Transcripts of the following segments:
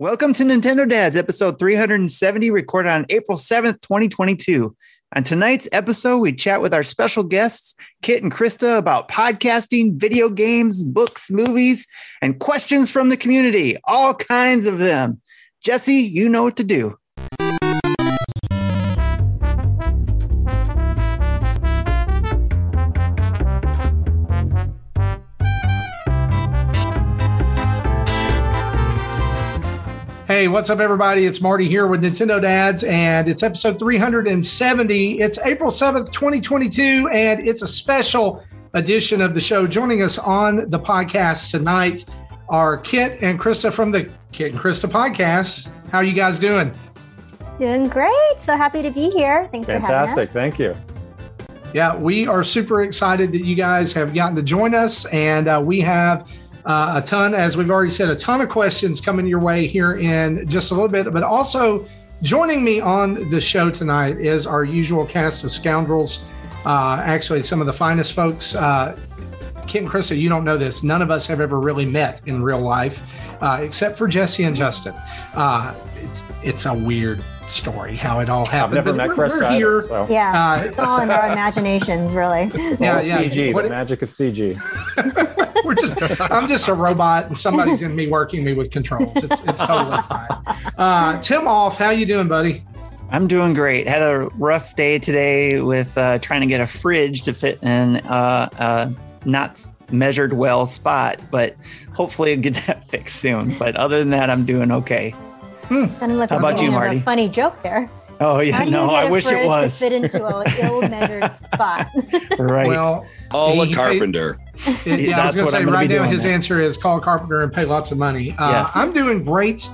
Welcome to Nintendo Dads, episode 370, recorded on April 7th, 2022. On tonight's episode, we chat with our special guests, Kit and Krista, about podcasting, video games, books, movies, and questions from the community. All kinds of them. Jesse, you know what to do. Hey, what's up, everybody? It's Marty here with Nintendo Dads, and it's episode 370. It's April 7th, 2022, and it's a special edition of the show. Joining us on the podcast tonight are Kit and Krista from the Kit and Krista podcast. How are you guys doing? Doing great. So happy to be here. Thanks Fantastic. for having us. Fantastic. Thank you. Yeah, we are super excited that you guys have gotten to join us, and uh, we have uh, a ton, as we've already said, a ton of questions coming your way here in just a little bit. But also joining me on the show tonight is our usual cast of scoundrels. Uh, actually, some of the finest folks. Uh, and Krista, you don't know this. None of us have ever really met in real life, uh, except for Jesse and Justin. Uh, it's it's a weird story how it all happened. I've never but met we're, Krista. we're either, here. so. Yeah, Uh, it's all in our imaginations, really. It's Yeah, all yeah. CG, What- the magic of CG. we're just I'm just a robot and somebody's in me working me with controls. It's it's totally fine. Uh, Tim off, how you doing, buddy? I'm doing great. Had a rough day today with uh, trying to get a fridge to fit in uh, uh, not measured well spot, but hopefully I'll get that fixed soon. But other than that, I'm doing okay. Sounded like How a about you, beginning of Marty? A funny joke there. Oh yeah, How do you no, get I a wish it was to fit into a ill-measured spot? right. Well, Oh, a He- carpenter. yeah, I was That's gonna what say I'm gonna right now his then. answer is call a carpenter and pay lots of money. Uh, Yes. I'm doing great.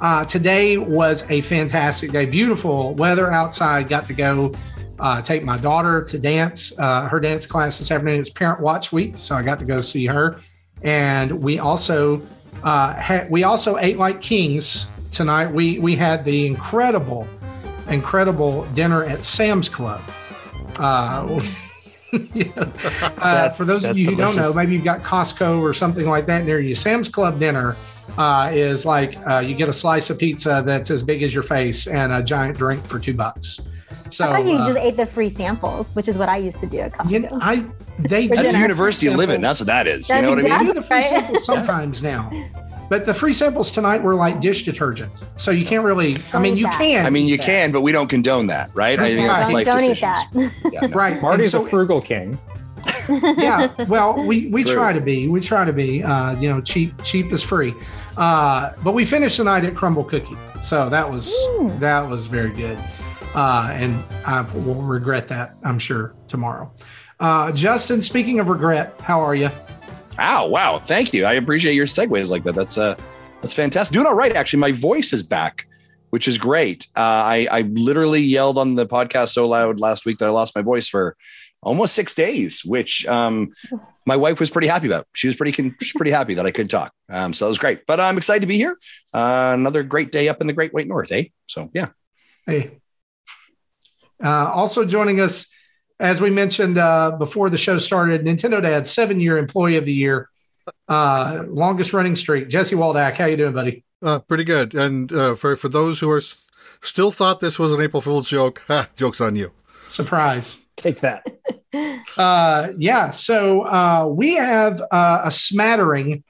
Uh, today was a fantastic day. Beautiful weather outside. Got to go uh, take my daughter to dance. Uh, her dance class this afternoon. It's Parent Watch Week, so I got to go see her. And we also uh, had we also ate like kings tonight. We we had the incredible, incredible dinner at Sam's Club. Uh, yeah. uh, for those of that's you who don't know, maybe you've got Costco or something like that near you. Sam's Club dinner uh, is like uh, you get a slice of pizza that's as big as your face and a giant drink for two bucks. So I thought you uh, just ate the free samples, which is what I used to do at Costco. you know, I they That's a university living. That's what that is. You That's know what I They mean? exactly- do the free Right. samples sometimes now. But the free samples tonight were like dish detergent. So you can't really, I mean, you that. can. I mean, you that. can, but we don't condone that, right? I think that's Right. life don't decisions. that. Yeah, no. Right. Marty's so, a frugal king. yeah. Well, we, we True. try to be. We try to be. Uh, you know, cheap cheap is free. Uh, but we finished the night at Crumbl Cookie. So that was Mm. that was very good. Uh, and I will regret that, I'm sure, tomorrow. Uh, Justin, speaking of regret, how are you? Ow, wow. Thank you. I appreciate your segues like that. That's uh that's fantastic. Doing all right, actually. My voice is back, which is great. Uh, I, I literally yelled on the podcast so loud last week that I lost my voice for almost six days, which um my wife was pretty happy about. She was pretty con- pretty happy that I could talk. Um, so it was great. But I'm excited to be here. Uh, another great day up in the Great White North, eh? So yeah. Hey. Uh, also joining us, as we mentioned uh, before the show started, Nintendo Dad, seven year employee of the year, uh, longest running streak. Jesse Waldack, how you doing, buddy? Uh, pretty good. And uh, for for those who are s- still thought this was an April Fool's joke, ha, joke's on you. Surprise. Take that. Uh, yeah. So uh, we have uh, a smattering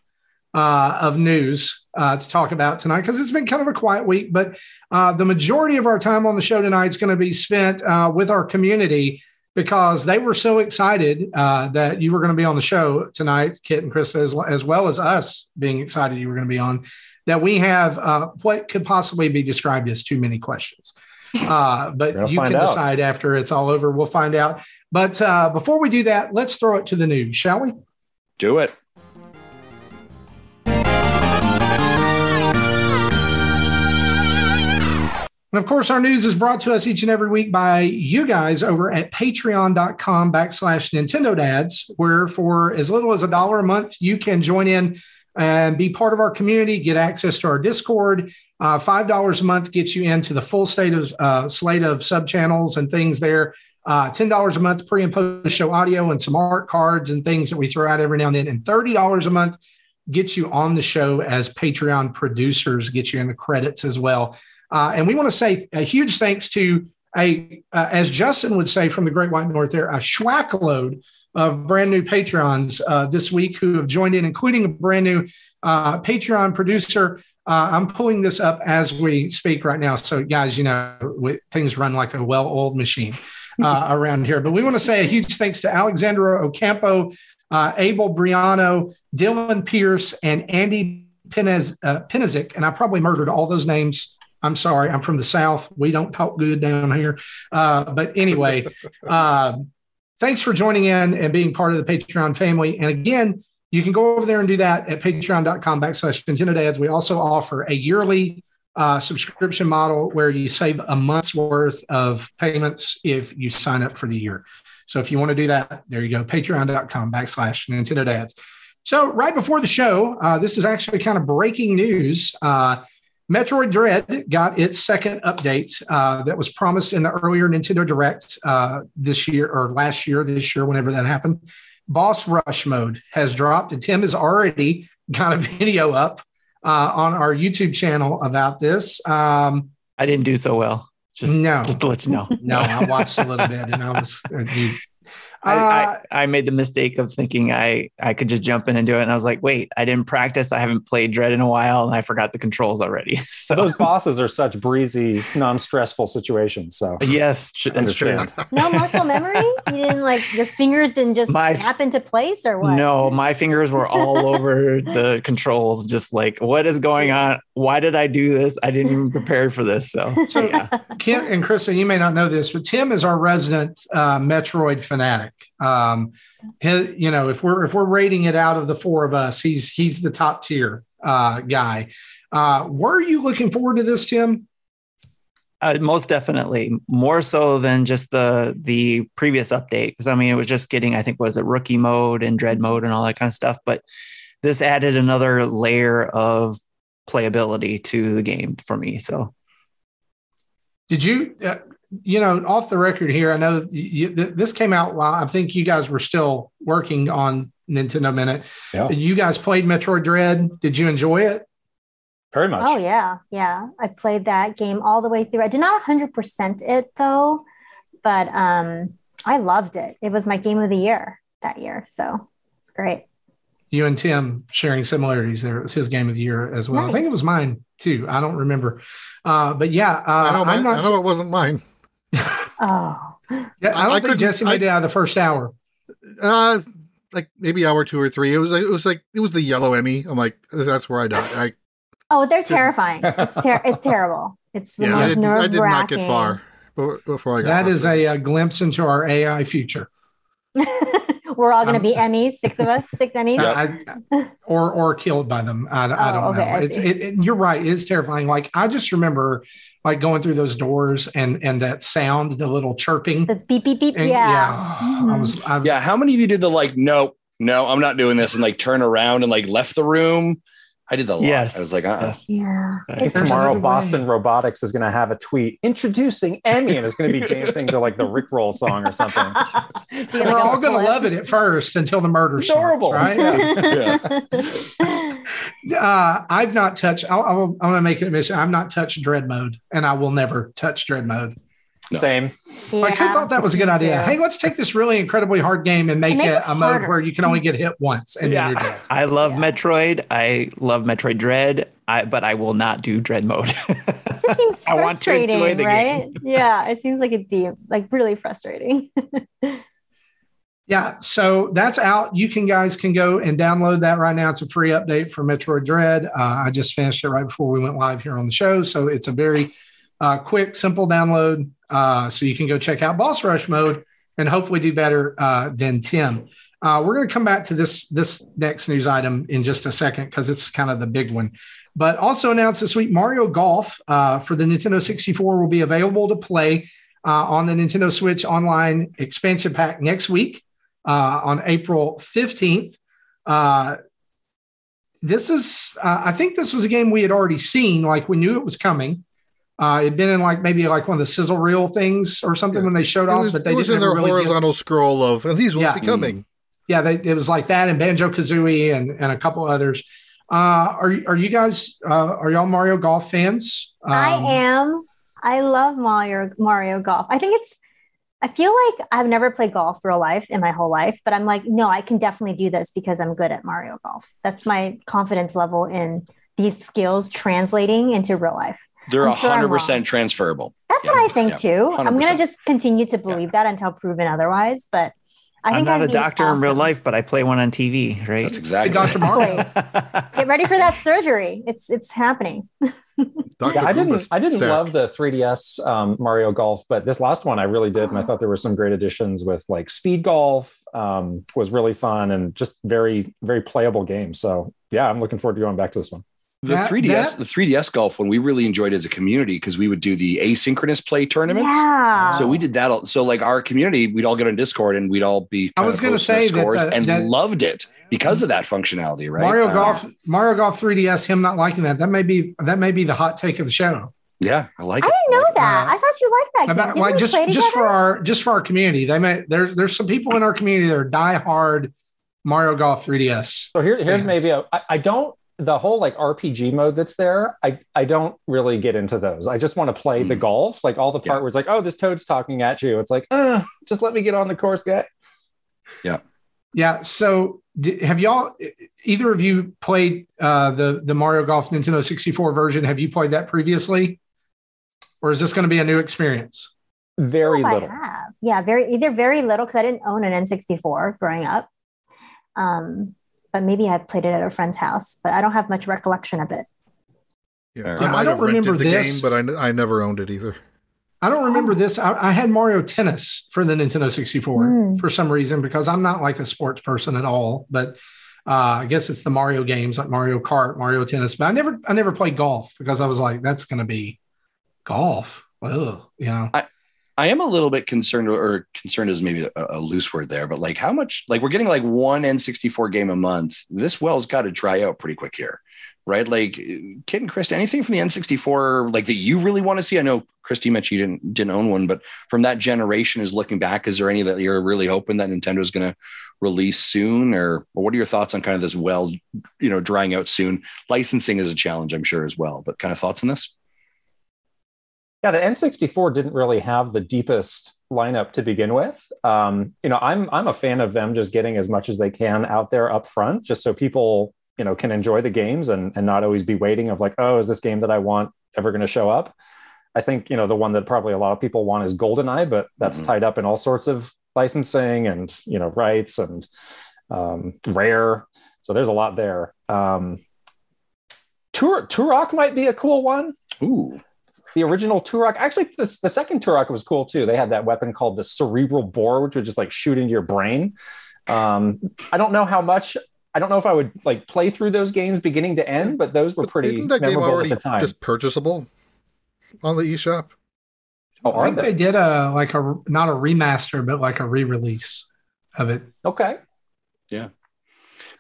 uh, of news uh, to talk about tonight because it's been kind of a quiet week. But uh, the majority of our time on the show tonight is going to be spent uh, with our community because they were so excited uh, that you were going to be on the show tonight, Kit and Chris, as, as well as us being excited you were going to be on. That we have uh, what could possibly be described as too many questions. Uh, but We'll you can out. decide after it's all over. We'll find out. But uh, before we do that, let's throw it to the news, shall we? Do it. And of course, our news is brought to us each and every week by you guys over at patreon.com backslash Nintendo Dads, where for as little as a dollar a month, you can join in and be part of our community, get access to our Discord. Uh, $5 a month gets you into the full state of uh, slate of sub channels and things there. Uh, $10 a month pre and post show audio and some art cards and things that we throw out every now and then. And $30 a month gets you on the show as Patreon producers, get you in the credits as well. Uh, and we want to say a huge thanks to a, uh, as Justin would say from the Great White North, there a schwack load of brand new Patreons uh, this week who have joined in, including a brand new uh, Patreon producer. Uh, I'm pulling this up as we speak right now. So, guys, you know, we, things run like a well oiled machine uh, around here. But we want to say a huge thanks to Alexandra Ocampo, uh, Abel Briano, Dylan Pierce, and Andy Penez, uh, Penezic. And I probably murdered all those names. I'm sorry. I'm from the South. We don't talk good down here. Uh, but anyway, uh, thanks for joining in and being part of the Patreon family. And again, you can go over there and do that at patreon.com backslash Dads. We also offer a yearly uh, subscription model where you save a month's worth of payments if you sign up for the year. So if you want to do that, there you go, patreon.com backslash Nintendo Dads. So right before the show, uh, this is actually kind of breaking news. Uh, Metroid Dread got its second update uh, that was promised in the earlier Nintendo Direct uh, this year or last year, this year, whenever that happened. Boss Rush mode has dropped, and Tim has already got a video up uh, on our YouTube channel about this. Um, I didn't do so well. Just No. just to let you know. no, I watched a little bit, and I was. You- I, Uh, I, I made the mistake of thinking I, I could just jump in and do it. And I was like, wait, I didn't practice. I haven't played Dread in a while and I forgot the controls already. So, Those bosses are such breezy, non-stressful situations. So yes, that's true. No muscle memory? You didn't like your fingers didn't just My- snap into place or what? No, my fingers were all over the controls, just like, what is going on? Why did I do this? I didn't even prepare for this. So, So- yeah. Kit and Krista, you may not know this, but Tim is our resident uh, Metroid fanatic. Um, he- you know, if we're if we're rating it out of the four of us, he's he's the top tier uh, guy. Uh, were you looking forward to this, Tim? Uh, most definitely, more so than just the the previous update. Because I mean, it was just getting, I think, was it rookie mode and dread mode and all that kind of stuff. But this added another layer of playability to the game for me. So Did you, uh, you know, off the record here? I know you, th- this came out while I think you guys were still working on Nintendo Minute. Yeah, You guys played Metroid Dread. Did you enjoy it? very much. Oh yeah, yeah. I played that game all the way through. I did not 100% it though, but um I loved it. It was my game of the year that year. So it's great. You and Tim sharing similarities there. It was his game of the year as well. I think it was mine too. I don't remember. Uh, but yeah, uh, I know, I'm not. I know it wasn't mine. Oh. yeah, I- I don't I think couldn't- Jesse made it out of the first hour. Uh, like maybe hour two or three. It was like it was like it was the yellow EMMI. I'm like that's where I died. I Oh, they're terrifying. It's ter- it's terrible. It's the yeah, I most did, I did not get far before I got. That is off. a, uh glimpse into our AI future. We're all going to be EMMIs, six of us, six EMMIs. I, or or killed by them. I, I Oh, don't okay, know. I It's it, it- you're right. It's terrifying. Like I just remember like going through those doors and and that sound, the little chirping. The beep beep beep. And, yeah. I Mhm. was. I, Yeah. How many of you did the like, no, no, I'm not doing this and like turn around and like left the room? I did the lot. yes, I was like, uh-uh. yes. Yeah. I think tomorrow another way. Boston Robotics is going to have a tweet introducing EMMI and it's going to be dancing to like the Rickroll song or something. We're all going to love it at first until the murder It's starts, adorable. right? Yeah. Uh, I've not touched. I'll, I'll, I'm going to make an admission. I've not touched dread mode, and I will never touch dread mode. No. Same. Like, who thought that was a good me idea? too. Hey, let's take this really incredibly hard game and make, And make it it a mode where you can only get hit once, and then you're dead. I love Yeah. Metroid. I love Metroid Dread. I but I will not do Dread mode. It seems I want to enjoy frustrating, the right? Yeah, it seems like it'd be like really frustrating. Yeah, so that's out. You can guys can go and download that right now. It's a free update for Metroid Dread. Uh, I just finished it right before we went live here on the show, so it's a very uh, quick, simple download. Uh, so you can go check out Boss Rush mode and hopefully do better uh, than Tim. Uh, we're going to come back to this this next news item in just a second because it's kind of the big one. But also announced this week, Mario Golf uh, for the Nintendo 64 will be available to play uh, on the Nintendo Switch Online expansion pack next week uh, on April 15th. Uh, this is, uh, I think this was a game we had already seen, like we knew it was coming. Uh, it'd been in like maybe like one of the sizzle reel things or something Yeah. when they showed it off, was, but they it was didn't in their ever really get- horizontal scroll of and these will Yeah. be coming. yeah, they, it was like that and Banjo Kazooie and and a couple others. Uh, are are you guys uh, are y'all Mario Golf fans? Um, I am. I love Mario Mario Golf. I think it's. I feel like I've never played golf real life in my whole life, but I'm like, no, I can definitely do this because I'm good at Mario Golf. That's my confidence level in these skills translating into real life. They're I'm sure hundred percent wrong. transferable. That's Yeah, what I think yeah, too. I'm gonna just continue to believe that until proven otherwise. But I I'm think not I'd a be doctor in real life, but I play one on TV, right? That's Hey, exactly. Dr. Mario. Get ready for that surgery. It's it's happening. Yeah, I didn't. I didn't stack. love the 3DS um, Mario Golf, but this last one I really did, and I thought there were some great additions with like speed golf. Um, was really fun and just very very playable game. So yeah, I'm looking forward to going back to this one. The That- 3ds, that- the 3ds golf one, we really enjoyed as a community because we would do the asynchronous play tournaments. Yeah. So we did that. all- So like our community, we'd all get on Discord and we'd all be. I was gonna posting our say that scores the- and that- loved it because of that functionality, right? Mario Um, Golf, Mario Golf 3DS. Him not liking that. That may be that may be the hot take of the show. Yeah, I like I it. didn't know like it. that. I thought you liked that. About Didn't like just just for our just for our community. They may there's there's some people in our community that are die hard Mario Golf 3DS. So here, here's Fans. maybe a, I, I don't the whole like RPG mode that's there. I I don't really get into those. I just want to play the Mm. golf, like all the part Yeah. where it's like, oh, this toad's talking at you. It's like, uh, just let me get on the course, guy. Yeah. Yeah. So d- have y'all either of you played uh, the the Mario Golf Nintendo 64 version? Have you played that previously, or is this going to be a new experience? Very Oh, I little. have. Yeah, very either very little because I didn't own an N64 growing up. Um, but maybe I played it at a friend's house, but I don't have much recollection of it. Yeah, Yeah, I I don't remember the this. game, but I, n- I never owned it either. I don't remember this. I, I had Mario Tennis for the Nintendo 64 Hmm. for some reason because I'm not like a sports person at all. But uh, I guess it's the Mario games like Mario Kart, Mario Tennis. But I never I never played golf because I was like, that's going to be golf. Ugh, you know. I am a little bit concerned, or concerned is maybe a, a loose word there, but like how much, like we're getting like one N64 game a month. This well's got to dry out pretty quick here, right? Like, Kit and Chris, anything from the N64 like that you really want to see? I know Krista mentioned you didn't didn't own one, but from that generation, is looking back, is there any that you're really hoping that Nintendo's going to release soon, or, or what are your thoughts on kind of this well, you know, drying out soon? Licensing is a challenge, I'm sure as well, but kind of thoughts on this? Yeah, the N64 didn't really have the deepest lineup to begin with. Um, you know, I'm I'm a fan of them just getting as much as they can out there up front, just so people you know can enjoy the games and and not always be waiting of like, oh, is this game that I want ever going to show up? I think you know the one that probably a lot of people want is GoldenEye, but that's Mhm. tied up in all sorts of licensing and you know rights and um, rare. So there's a lot there. Um, Tur- Turok might be a cool one Ooh, the original Turok, actually, the, the second Turok was cool too. They had that weapon called the cerebral bore, which would just like shoot into your brain. Um, I don't know how much. I don't know if I would like play through those games beginning to end, but those were pretty Isn't that game memorable at already the time. just purchasable on the eShop? oh, I are think they? they did a like a not a remaster, but like a re-release of it. Okay. Yeah.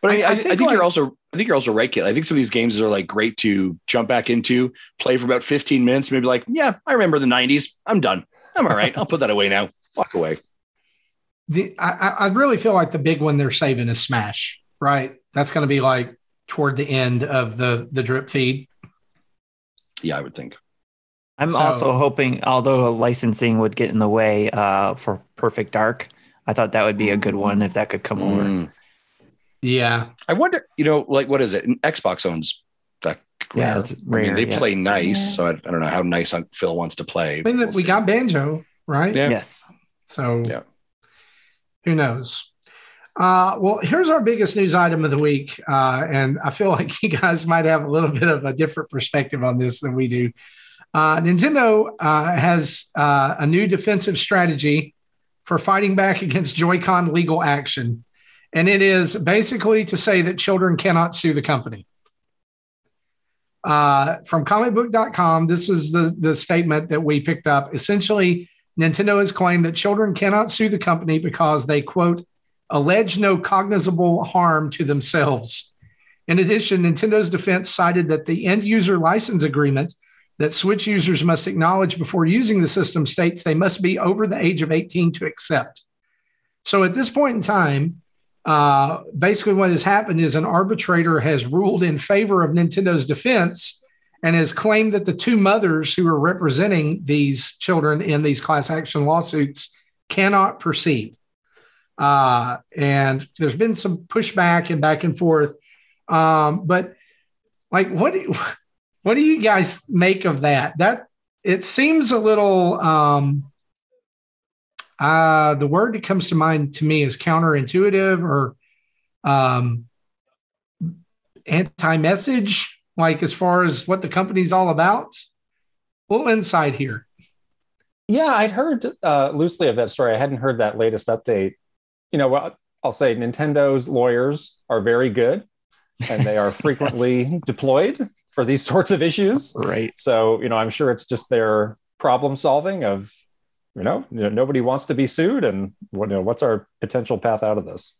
But I, I- I, I I think, think, like- you're also I think you're also right, Kit. I think some of these games are like great to jump back into, play for about 15 minutes, maybe like, yeah, I remember the 90s. I'm done. I'm all right. I'll put that away now. Walk away. The I, I I really feel like the big one they're saving is Smash, right? That's going to be like toward the end of the the drip feed. Yeah, I would think. I'm So- also hoping, although licensing would get in the way uh, for Perfect Dark, I thought that would be a good one if that could come over. Yeah, I wonder, you know, like what is it? Xbox owns that. Yeah, rare. I mean, they yeah. play nice, Yeah. so I, I don't know how nice Phil wants to play. I mean We'll we see. got Banjo, right? Yeah. Yes. So Yeah. who knows? Uh, well, here's our biggest news item of the week, uh, and I feel like you guys might have a little bit of a different perspective on this than we do. Uh, Nintendo uh, has uh, a new defensive strategy for fighting back against Joy-Con legal action, and it is basically to say that children cannot sue the company. Uh, from comicbook.com, this is the, the statement that we picked up. Essentially, Nintendo has claimed that children cannot sue the company because they, quote, allege no cognizable harm to themselves. In addition, Nintendo's defense cited that the end user license agreement that Switch users must acknowledge before using the system states they must be over the age of 18 to accept. So at this point in time, uh, basically what has happened is an arbitrator has ruled in favor of Nintendo's defense and has claimed that the two mothers who are representing these children in these class action lawsuits cannot proceed. Uh, and there's been some pushback and back and forth. Um, but like, what do you, what do you guys make of that? That it seems a little. Um, uh, the word that comes to mind to me is counterintuitive or um, anti-message. Like as far as what the company's all about. A little insight here. Yeah, I'd heard uh, loosely of that story. I hadn't heard that latest update. You know what? I'll say Nintendo's lawyers are very good and they are frequently yes. deployed for these sorts of issues. Right. So, you know, I'm sure it's just their problem solving of, you know, you know nobody wants to be sued and what, you know, what's our potential path out of this?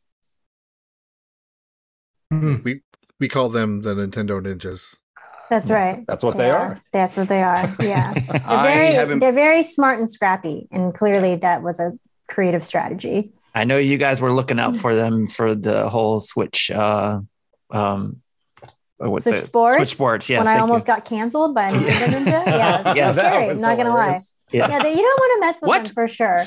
We we call them the Nintendo Ninjas. That's right. That's what they, they are. are. That's what they are. Yeah. they're, very, they're very smart and scrappy. And clearly that was a creative strategy. I know you guys were looking out for them for the whole Switch uh um what Switch Sports. Switch Sports, yes. When I almost you. got canceled by Nintendo Ninja. Yeah, it was yes, scary. I'm not gonna lie. Yes. Yeah, you don't want to mess with what? them for sure.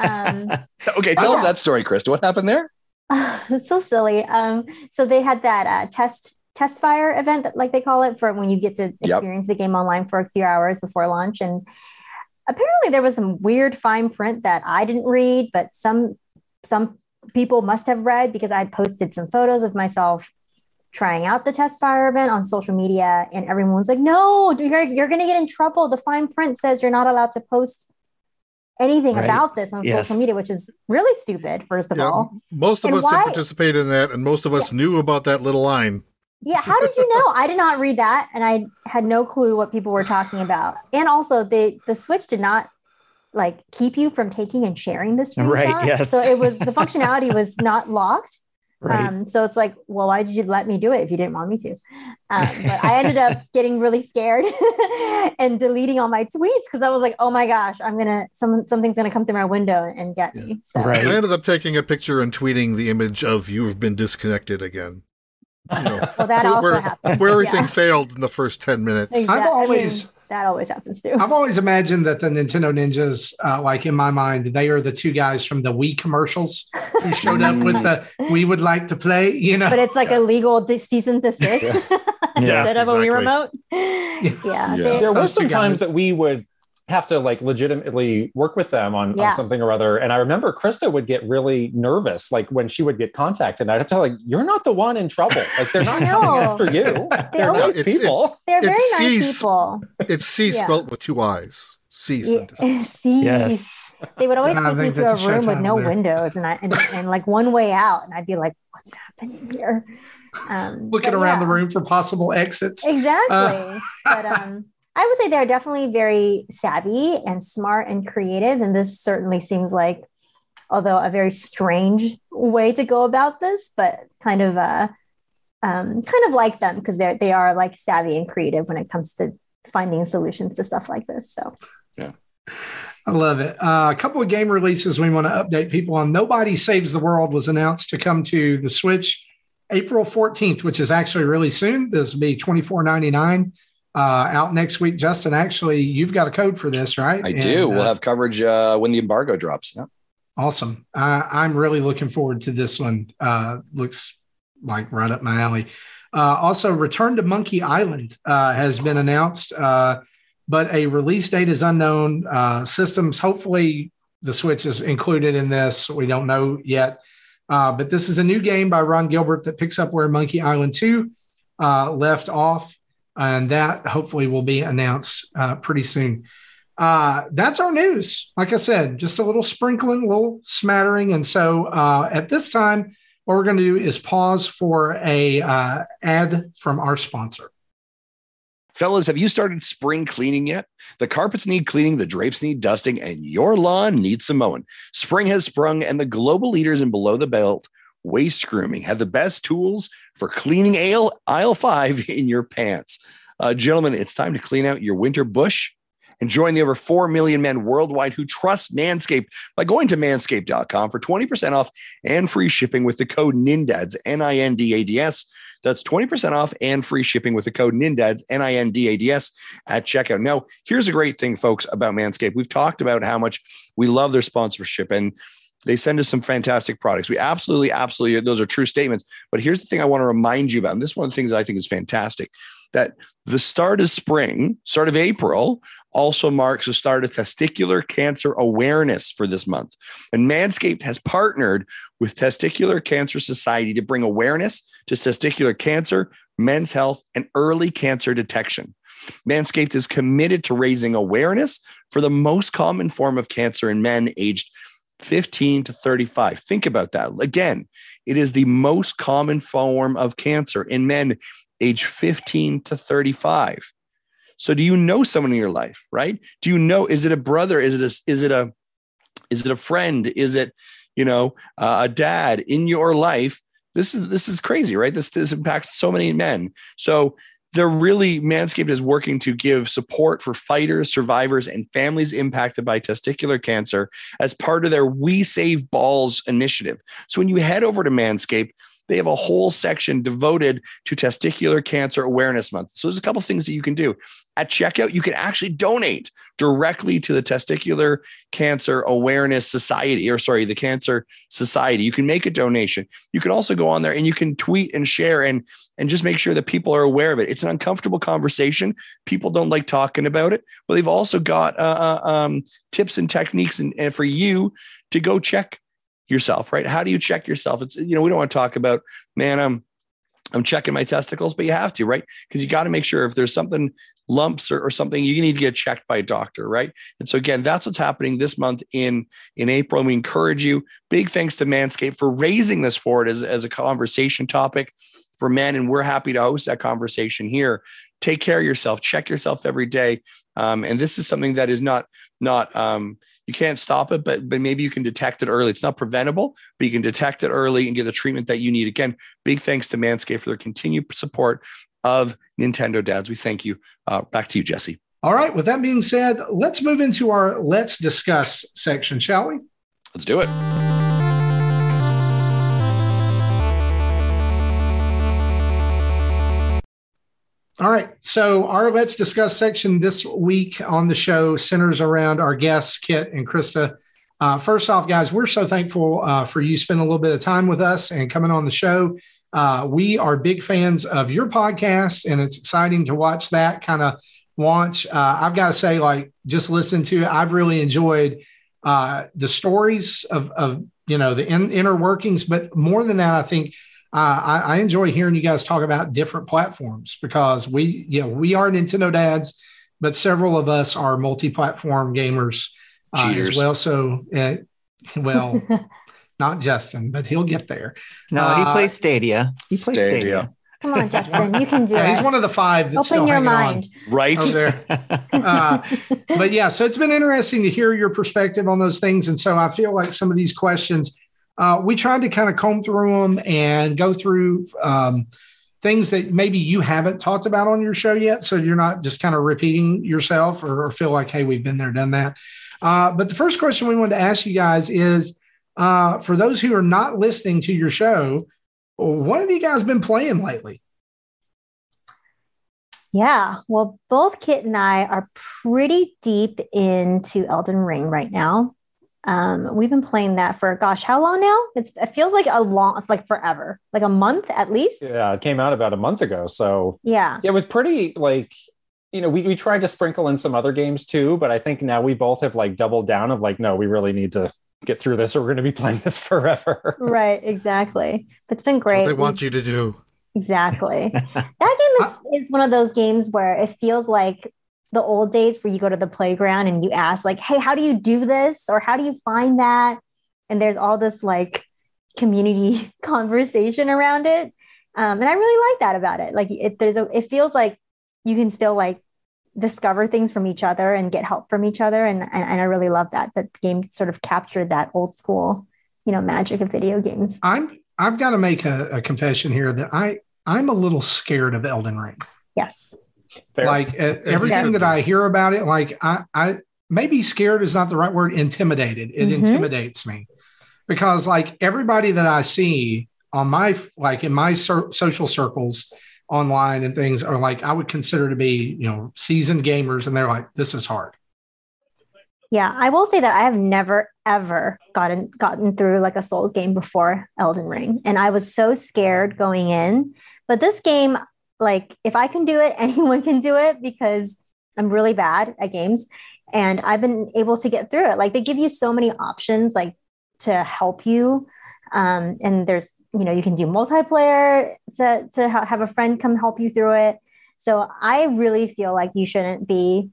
Um, okay, tell us that story, Krista. What happened there? It's so silly. Um, so they had that uh, test test fire event, that, like they call it, for when you get to experience yep. the game online for a few hours before launch. And apparently, there was some weird fine print that I didn't read, but some some people must have read because I had posted some photos of myself trying out the test fire event on social media, and everyone's like, "No, you're you're going to get in trouble. The fine print says you're not allowed to post." anything right. about this on yes. social media, which is really stupid, first of yeah, all. Most of and us why, participated in that, and most of us yeah. knew about that little line. Yeah, how did you know? I did not read that, and I had no clue what people were talking about. And also, the the Switch did not like keep you from taking and sharing this screenshot. Right. Yes. So it was the functionality was not locked. Right. Um, so it's like, well, why did you let me do it if you didn't want me to? Um, but I ended up getting really scared and deleting all my tweets because I was like, oh my gosh, I'm gonna some something's gonna come through my window and get yeah. me. So. Right. I ended up taking a picture and tweeting the image of you've been disconnected again. You know, well, that also where, happened. Where everything yeah. failed in the first 10 minutes. Exactly. I've always. I mean, that always happens too. I've always imagined that the Nintendo Ninjas, uh, like in my mind, they are the two guys from the Wii commercials who showed up with the "We would like to play," you know. But it's like a legal cease and desist yeah. instead of exactly. a Wii remote. Yeah, yeah. yeah. there were some times that we would have to like legitimately work with them on, yeah. on something or other. And I remember Krista would get really nervous, like when she would get contacted. and I'd have to like, you're not the one in trouble. Like they're not coming after you. They are nice people. It, they're very nice people. It's C yeah. spelt with two I's. C. Yeah, C. Yes. They would always take me to a room with no there. windows and I and, and, like one way out, and I'd be like, "What's happening here?" Um, Looking around yeah. the room for possible exits. Exactly. Uh, but um, I would say they're definitely very savvy and smart and creative. And this certainly seems like, although a very strange way to go about this, but kind of uh, um, kind of like them because they're they are like savvy and creative when it comes to finding solutions to stuff like this. So yeah. I love it. Uh, a couple of game releases we want to update people on. Nobody Saves the World was announced to come to the Switch April 14th, which is actually really soon. This will be $24.99 uh, out next week. Justin, actually, you've got a code for this, right? I and, do. We'll uh, have coverage uh, when the embargo drops. Yeah. Awesome. I'm really looking forward to this one. Uh, looks like right up my alley. Uh, also, Return to Monkey Island uh, has been announced, uh, but a release date is unknown. Uh, systems, hopefully, the Switch is included in this. We don't know yet. Uh, but this is a new game by Ron Gilbert that picks up where Monkey Island 2 uh, left off and that hopefully will be announced uh, pretty soon. Uh, that's our news. Like I said, just a little sprinkling, little smattering. And so uh, at this time, what we're going to do is pause for a uh, ad from our sponsor. Fellas, have you started spring cleaning yet? The carpets need cleaning, the drapes need dusting, and your lawn needs some mowing. Spring has sprung, and the global leaders in below the belt waste grooming have the best tools for cleaning aisle, aisle five in your pants. Uh, gentlemen, it's time to clean out your winter bush and join the over 4 million men worldwide who trust Manscaped by going to manscaped.com for 20% off and free shipping with the code NINDADS, N I N D A D S. That's 20% off and free shipping with the code NINDADS, N I N D A D S, at checkout. Now, here's a great thing, folks, about Manscaped. We've talked about how much we love their sponsorship and they send us some fantastic products. We absolutely, absolutely, those are true statements. But here's the thing I want to remind you about. And this is one of the things I think is fantastic that the start of spring, start of April, also marks the start of testicular cancer awareness for this month. And Manscaped has partnered with Testicular Cancer Society to bring awareness to testicular cancer, men's health, and early cancer detection. Manscaped is committed to raising awareness for the most common form of cancer in men aged 15 to 35. Think about that. Again, it is the most common form of cancer in men age 15 to 35. So do you know someone in your life, right? Do you know is it a brother, is it a is it a is it a friend, is it, you know, uh, a dad in your life? This is this is crazy, right? This this impacts so many men. So they're really Manscaped is working to give support for fighters, survivors, and families impacted by testicular cancer as part of their We Save Balls initiative. So when you head over to Manscaped, they have a whole section devoted to testicular cancer awareness month. So there's a couple things that you can do. At checkout, you can actually donate directly to the Testicular Cancer Awareness Society, or sorry, the Cancer Society. You can make a donation. You can also go on there and you can tweet and share and and just make sure that people are aware of it. It's an uncomfortable conversation. People don't like talking about it, but they've also got uh, uh um, tips and techniques and, and for you to go check yourself, right? How do you check yourself? It's you know we don't want to talk about man, I'm I'm checking my testicles, but you have to, right? Because you got to make sure if there's something lumps or, or, something, you need to get checked by a doctor, right? And so again, that's what's happening this month in in April. We encourage you. Big thanks to Manscaped for raising this forward as, as a conversation topic for men, and we're happy to host that conversation here. Take care of yourself. Check yourself every day. Um, and this is something that is not not um, you can't stop it, but but maybe you can detect it early. It's not preventable, but you can detect it early and get the treatment that you need. Again, big thanks to Manscaped for their continued support of Nintendo Dads. We thank you. Uh, back to you, Jesse. All right. With that being said, let's move into our let's discuss section, shall we? Let's do it. All right. So, our Let's Discuss section this week on the show centers around our guests, Kit and Krista. Uh, first off, guys, we're so thankful uh, for you spending a little bit of time with us and coming on the show. Uh, we are big fans of your podcast, and it's exciting to watch that kind of launch. Uh, I've got to say, like, just listen to it. I've really enjoyed uh, the stories of, of you know, the in, inner workings, but more than that, I think uh, I, I, enjoy hearing you guys talk about different platforms because we, you know, we are Nintendo dads, but several of us are multi-platform gamers uh, as well. So, uh, well, not Justin, but he'll get there. No, he uh, plays Stadia. He plays Stadia. Stadia. Come on, Justin, you can do it. He's one of the five. That's Open your mind, right there. Uh, but yeah, so it's been interesting to hear your perspective on those things, and so I feel like some of these questions uh, we tried to kind of comb through them and go through um, things that maybe you haven't talked about on your show yet. So you're not just kind of repeating yourself or, or feel like, hey, we've been there, done that. Uh, but the first question we wanted to ask you guys is uh, for those who are not listening to your show, what have you guys been playing lately? Yeah, well, both Kit and I are pretty deep into Elden Ring right now. Um, we've been playing that for gosh, how long now? It's it feels like a long, like forever, like a month at least. Yeah, it came out about a month ago. So yeah, it was pretty like you know we we tried to sprinkle in some other games too, but I think now we both have like doubled down of like no, we really need to get through this or we're going to be playing this forever. right, exactly. It's been great. they want you to do. Exactly. that game is, is one of those games where it feels like the old days where you go to the playground and you ask like hey how do you do this? Or how do you find that? And there's all this like community conversation around it. Um, and i really like that about it. Like it there's a it feels like you can still like discover things from each other and get help from each other. And, and, and i really love that that game sort of captured that old school you know magic of video games. I'm i've got to make a, a confession here that i i'm a little scared of elden ring. Yes Fair. Like uh, everything should that. I hear about it, like I, I maybe scared is not the right word. Intimidated. It Mhm. intimidates me because like everybody that I see on my like in my cir- social circles online and things are like I would consider to be you know seasoned gamers, and they're like, this is hard. Yeah, I will say that I have never ever gotten gotten through like a Souls game before Elden Ring, and I was so scared going in. But this game, like, if I can do it, anyone can do it because I'm really bad at games, and I've been able to get through it. Like, they give you so many options, like to help you, um, and there's you know you can do multiplayer to to ha- have a friend come help you through it. So I really feel like you shouldn't be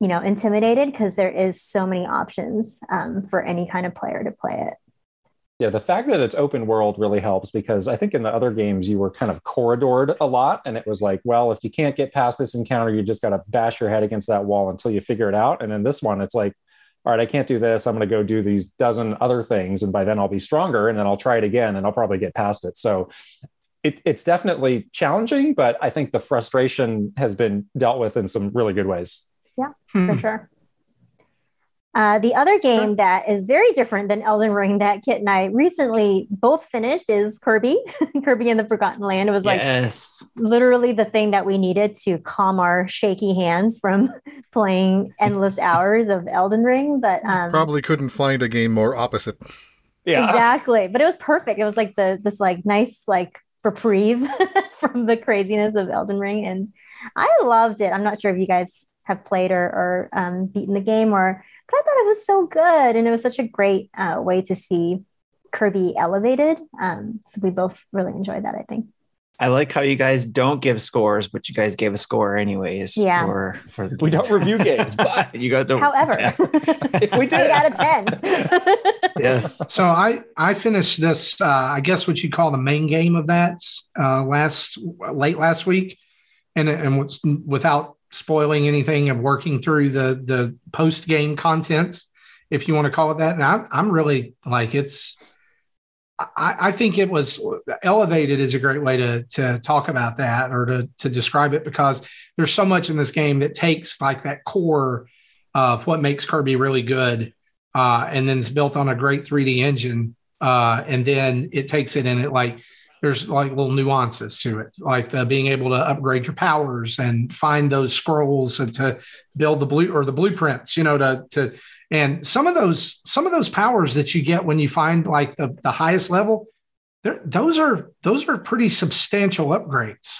you know intimidated because there is so many options um, for any kind of player to play it Yeah, the fact that it's open world really helps because I think in the other games you were kind of corridored a lot. And it was like, well, if you can't get past this encounter, you just got to bash your head against that wall until you figure it out. And in this one, it's like, all right, I can't do this. I'm going to go do these dozen other things. And by then I'll be stronger and then I'll try it again and I'll probably get past it. So it, it's definitely challenging, but I think the frustration has been dealt with in some really good ways. Hmm. for sure uh, the other game that is very different than Elden Ring that Kit and I recently both finished is Kirby, Kirby and the Forgotten Land. It was like yes. literally the thing that we needed to calm our shaky hands from playing endless hours of Elden Ring. But um, Probably couldn't find a game more opposite. Yeah. exactly but it was perfect it was like the this like nice like reprieve from the craziness of elden ring and i loved it i'm not sure if you guys have played or, or um, beaten the game or but i thought it was so good and it was such a great uh, way to see kirby elevated um, so we both really enjoyed that i think I like how you guys don't give scores, but you guys gave a score anyways. Yeah. For, for the We don't review games, but you got to however Yeah. if we did, eight out of ten yes. So I I finished this uh, I guess what you call the main game of that uh, last late last week, and and with- without spoiling anything of working through the the post game contents, if you want to call it that. And I'm I'm really like it's. I, I think it was elevated is a great way to to talk about that or to to describe it because there's so much in this game that takes like that core of what makes Kirby really good uh, and then it's built on a great 3D engine. Uh, and then it takes it and it like there's like little nuances to it, like the being able to upgrade your powers and find those scrolls and to build the blue or the blueprints, you know, to to and some of those some of those powers that you get when you find like the the highest level, those are those are pretty substantial upgrades.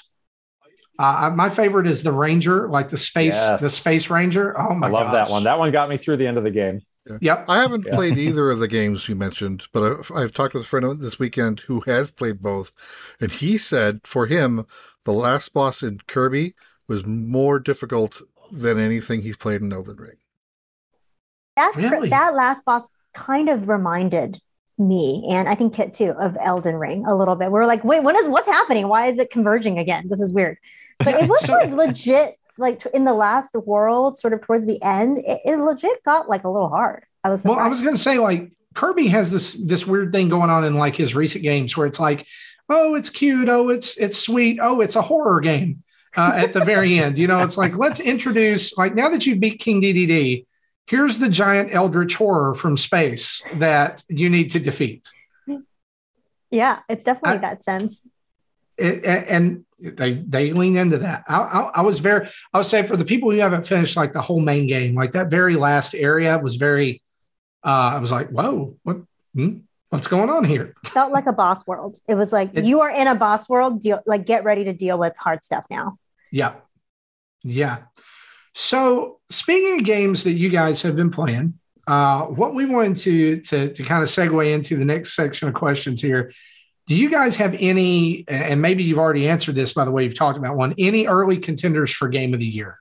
Uh, my favorite is the Ranger, like the space Yes. the Space Ranger. Oh my I love that one. That one got me through the end of the game. Yep. I haven't Yeah. played either of the games you mentioned, but I've, I've talked with a friend this weekend who has played both, and he said for him the last boss in Kirby was more difficult than anything he's played in Elden Ring. that Really? that last boss kind of reminded me and I think Kit too of Elden Ring a little bit. We are like, wait, when is what's happening? Why is it converging again? This is weird. But it was So- like legit, like in the last world, sort of towards the end, it, it legit got like a little hard. I was Well. I was going to say like Kirby has this this weird thing going on in like his recent games where it's like, oh, it's cute, oh, it's it's sweet, oh, it's a horror game uh, at the very end. You know, it's like let's introduce like now that you beat King Dedede, here's the giant eldritch horror from space that you need to defeat. yeah, it's definitely I- that sense. It- and they they lean into that. I, I, I was very I would say for the people who haven't finished like the whole main game, like that very last area was very. Uh, I was like, whoa, what hmm? what's going on here? Felt like a boss world. It was like It- you are in a boss world. Deal like get ready to deal with hard stuff now. Yeah, yeah. So speaking of games that you guys have been playing, uh, what we wanted to to to kind of segue into the next section of questions here. Do you guys have any, and maybe you've already answered this by the way you've talked about one, any early contenders for game of the year?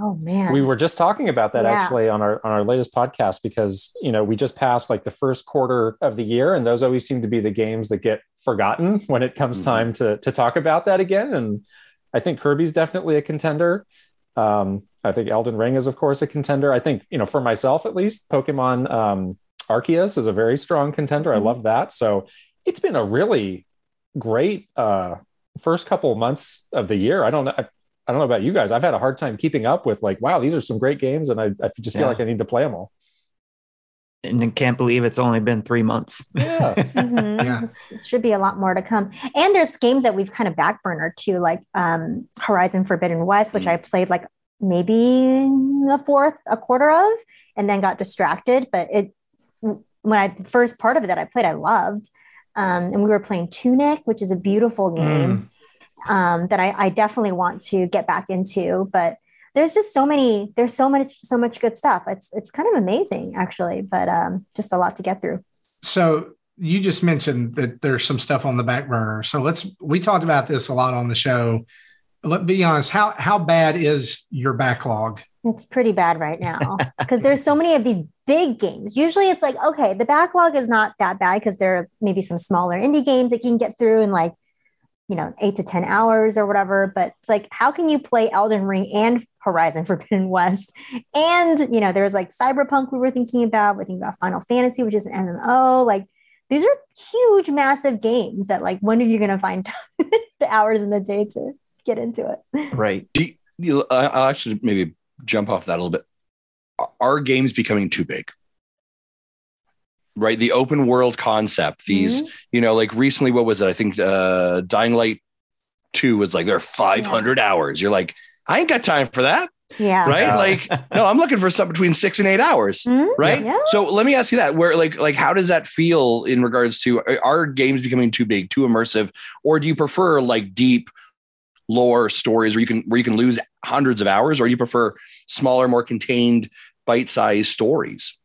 Oh man. We were just talking about that Yeah. actually on our on our latest podcast because you know we just passed like the first quarter of the year and those always seem to be the games that get forgotten when it comes Mhm. time to to talk about that again and I think Kirby's definitely a contender. Um, I think Elden Ring is of course a contender. I think you know for myself at least Pokemon um, Arceus is a very strong contender. I Mhm. love that. So it's been a really great uh, first couple of months of the year, I don't know. I, I don't know about you guys. I've had a hard time keeping up with like, wow, these are some great games, and I, I just feel Yeah. like I need to play them all. And I can't believe it's only been three months. Yeah, Mhm. Yeah. This- this should be a lot more to come. And there's games that we've kind of backburnered too, like um, Horizon Forbidden West, which I played like maybe a fourth, a quarter of, and then got distracted. But it, when I the first part of it that I played, I loved. Um, and we were playing Tunic, which is a beautiful game um, that I, I definitely want to get back into. But there's just so many, there's so much, so much good stuff. It's it's kind of amazing actually, but um, just a lot to get through. So you just mentioned that there's some stuff on the back burner. So let's we talked about this a lot on the show. Let be honest, how how bad is your backlog? It's pretty bad right now because there's so many of these big games. Usually it's like, okay, the backlog is not that bad because there are maybe some smaller indie games that you can get through in like, you know, eight to 10 hours or whatever. But it's like, how can you play Elden Ring and Horizon Forbidden West? And, you know, there's like Cyberpunk we were thinking about. We're thinking about Final Fantasy, which is an MMO. Like, these are huge, massive games that, like, when are you going to find the hours in the day to get into it? Right. Do you, you, I'll actually maybe jump off that a little bit. Are- Are games becoming too big? Right, the open world concept. These, you know, like recently, what was it? I think uh, Dying Light Two was like there are 500 hours. You're like, I ain't got time for that, Yeah. right? Yeah. Like, no, I'm looking for something between six and eight hours Mhm. right Yeah. so let me ask you that where like like how does that feel in regards to are- are games becoming too big too immersive or do you prefer like deep lore stories where you can where you can lose hundreds of hours or you prefer smaller more contained bite-sized stories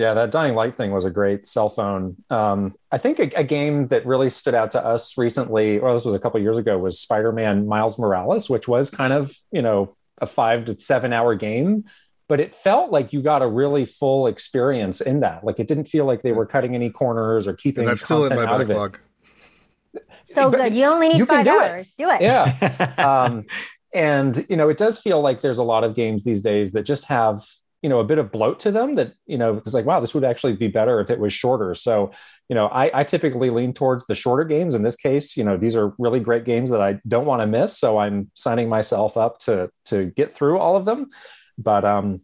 yeah. That Dying Light thing was a great cell phone. Um, I think a, a game that really stood out to us recently, or this was a couple years ago, was Spider-Man Miles Morales, which was kind of you know a five to seven hour game. But it felt like you got a really full experience in that. Like it didn't feel like they were cutting any corners or keeping And that's still in content my out of it. backlog. So But good. You only need you can five do it. hours. Do it. Yeah. um, and you know it does feel like there's a lot of games these days that just have you know a bit of bloat to them that you know it's like wow this would actually be better if it was shorter. So you know i, I typically lean towards the shorter games. In this case you know these are really great games that i don't want to miss. So i'm signing myself up to to get through all of them. But um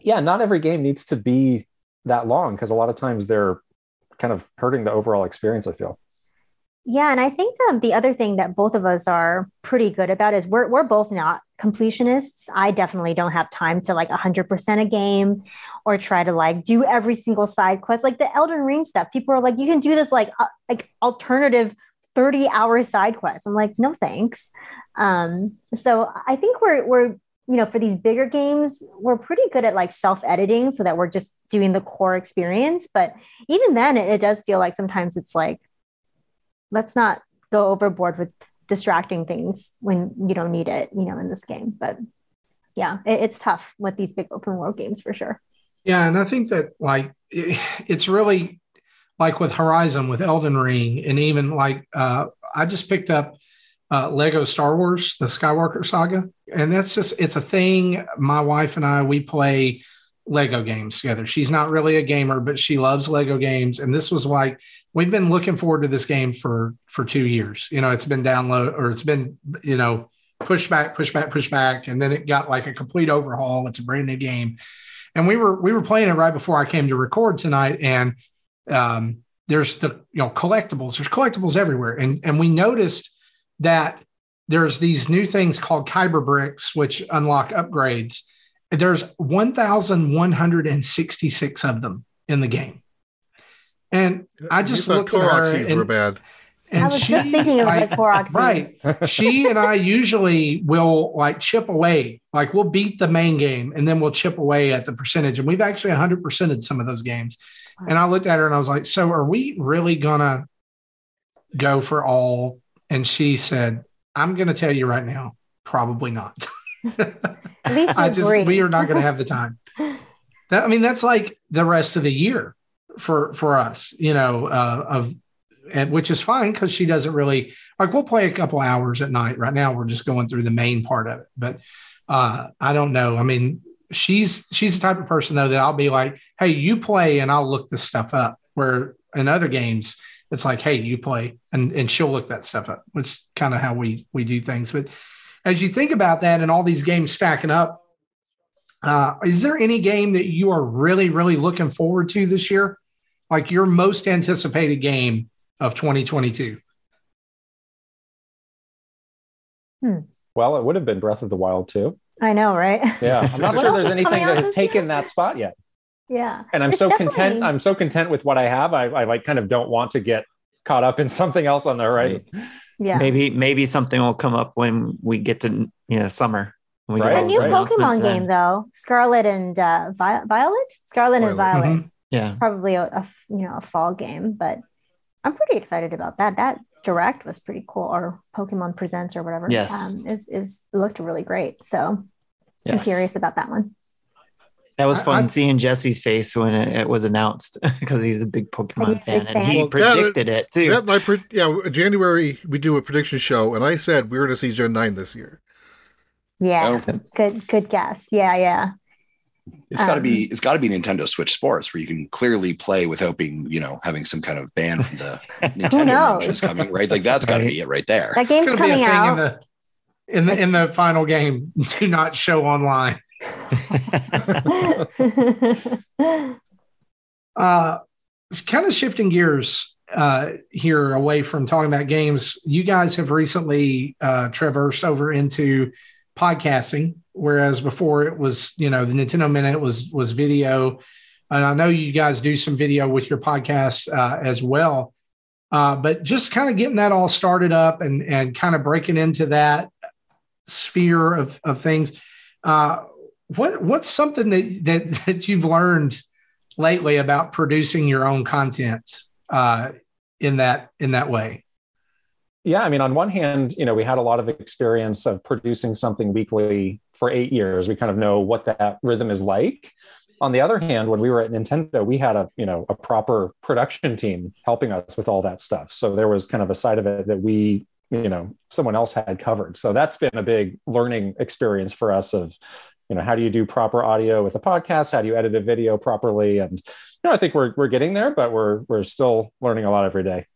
yeah not every game needs to be that long because a lot of times they're kind of hurting the overall experience i feel. Yeah, and I think um, the other thing that both of us are pretty good about is we're we're both not completionists. I definitely don't have time to like 100% a game or try to like do every single side quest like the Elden Ring stuff. People are like you can do this like uh, like alternative 30 hour side quest. I'm like no thanks. Um so I think we're we're you know for these bigger games we're pretty good at like self editing so that we're just doing the core experience but even then it, it does feel like sometimes it's like let's not go overboard with distracting things when you don't need it, you know, in this game. But yeah, it, it's tough with these big open world games for sure. Yeah, and I think that like it- it's really like with Horizon, with Elden Ring, and even like uh, I just picked up uh, Lego Star Wars, the Skywalker Saga, and that's just it's a thing. My wife and I we play Lego games together. She's not really a gamer, but she loves Lego games, and this was like we've been looking forward to this game for for two years. You know, it's been download or it's been you know push back, push back, push back, and then it got like a complete overhaul. It's a brand new game and we were we were playing it right before I came to record tonight, and um, there's the you know collectibles. There's collectibles everywhere, and and we noticed that there's these new things called Kyber bricks, which unlock upgrades. There's 1,166 of them in the game, and I just thought looked at her and- were bad. and I was just thinking it was like Koroks. right she and I usually will like chip away, like we'll beat the main game and then we'll chip away at the percentage. And we've actually 100%ed some of those games. And I looked at her and I was like, So are we really gonna go for all? And she said, I'm gonna tell you right now, probably not. At least you I just we are not gonna have the time. That I mean, that's like the rest of the year for for us, you know, uh, of and which is fine because she doesn't really like we'll play a couple hours at night. Right now we're just going through the main part of it. But uh i don't know. I mean she's she's the type of person though that i'll be like hey you play and i'll look this stuff up. Where in other games it's like, hey, you play, and and she'll look that stuff up, which kind of how we we do things. But as you think about that and all these games stacking up, uh, is there any game that you are really really looking forward to this year, like your most anticipated game of 2022? Hmm. Well, it would have been Breath of the Wild too. I know, right? Yeah, I'm not sure there's anything that has taken year? that spot yet. yeah. And I'm It's so content. I'm so content with what I have. I, I like kind of don't want to get caught up in something else on the horizon. Yeah. Maybe maybe something will come up when we get to you know summer. We Right, a new those right. announcements Pokemon then. game though, Scarlet and uh, Vi- Violet. Scarlet and Violet. Violet. Mhm. Yeah. Probably a you know a fall game, but I'm pretty excited about that. That direct was pretty cool, or Pokemon Presents or whatever. Yes. um, is is looked really great. So I'm curious about that one. That was fun I- seeing Jesse's face when it, it was announced because he's a big Pokemon a fan and he fan. Well, that- predicted it too. That my pre- yeah, January we do a prediction show, and I said we were going to see Gen nine this year. Yeah, Oh. good good guess. Yeah, yeah. It's got to Um, be it's got to be Nintendo Switch Sports where you can clearly play without being you know having some kind of ban from the Nintendo knows? coming right. Like that's got to Right. be it right there. That It's game's gonna be a coming thing out. in the in the in the final game. Do not show online. Uh, kind of shifting gears uh, here away from talking about games. You guys have recently uh, traversed over into podcasting, whereas before it was, you know, the Nintendo Minute was was video, and I know you guys do some video with your podcast uh, as well. Uh, but just kind of getting that all started up and and kind of breaking into that sphere of of things. Uh, what what's something that that that you've learned lately about producing your own content uh, in that in that way? Yeah, I mean, on one hand, you know, we had a lot of experience of producing something weekly for eight years. We kind of know what that rhythm is like. On the other hand, when we were at Nintendo, we had a you know a proper production team helping us with all that stuff. So there was kind of a side of it that we you know someone else had covered. So that's been a big learning experience for us of you know how do you do proper audio with a podcast? How do you edit a video properly? And you know, I think we're we're getting there, but we're we're still learning a lot every day.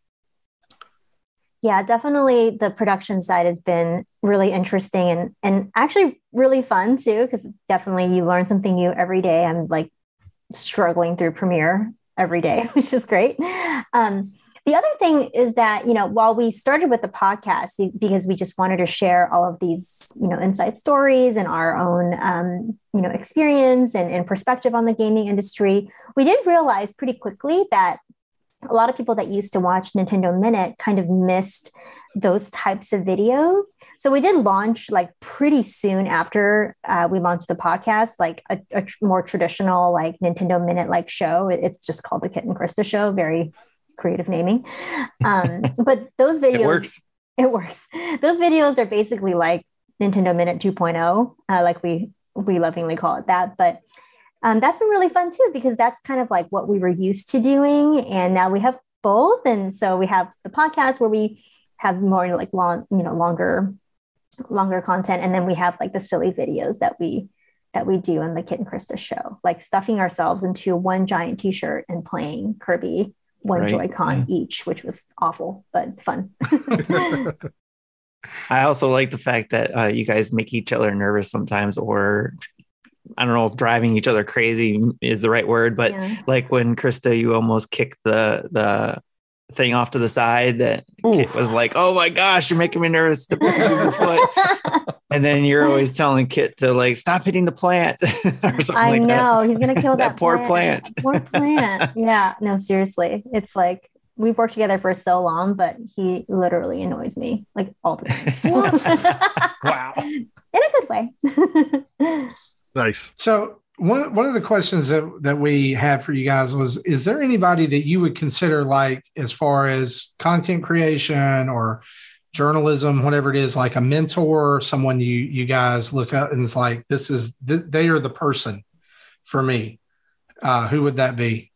Yeah, definitely the production side has been really interesting and and actually really fun too because definitely you learn something new every day. I'm like struggling through Premiere every day, which is great. Um, the other thing is that you know while we started with the podcast because we just wanted to share all of these you know inside stories and our own um, you know experience and, and perspective on the gaming industry, we did realize pretty quickly that a lot of people that used to watch Nintendo Minute kind of missed those types of video. So we did launch like pretty soon after uh, we launched the podcast, like a, a tr- more traditional like Nintendo Minute like show. It- it's just called the Kit and Krista Show. Very creative naming. Um, but those videos it works. it works. Those videos are basically like Nintendo Minute 2.0, uh, like we we lovingly call it that. But um, that's been really fun too because that's kind of like what we were used to doing, and now we have both. And so we have the podcast where we have more like long, you know, longer, longer content, and then we have like the silly videos that we that we do on the Kit and Krista show, like stuffing ourselves into one giant T-shirt and playing Kirby one Right, Joy-Con each, which was awful but fun. I also like the fact that uh, you guys make each other nervous sometimes, or I don't know if driving each other crazy is the right word, but Yeah. like when Krista, you almost kicked the the thing off to the side that Kit was like, "Oh my gosh, you're making me nervous to move your foot," and then you're always telling Kit to like stop hitting the plant or something I like know he's gonna kill That that, poor plant. Poor plant. yeah. No, seriously. It's like we've worked together for so long, but he literally annoys me like all the time. Wow. In a good way. Nice. So one one of the questions that that we had for you guys was: Is there anybody that you would consider like, as far as content creation or journalism, whatever it is, like a mentor, someone you you guys look up and it's like, this is th- they are the person for me. Uh, who would that be?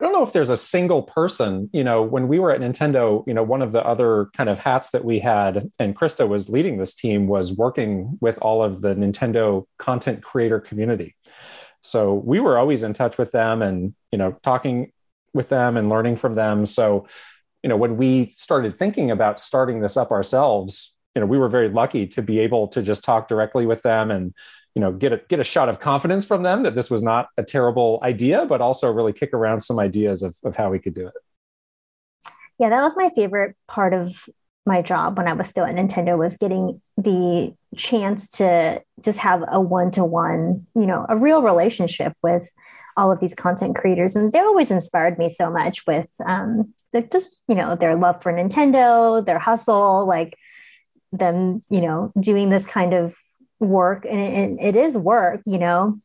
I don't know if there's a single person. You know, when we were at Nintendo, you know, one of the other kind of hats that we had, and Krista was leading this team, was working with all of the Nintendo content creator community. So we were always in touch with them and, you know, talking with them and learning from them. So, you know, when we started thinking about starting this up ourselves, you know, we were very lucky to be able to just talk directly with them and, you know, get a get a shot of confidence from them that this was not a terrible idea, but also really kick around some ideas of, of how we could do it. Yeah, that was my favorite part of my job when I was still at Nintendo was getting the chance to just have a one-to-one, you know, a real relationship with all of these content creators and they always inspired me so much with um the, just you know their love for nintendo their hustle like them you know doing this kind of work and it, it is work you know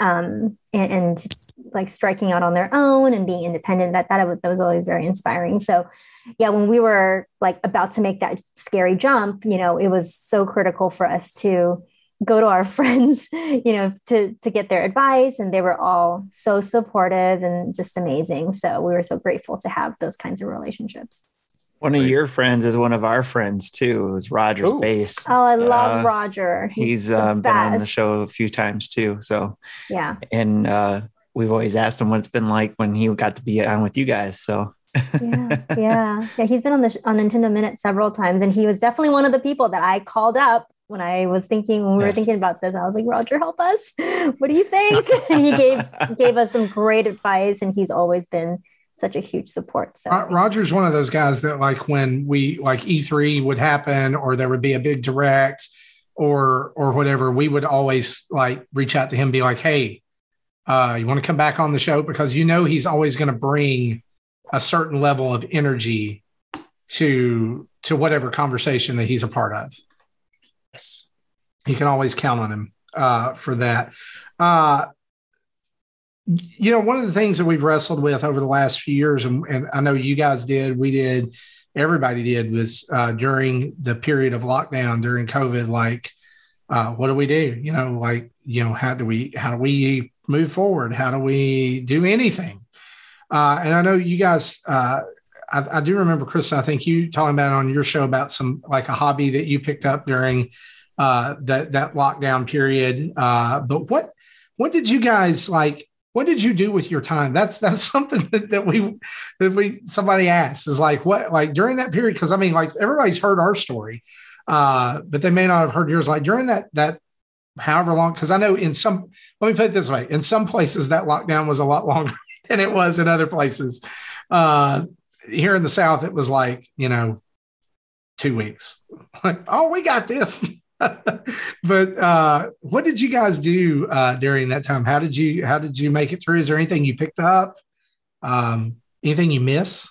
um and, and, like striking out on their own and being independent that, that that was always very inspiring. So yeah when we were like about to make that scary jump you know it was so critical for us to go to our friends, you know, to to get their advice, and they were all so supportive and just amazing. So we were so grateful to have those kinds of relationships. One of your friends is one of our friends too. It was Roger's Ooh. base. Oh, I love uh, Roger. He's, he's uh, been on the show a few times too. So yeah, and uh, we've always asked him what it's been like when he got to be on with you guys. So yeah, yeah, yeah. He's been on the on Nintendo Minute several times, and he was definitely one of the people that I called up when I was thinking when we yes. were thinking about this, I was like, Roger, help us. What do you think? he gave gave us some great advice, and he's always been such a huge support. So Roger's one of those guys that like when we like E3 would happen or there would be a big direct or or whatever, we would always like reach out to him, be like, hey, uh, you want to come back on the show? Because you know he's always going to bring a certain level of energy to to whatever conversation that he's a part of. Yes. You can always count on him uh, for that. Uh, you know, one of the things that we've wrestled with over the last few years, and, and I know you guys did, we did, everybody did, was uh, during the period of lockdown during COVID, like, uh, what do we do? You know, like, you know, how do we, how do we move forward? How do we do anything? Uh, and I know you guys, uh, I, I, do remember, Chris. I think you talking about on your show about some like a hobby that you picked up during uh, that that lockdown period. Uh, but what what did you guys like? What did you do with your time? That's that's something that, that we that we somebody asked is like what like during that period because I mean like everybody's heard our story, uh, but they may not have heard yours. Like during that that however long because I know in some let me put it this way in some places that lockdown was a lot longer than it was in other places. Uh, here in the South, it was like, you know, two weeks. Like, oh, we got this. but uh, what did you guys do uh, during that time? How did you how did you make it through? Is there anything you picked up? Um, anything you miss?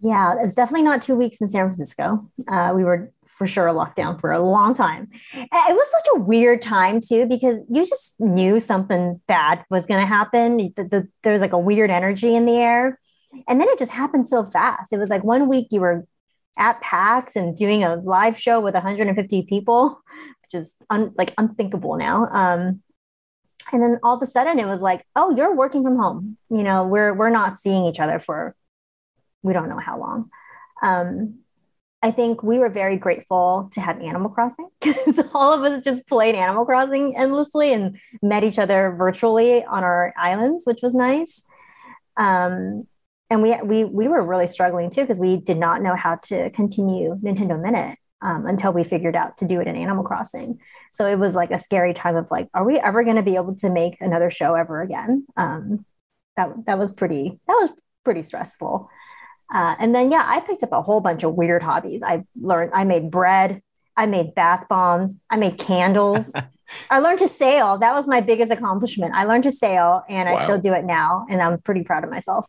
Yeah, it was definitely not two weeks in San Francisco. Uh, we were for sure locked down for a long time. It was such a weird time too because you just knew something bad was going to happen. The, the, there was like a weird energy in the air. And then it just happened so fast. It was like one week you were at PAX and doing a live show with 150 people, which is un- like unthinkable now. Um, and then all of a sudden it was like, oh, you're working from home. You know, we're we're not seeing each other for we don't know how long. Um, I think we were very grateful to have Animal Crossing because all of us just played Animal Crossing endlessly and met each other virtually on our islands, which was nice. Um, and we we we were really struggling too because we did not know how to continue Nintendo Minute um, until we figured out to do it in Animal Crossing. So it was like a scary time of like, are we ever going to be able to make another show ever again? Um, that that was pretty that was pretty stressful. Uh, and then yeah, I picked up a whole bunch of weird hobbies. I learned I made bread, I made bath bombs, I made candles. I learned to sail. That was my biggest accomplishment. I learned to sail and I still do it now. And I'm pretty proud of myself.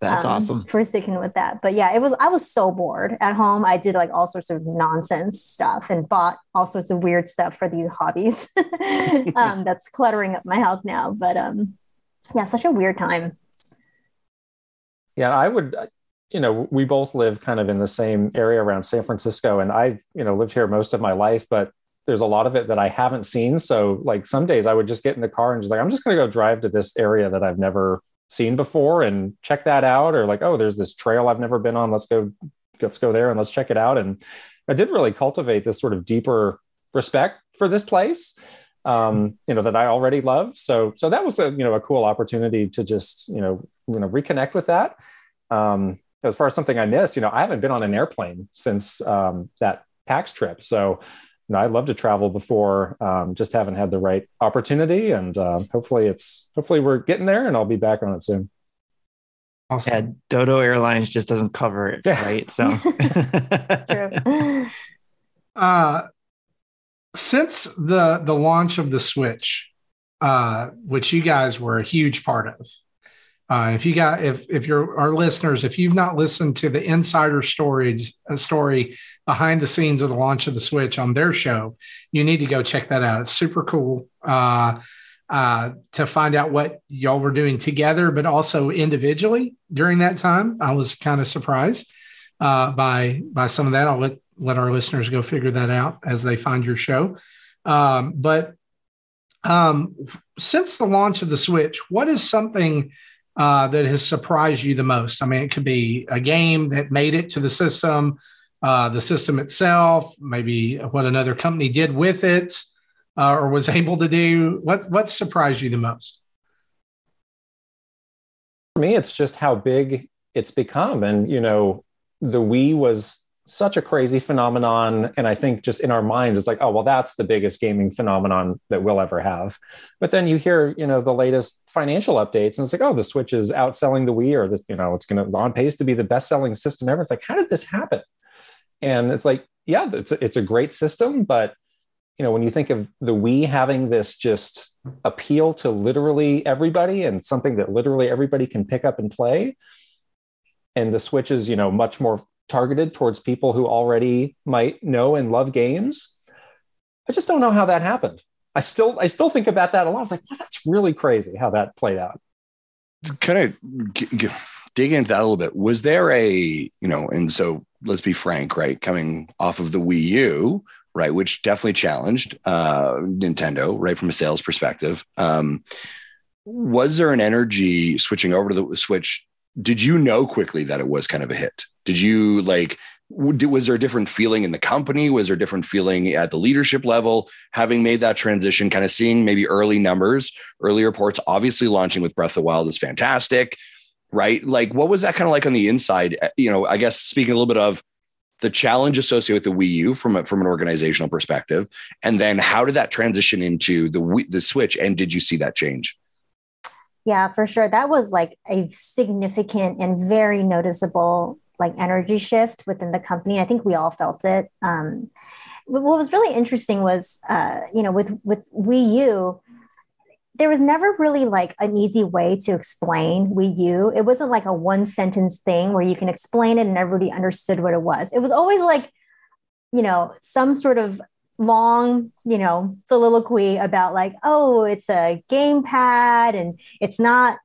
That's um, awesome. For sticking with that. But yeah, it was I was so bored at home. I did like all sorts of nonsense stuff and bought all sorts of weird stuff for these hobbies. um, that's cluttering up my house now. But um yeah, such a weird time. Yeah, I would you know, we both live kind of in the same area around San Francisco and I've, you know, lived here most of my life, but there's a lot of it that I haven't seen. So like some days I would just get in the car and just like, I'm just going to go drive to this area that I've never seen before and check that out or like oh there's this trail i've never been on let's go let's go there and let's check it out and i did really cultivate this sort of deeper respect for this place um, you know, that I already loved. So, so that was a, you know, a cool opportunity to just, you know, you know, reconnect with that. Um, as far as something I missed, you know, I haven't been on an airplane since um, that PAX trip. So, you know, I'd love to travel before, um, just haven't had the right opportunity. And uh, hopefully it's, hopefully we're getting there and I'll be back on it soon. Awesome. Yeah, Dodo Airlines just doesn't cover it, right? So, true. Uh, since the the launch of the Switch, uh, which you guys were a huge part of, uh, if you got if if you're our listeners, if you've not listened to the insider stories a story behind the scenes of the launch of the Switch on their show, you need to go check that out. It's super cool. Uh, uh, to find out what y'all were doing together, but also individually during that time. I was kind of surprised uh, by by some of that. I'll let let our listeners go figure that out as they find your show. Um, but um, since the launch of the Switch, what is something uh, that has surprised you the most? I mean, it could be a game that made it to the system, uh, the system itself, maybe what another company did with it uh, or was able to do? What what surprised you the most? For me, it's just how big it's become, and you know, the Wii was such a crazy phenomenon, and I think just in our minds, it's like, oh well, that's the biggest gaming phenomenon that we'll ever have. But then you hear, you know, the latest financial updates, and it's like, oh, the Switch is outselling the Wii, or this, you know, it's going to on pace to be the best-selling system ever. It's like, how did this happen? And it's like, yeah, it's a, it's a great system, but you know, when you think of the Wii having this just appeal to literally everybody and something that literally everybody can pick up and play, and the Switch is, you know, much more targeted towards people who already might know and love games. I just don't know how that happened. I still, I still think about that a lot. I was like, that's really crazy how that played out. Can of g- g- dig into that a little bit. Was there a, you know, and so let's be frank, right? Coming off of the Wii U, right, which definitely challenged uh, Nintendo, right, from a sales perspective. Um, was there an energy switching over to the Switch? Did you know quickly that it was kind of a hit? Did you like? Was there a different feeling in the company? Was there a different feeling at the leadership level, having made that transition? Kind of seeing maybe early numbers, early reports. Obviously, launching with Breath of the Wild is fantastic, right? Like, what was that kind of like on the inside? Uh, you know, I guess speaking a little bit of the challenge associated with the Wii U from a, from an organizational perspective, and then how did that transition into the the Switch? And did you see that change? Yeah, for sure. That was like a significant and very noticeable like energy shift within the company. I think we all felt it. Um, what was really interesting was, uh, you know, with with Wii U, there was never really like an easy way to explain Wii U. It wasn't like a one sentence thing where you can explain it and everybody understood what it was. It was always like, you know, some sort of long, you know, soliloquy about like, oh, it's a gamepad and it's not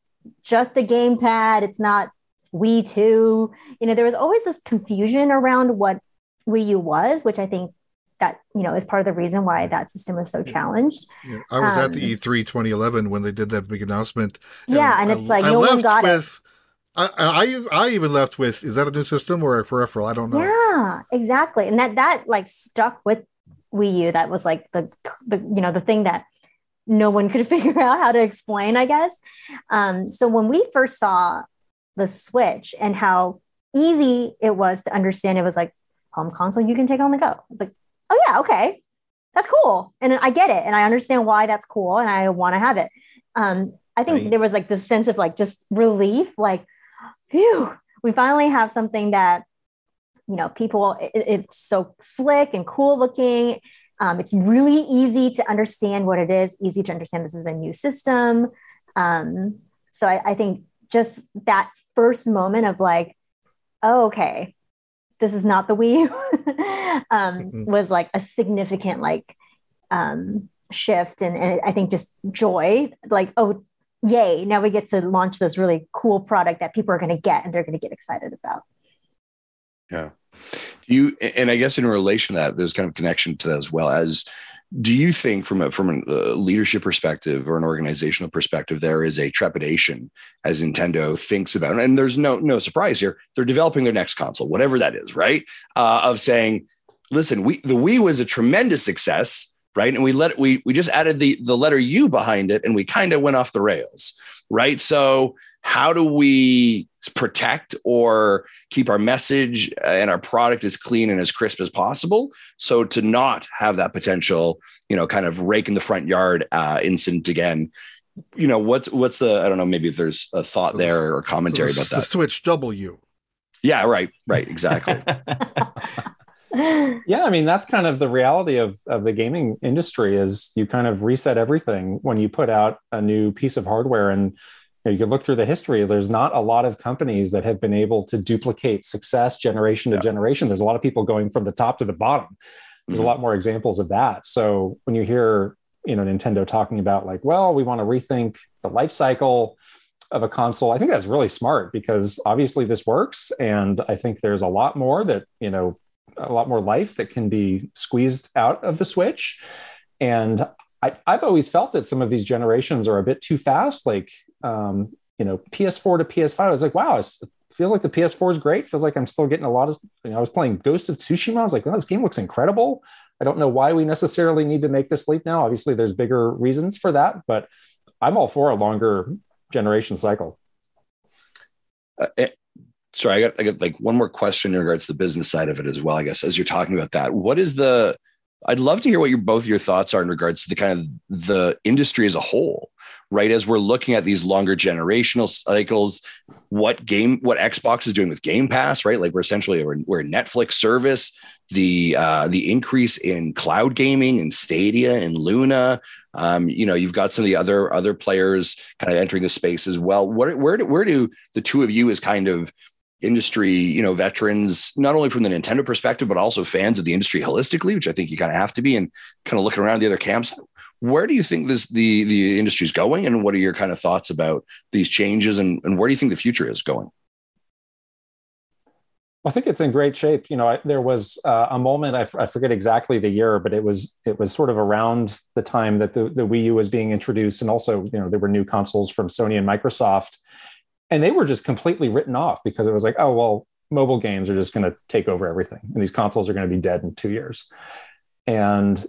just a gamepad. It's not Wii 2. You know, there was always this confusion around what Wii U was, which I think that you know is part of the reason why that system was so challenged. Yeah, I was um, at the um, E3 2011 when they did that big announcement. And yeah, and it's like I no one got with, it. I, I I even left with is that a new system or a peripheral? I don't know. Yeah, exactly, and that that like stuck with Wii U. That was like the the you know the thing that no one could figure out how to explain. I guess. Um, so when we first saw the Switch and how easy it was to understand, it was like home console you can take on the go. It's like oh yeah, okay, that's cool, and I get it, and I understand why that's cool, and I want to have it. Um, I think right. there was like this sense of like just relief, like, phew, we finally have something that you know people. It, it's so slick and cool looking. Um, it's really easy to understand what it is. Easy to understand this is a new system. Um, so I, I think just that first moment of like, oh, okay, this is not the Wii um, mm-hmm. was like a significant like um, shift and, and I think just joy like oh yay now we get to launch this really cool product that people are going to get and they're going to get excited about yeah Do you and I guess in relation to that there's kind of connection to that as well as do you think from a from a uh, leadership perspective or an organizational perspective there is a trepidation as nintendo thinks about and there's no no surprise here they're developing their next console whatever that is right uh, of saying listen we the wii was a tremendous success right? And we let we we just added the the letter U behind it, and we kind of went off the rails, right? So how do we protect or keep our message and our product as clean and as crisp as possible? So to not have that potential you know kind of rake in the front yard uh, incident again. You know what's what's the i don't know maybe if there's a thought there or commentary about that The switch W. yeah right right exactly. Yeah i mean that's kind of the reality of of the gaming industry is you kind of reset everything when you put out a new piece of hardware and you, know, you can look through the history there's not a lot of companies that have been able to duplicate success generation to Yeah. generation. There's a lot of people going from the top to the bottom. There's Mhm. a lot more examples of that. So when you hear you know nintendo talking about like well we want to rethink the life cycle of a console i think that's really smart because obviously this works and i think there's a lot more that you know a lot more life that can be squeezed out of the switch. And I, i've always felt that some of these generations are a bit too fast. Like um, you know ps4 to ps5 i was like wow it feels like the ps4 is great. Feels like i'm still getting a lot of you know i was playing ghost of tsushima. I was like wow, this game looks incredible. I don't know why we necessarily need to make this leap now. Obviously there's bigger reasons for that but i'm all for a longer generation cycle. Uh, eh, sorry, I got I got like one more question in regards to the business side of it as well. I guess as you're talking about that, what is the? I'd love to hear what your both your thoughts are in regards to the kind of the industry as a whole, right? As we're looking at these longer generational cycles, what game, what Xbox is doing with Game Pass, right? Like we're essentially we're, we're Netflix service. The uh, the increase in cloud gaming and Stadia and Luna, um, you know, you've got some of the other other players kind of entering the space as well. Where where do, where do the two of you as kind of industry, you know, veterans, not only from the Nintendo perspective, but also fans of the industry holistically, which I think you kind of have to be, and kind of looking around the other camps. Where do you think this the the industry is going, and what are your kind of thoughts about these changes, and, and where do you think the future is going? I think it's in great shape. You know, I, there was uh, a moment I, f- I forget exactly the year, but it was it was sort of around the time that the, the Wii U was being introduced, and also you know there were new consoles from Sony and Microsoft, and they were just completely written off because it was like, oh well, mobile games are just going to take over everything, and these consoles are going to be dead in two years, and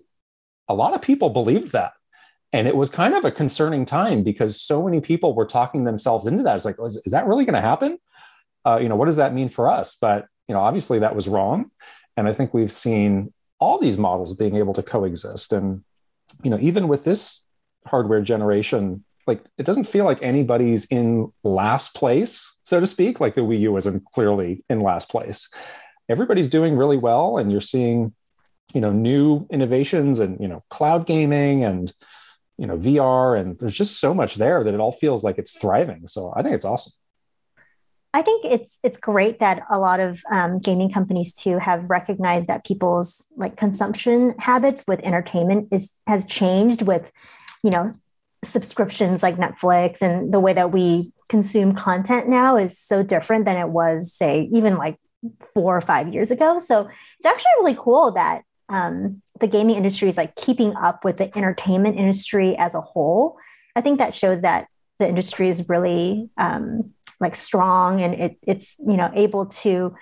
a lot of people believed that. And it was kind of a concerning time because so many people were talking themselves into that. It's like, is, is that really going to happen? uh, you know, what does that mean for us? But you know, obviously that was wrong, and I think we've seen all these models being able to coexist. And you know, even with this hardware generation, like it doesn't feel like anybody's in last place, so to speak. Like the Wii U isn't clearly in last place. Everybody's doing really well, and you're seeing, you know, new innovations and you know, cloud gaming and you know, VR, and there's just so much there that it all feels like it's thriving. So I think it's awesome. I think it's it's great that a lot of um, gaming companies too have recognized that people's like consumption habits with entertainment is has changed with, you know, subscriptions like Netflix and the way that we consume content now is so different than it was say even like four or five years ago. So it's actually really cool that um, the gaming industry is like keeping up with the entertainment industry as a whole. I think that shows that the industry is really um, like strong and it, it's you know able to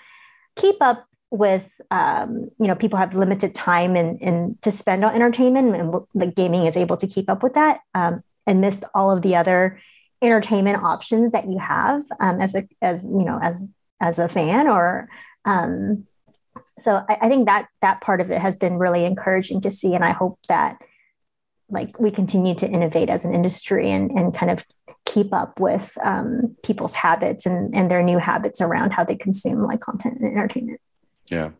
keep up with um, you know people have limited time and, and to spend on entertainment and the gaming is able to keep up with that um, amidst all of the other entertainment options that you have um, as a as you know as as a fan or um, so I, I think that that part of it has been really encouraging to see and i hope that like we continue to innovate as an industry and, and kind of keep up with um, people's habits and, and their new habits around how they consume like content and entertainment. Yeah.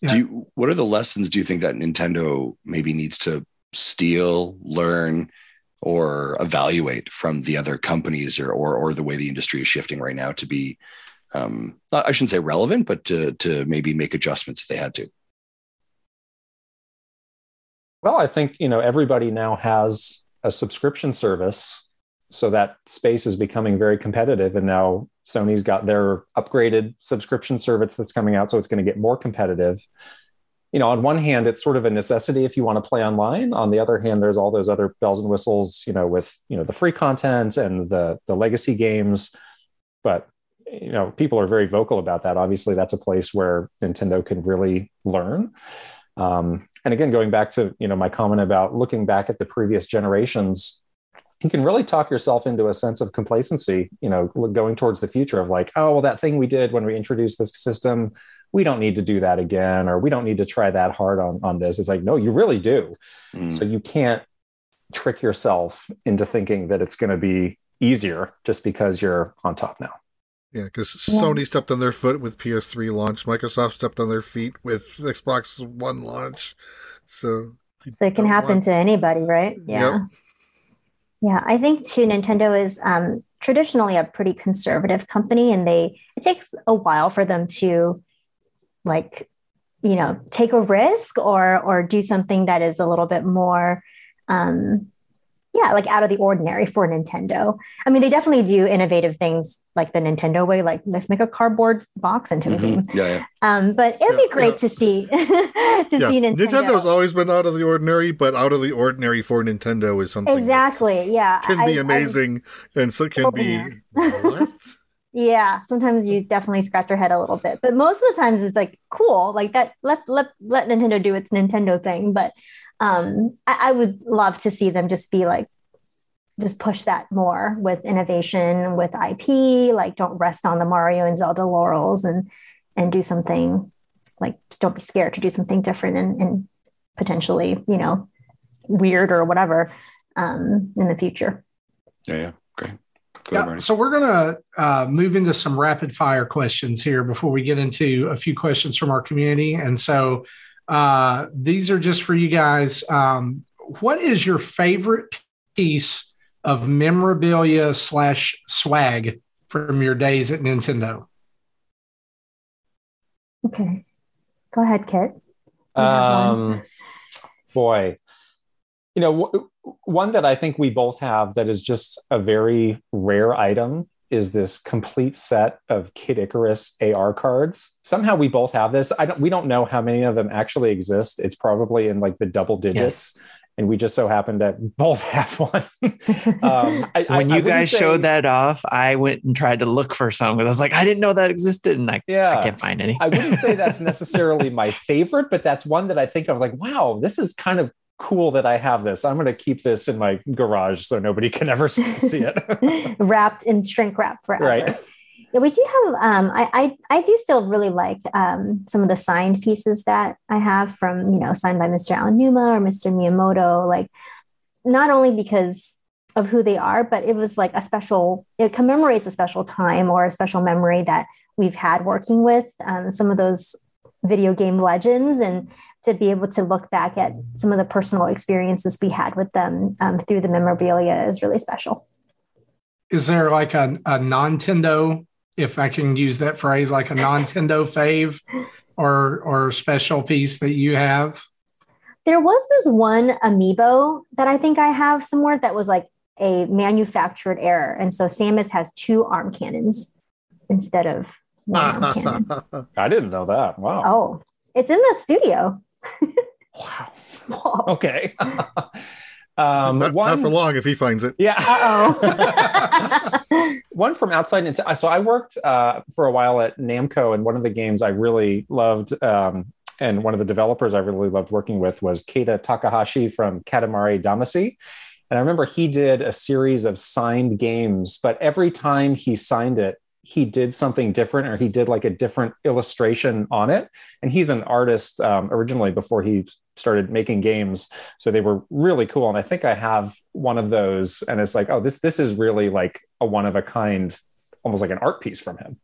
Yeah. Do you, what are the lessons do you think that Nintendo maybe needs to steal, learn, or evaluate from the other companies or or, or the way the industry is shifting right now to be um, not, I shouldn't say relevant, but to to maybe make adjustments if they had to. Well, I think you know everybody now has a subscription service, so that space is becoming very competitive. And now Sony's got their upgraded subscription service that's coming out, so it's going to get more competitive. You know, on one hand, it's sort of a necessity if you want to play online. On the other hand, there's all those other bells and whistles, you know, with you know the free content and the the legacy games. But you know, people are very vocal about that. Obviously, that's a place where Nintendo can really learn. Um, and again, going back to you know my comment about looking back at the previous generations, you can really talk yourself into a sense of complacency. You know, going towards the future of like, oh well, that thing we did when we introduced this system, we don't need to do that again, or we don't need to try that hard on on this. It's like, no, you really do. Mm. So you can't trick yourself into thinking that it's going to be easier just because you're on top now. Yeah, because yeah. Sony stepped on their foot with PS3 launch. Microsoft stepped on their feet with Xbox One launch. So, so it can happen want... to anybody, right? Yeah. Yep. Yeah, I think too. Nintendo is um, traditionally a pretty conservative company, and they it takes a while for them to like you know take a risk or or do something that is a little bit more um, yeah, like out of the ordinary for Nintendo. I mean, they definitely do innovative things like the Nintendo way, like let's make a cardboard box into mm-hmm. game. Yeah, yeah. Um, but it would yeah, be great to see to see Nintendo. Nintendo's always been out of the ordinary, but out of the ordinary for Nintendo is something exactly. Yeah, can I, be amazing, I, and so can oh, be. yeah, sometimes you definitely scratch your head a little bit, but most of the times it's like cool, like that. Let's let let Nintendo do its Nintendo thing, but um, I, I would love to see them just be like just push that more with innovation with ip like don't rest on the mario and zelda laurels and and do something like don't be scared to do something different and, and potentially you know weird or whatever um, in the future. Yeah yeah. Great. Yeah, so we're going to uh, move into some rapid fire questions here before we get into a few questions from our community. And so uh, these are just for you guys. Um, what is your favorite piece of memorabilia slash swag from your days at Nintendo? Okay, go ahead, Kit. Um, boy, you know, w- one that I think we both have that is just a very rare item is this complete set of Kid Icarus AR cards. Somehow we both have this. I don't we don't know how many of them actually exist. It's probably in like the double digits. Yes. And we just so happened to both have one. um, I, when I, you I guys say, showed that off, I went and tried to look for some because I was like, I didn't know that existed, and I, yeah, I can't find any. I wouldn't say that's necessarily my favorite, but that's one that I think of like, wow, this is kind of cool that I have this. I'm going to keep this in my garage so nobody can ever see it. Wrapped in shrink wrap forever. Right. Yeah, we do have. Um, I, I I do still really like um, some of the signed pieces that I have from you know signed by Mr. Aonuma or Mr. Miyamoto. Like, not only because of who they are, but it was like a special. It commemorates a special time or a special memory that we've had working with um, some of those video game legends and to be able to look back at some of the personal experiences we had with them um, through the memorabilia is really special. Is there like a, a Nintendo, if I can use that phrase, like a Nintendo fave or or special piece that you have? There was this one amiibo that I think I have somewhere that was like a manufactured error. And so Samus has two arm cannons instead of I didn't know that. Wow. Oh, it's in the studio. wow. Whoa. Okay. um, not, one, not, for long if he finds it. Yeah. oh. one from outside. So I worked uh, for a while at Namco, and one of the games I really loved. Um, and one of the developers I really loved working with was Keita Takahashi from Katamari Damacy. And I remember he did a series of signed games, but every time he signed it, he did something different or he did like a different illustration on it. And he's an artist um, originally before he started making games. So they were really cool. And i think i have one of those. And it's like oh this this is really like a one of a kind almost like an art piece from him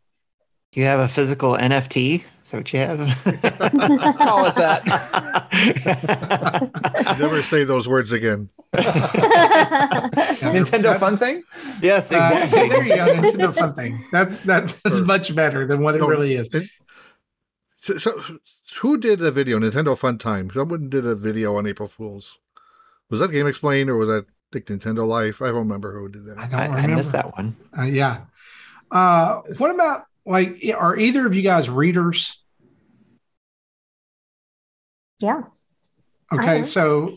you have a physical NFT? Is that what you have? Call it that. Never say those words again. Nintendo Fun Thing? Yes, uh, exactly. Uh, there you go, Nintendo Fun Thing. That's that, that's much better than what it no, really is. It, so, so, who did a video? Nintendo Fun Time. Someone did a video on April Fools. Was that GameXplain or was that like Nintendo Life? I don't remember who did that. I don't I, remember. I missed that one. Uh, yeah. Uh, what about like are either of you guys readers? Yeah. Okay, so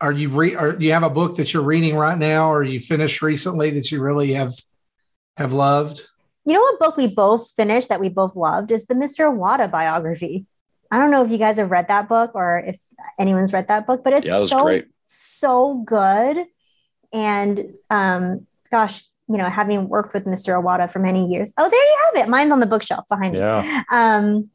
are you re are do you have a book that you're reading right now or you finished recently that you really have have loved? You know what book we both finished that we both loved is the Mr. Iwata biography. I don't know if you guys have read that book or if anyone's read that book, but it's Yeah, so great. so good. And um, gosh, you know, having worked with Mr. Iwata for many years. Oh, there you have it. Mine's on the bookshelf behind me. Yeah. Um,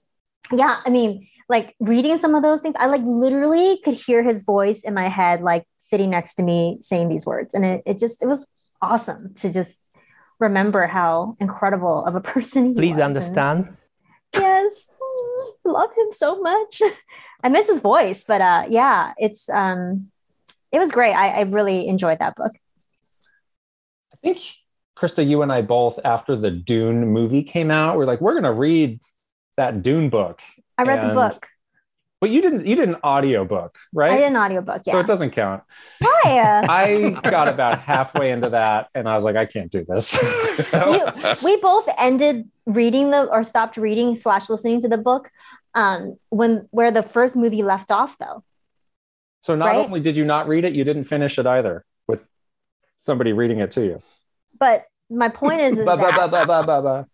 yeah, I mean, like reading some of those things, I like literally could hear his voice in my head, like sitting next to me saying these words. And it, it just, it was awesome to just remember how incredible of a person he Please was. And- understand. yes love him so much i miss his voice but uh yeah it's um it was great i, I really enjoyed that book I think Krista, you and I both, after the Dune movie came out, we're like, we're gonna read that Dune book. i read the book But you didn't you did an audio book, right? i did an audiobook yeah So it doesn't count. Why? I got about halfway into that and I was like, I can't do this. so we both ended reading the or stopped reading slash listening to the book um when where the first movie left off though So not Right? only did you not read it, you didn't finish it either with somebody reading it to you. But my point is, is Ba, ba, ba, that ba, ba, ba, ba.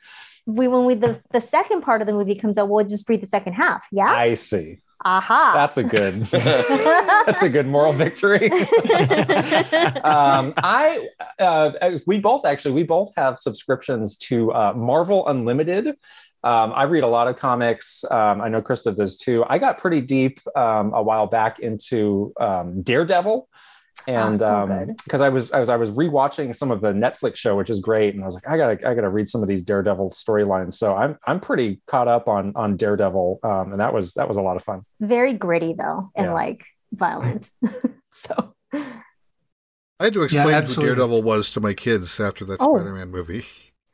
we when we the, the second part of the movie comes out we'll just read the second half yeah I see. aha That's a good that's a good moral victory. um, I uh, we both actually we both have subscriptions to uh, Marvel Unlimited. Um, I read a lot of comics. Um, I know Krista does too. I got pretty deep um, a while back into um, Daredevil, and so um, because I was I was I was rewatching some of the Netflix show, which is great, and I was like, I gotta I gotta read some of these Daredevil storylines. So I'm I'm pretty caught up on on Daredevil, um, and that was that was a lot of fun. It's very gritty though and Yeah. like violent. so I had to explain who. Daredevil was to my kids after that Oh. Spider-Man movie.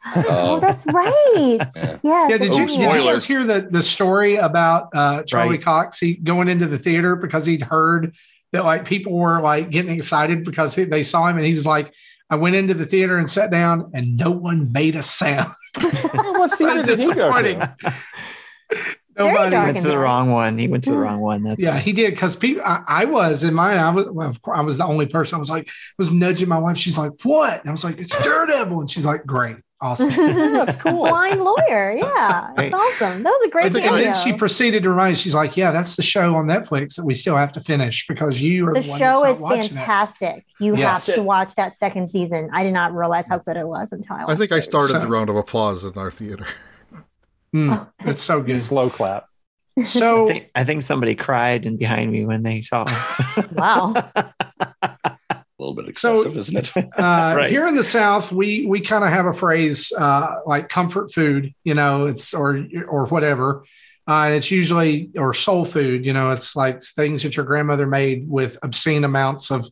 oh, Oh. that's right. Yeah. Yeah. Yeah, did you, did you guys hear the, the story about uh, Charlie Right. Cox he, going into the theater because he'd heard that like people were like getting excited because he, they saw him and he was like, I went into the theater and sat down and no one made a sound. what So did he go disappointing. to? Nobody. went to the there. wrong one. He went to the wrong one. That's Yeah, he did because people. I, I was in my. I was. Well, of course, I was the only person. I was like, was nudging my wife. She's like, "What?" And I was like, "It's Daredevil," and she's like, "Great, awesome." That's cool. Blind lawyer. Yeah. Right. That's awesome. That was a great and cameo. then she proceeded to write. She's like, "Yeah, that's the show on Netflix that we still have to finish because you are the the, show that's is not watching it." fantastic. You Yes. have to watch that second season. I did not realize how good it was until I I think I started So- the round of applause in our theater. Mm, it's so good. Slow clap. I So think, I think somebody cried and behind me when they saw. Wow. A little bit So- isn't it? uh, Right. here in the South, we we kind of have a phrase uh, like comfort food, you know, it's or or whatever. Uh, and it's usually or soul food, you know, it's like things that your grandmother made with obscene amounts of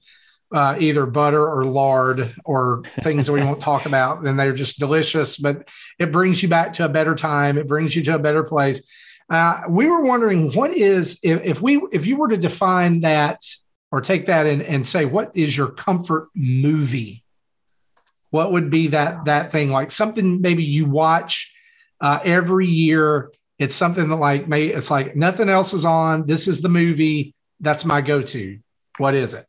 uh, either butter or lard or things that we won't talk about. And they're just delicious, but it brings you back to a better time. It brings you to a better place. Uh, we were wondering what is if, if we if you were to define that or take that and, and say what is your comfort movie? What would be that that thing? Like something maybe you watch uh, every year. It's something that like may it's like nothing else is on. This is the movie. That's my go-to. What is it?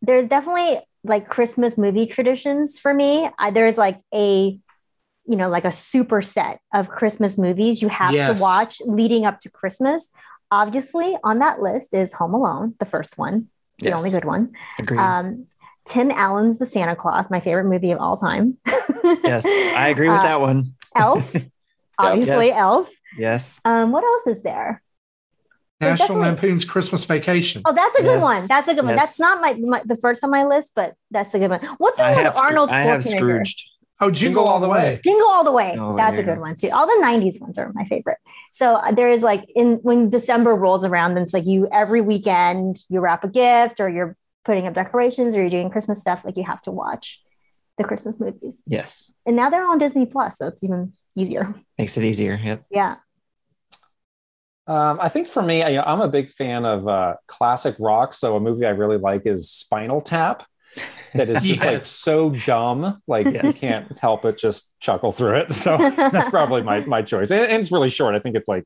There's definitely like Christmas movie traditions for me. I, there's like a, you know, like a super set of Christmas movies you have Yes. to watch leading up to Christmas. Obviously, on that list is Home Alone, the first one, the Yes. only good one. Agreed. Um, Tim Allen's The Santa Claus, my favorite movie of all time. yes, I agree with Uh, that one. Elf, obviously Yes. Elf. Yes. Um, what else is there? National definitely- lampoon's christmas vacation Oh, that's a good Yes. one. That's a good one. That's not my, my the first on my list, but that's a good one. What's the I one have, with Arnold I have Schwarzenegger? Scrooged. Oh jingle, all the way, Jingle All the Way. Oh, That's there a good one too. All the '90s ones are my favorite. So uh, there is like in when December rolls around, then it's like you every weekend you wrap a gift or you're putting up decorations or you're doing Christmas stuff. Like you have to watch the Christmas movies, Yes. and now they're on Disney Plus, so it's even easier. Makes it easier. Yep. Yeah. Um, I think for me, I, I'm a big fan of uh, classic rock. So a movie I really like is Spinal Tap. That is just like so dumb, like you can't help but just chuckle through it. So that's probably my my choice, and, and it's really short. I think it's like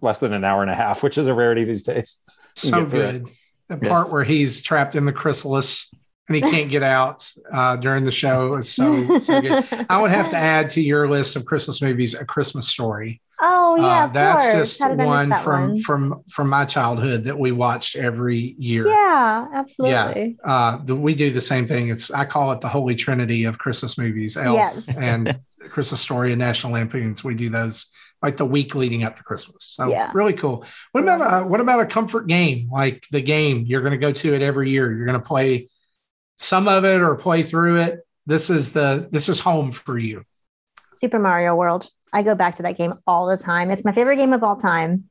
less than an hour and a half, which is a rarity these days. So get through it. good the Yes. part where he's trapped in the chrysalis and he can't get out uh, during the show. It's so, so good. I would have to add to your list of Christmas movies a Christmas story. Oh yeah, Uh, of that's course. just How did I miss one from one? from from my childhood that we watched every year. Yeah, absolutely. Uh, the, we do the same thing. It's I call it the holy trinity of Christmas movies: Elf Yes. and Christmas Story and National Lampoons. We do those like the week leading up to Christmas. So Yeah. really cool. What about uh, what about a comfort game like the game you're going to go to it every year? You're going to play some of it or play through it. This is the this is home for you. Super Mario World. I go back to that game all the time. It's my favorite game of all time.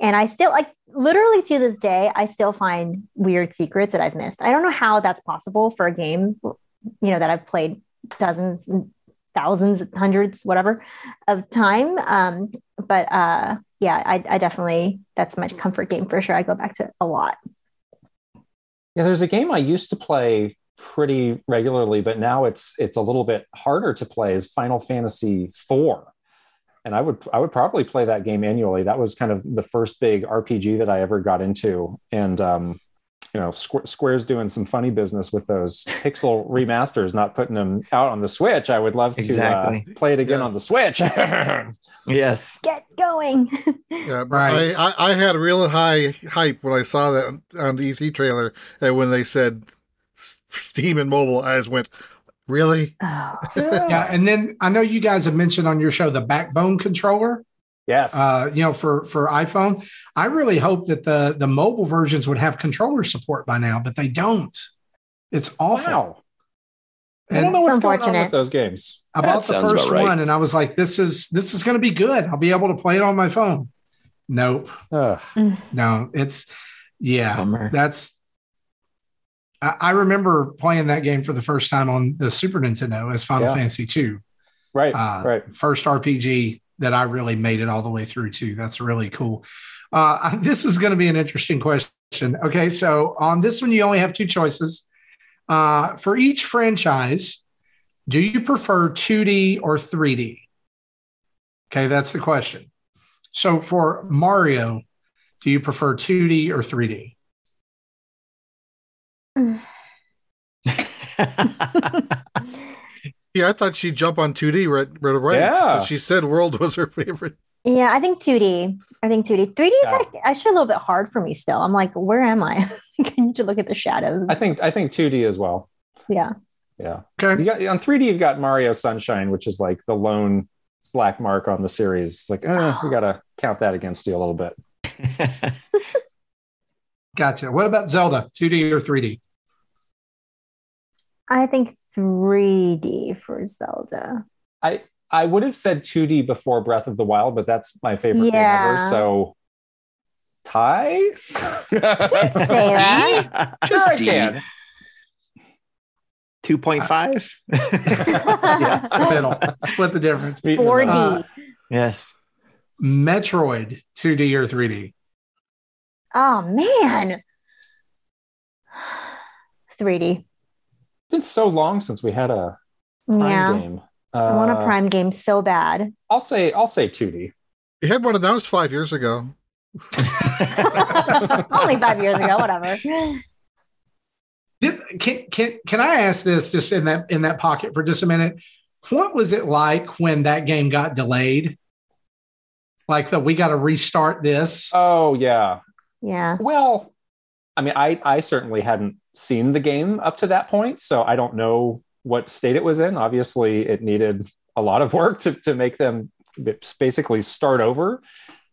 And I still like literally to this day, I still find weird secrets that I've missed. I don't know how that's possible for a game, you know, that I've played dozens, thousands, hundreds, whatever of time. Um, but uh yeah, I, I definitely that's my comfort game for sure. I go back to it a lot. Yeah, there's a game I used to play pretty regularly, but now it's it's a little bit harder to play. Is Final Fantasy IV, and I would I would probably play that game annually. That was kind of the first big RPG that I ever got into, and um, you know, Squ- Square's doing some funny business with those pixel remasters, not putting them out on the Switch. I would love to Exactly. uh, play it again Yeah. on the Switch. yes. Get going. Yeah, Right. I, I, I had a real high hype when I saw that on, on the E3 trailer, and when they said S- Steam and mobile, I just went, "Really? Oh. Yeah, and then I know you guys have mentioned on your show the backbone controller. yes. uh, you know, for for iPhone. I really hope that the the mobile versions would have controller support by now, but they don't. It's awful. wow. I don't know what's going on with those games. I That bought the first right. one, and I was like, "This is this is going to be good. I'll be able to play it on my phone." Nope, Ugh. no, it's yeah, Bummer. that's. I, remember playing that game for the first time on the Super Nintendo as Final Yeah. Fantasy two. right, Uh, right. first RPG that I really made it all the way through to. That's really cool. Uh, this is going to be an interesting question. Okay, so on this one, you only have two choices. Uh, for each franchise, do you prefer 2D or 3D? Okay, that's the question. So for Mario, do you prefer 2D or 3D? Yeah, I thought she'd jump on 2D right, right away. Yeah. But she said World was her favorite. Yeah, I think 2D. I think 2D. 3D is Yeah. like actually a little bit hard for me still. I'm like, where am I? I need to look at the shadows. I think I think 2D as well. yeah. Yeah. Okay. You got on 3D, you've got Mario Sunshine, which is like the lone black mark on the series. It's like, eh, we gotta count that against you a little bit. Gotcha. What about Zelda, 2D or 3D? I think 3D for Zelda. I I would have said 2D before Breath of the Wild, but that's my favorite game ever. Yeah. So tie? Say that. Just Sure I D. can. 2.5. Yes, middle. Split the difference. Meet 4D. Uh, yes. Metroid, 2D or 3D? Oh man. 3D. It's been so long since we had a Prime Yeah. game. I want a Uh, Prime game so bad. I'll say I'll say 2D. You had one announced five years ago. Only five years ago, whatever. Just, can, can, can I ask this just in that in that pocket for just a minute? What was it like when that game got delayed? Like that we got to restart this. Oh yeah. Yeah. Well, I mean, I I certainly hadn't seen the game up to that point, so I don't know what state it was in. Obviously, it needed a lot of work to to make them basically start over.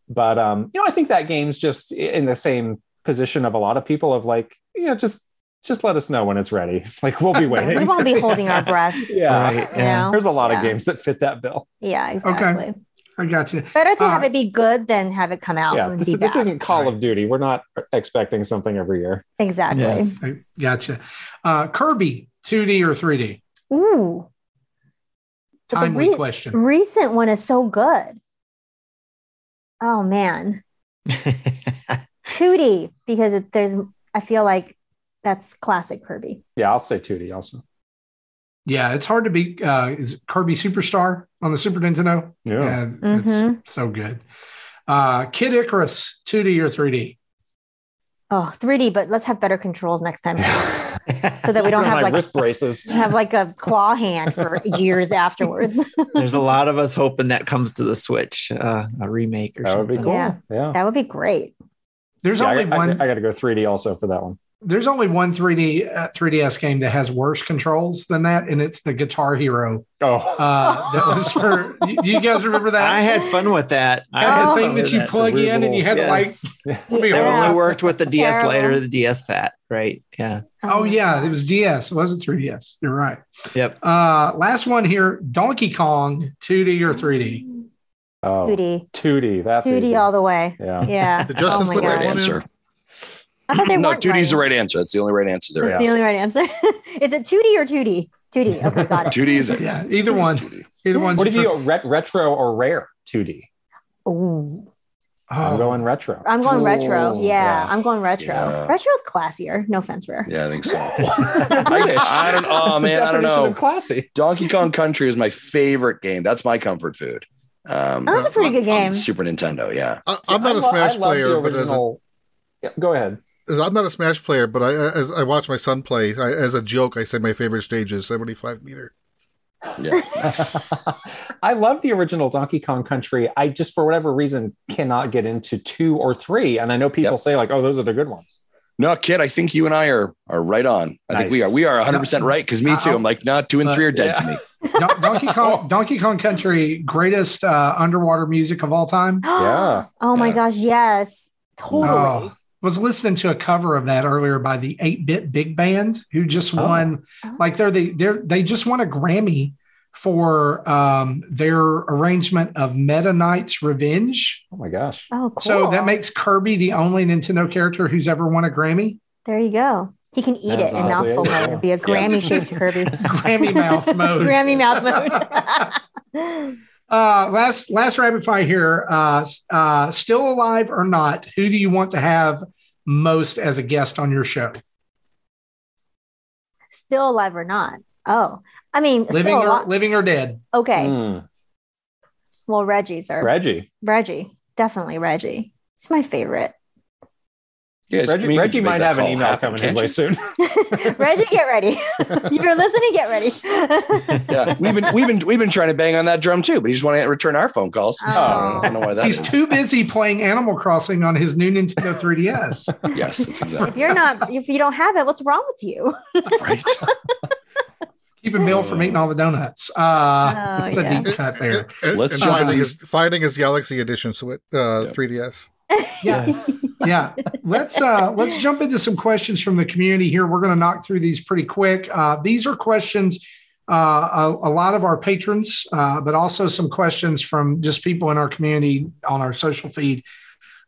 But um, you know, I think that game's just in the same position of a lot of people of like, you know, just just let us know when it's ready. Like we'll be waiting. We won't be holding our breath. Yeah. Right. Yeah. There's a lot Yeah. of games that fit that bill. Yeah, exactly. I got you. Better to have Uh, it be good than have it come out Yeah, and this, be this bad. isn't Call of Duty. We're not expecting something every year. exactly. Yes. I gotcha. Uh, Kirby, 2D or 3D? Ooh. But Timely re- question. recent one is so good. Oh man, 2D because it, there's. I feel like that's classic Kirby. Yeah, I'll say 2D also. Yeah, it's hard to be. Uh, is Kirby Superstar on the Super Nintendo? Yeah. it's Mhm. so good. Uh, Kid Icarus, 2D or 3D? Oh, 3D, but let's have better controls next time so that we don't have like wrist braces. have like a claw hand for years afterwards. There's a lot of us hoping that comes to the Switch, uh, a remake or That would be something. cool. Yeah. Yeah. that would be great. There's Yeah, only I- one. I got to go 3D also for that one. There's only one 3D uh, 3DS game that has worse controls than that, and it's the Guitar Hero. Oh, Uh, that was for. Do you guys remember that? I had fun with that. I That had Oh. fun thing that you that. plug in and you had to like. Yes. It horrible. only worked with the DS Terrible. Lite or the DS Fat, right? Yeah. Oh yeah, it was DS. It wasn't 3DS. You're right. Yep. Uh, last one here: Donkey Kong, 2D or 3D. oh, 2D. 2D. That's 2D easy. all the way. Yeah. Yeah. The Justice oh my League Right answer. I thought they No, weren't 2D is the right. right answer. That's the only right answer there. That's the only right answer. is it 2D or 2D? 2D. Okay, got it. 2D is it. Yeah, either one. Either one. What if you go ret- retro or rare 2D? Ooh. I'm Oh, going retro. I'm going retro. Yeah, yeah. I'm going retro. Yeah. is classier. No offense, Rare. Yeah, I think so. British. I don't- oh, That's the man, I don't know. Of classy. Donkey Kong Country is my favorite game. That's my comfort food. Um, Oh, that's a pretty good game. Super Nintendo, yeah. I, I'm not I a Smash love player, but as a, Yeah, go ahead. I'm not a Smash player, but I as I watch my son play. I, as a joke, I say my favorite stage is 75 meter. Yeah. Nice. I love the original Donkey Kong Country. I just, for whatever reason, cannot get into two or three. And I know people Yep. say like, "Oh, those are the good ones." no, kid, I think you and I are are right on. I think we are. We are 100 percent right. Because me too. I'm like, no, two and three are dead to me. Don- Donkey Kong, Donkey Kong Country, greatest uh, underwater music of all time. Yeah. Oh my Yeah. gosh, yes. Totally. Oh, was listening to a cover of that earlier by the 8-bit big band who just Oh. won Oh. like they're the they're they just won a Grammy for um, their arrangement of Meta Knight's Revenge. Oh my gosh. Oh, cool. So that makes Kirby the only Nintendo character who's ever won a Grammy. there you go. He can eat That's it in awesome. mouthful mode. It'd be a Grammy shaped Kirby. Grammy mouth mode. Grammy mouth mode. Uh, last last rapid fire here. Uh, uh, still alive or not? Who do you want to have most as a guest on your show? still alive or not? Oh, I mean, Living still or alive. living or dead? Okay. Mm, Well, Reggie's sir. Reggie. Reggie. Definitely Reggie. It's my favorite. Yes, Reggie, mean, Reggie might have an email happen, coming his way soon. Reggie, get ready. if you're listening, get ready. Yeah, we've been we've been we've been trying to bang on that drum too, but he just want to return our phone calls. Oh. I don't know why that He's is. too busy playing Animal Crossing on his new Nintendo 3DS. Yes, that's exactly if you're not, if you don't have it, what's wrong with you? right. Keeping Bill from eating all the donuts. Uh, Oh, that's yeah. a deep cut there. And, Let's and jump finding his finding his Galaxy Edition Switch uh, Yeah. 3DS. Yes. yeah. Let's uh let's jump into some questions from the community here. We're going to knock through these pretty quick. Uh, these are questions uh, a, a lot of our patrons, uh, but also some questions from just people in our community on our social feed.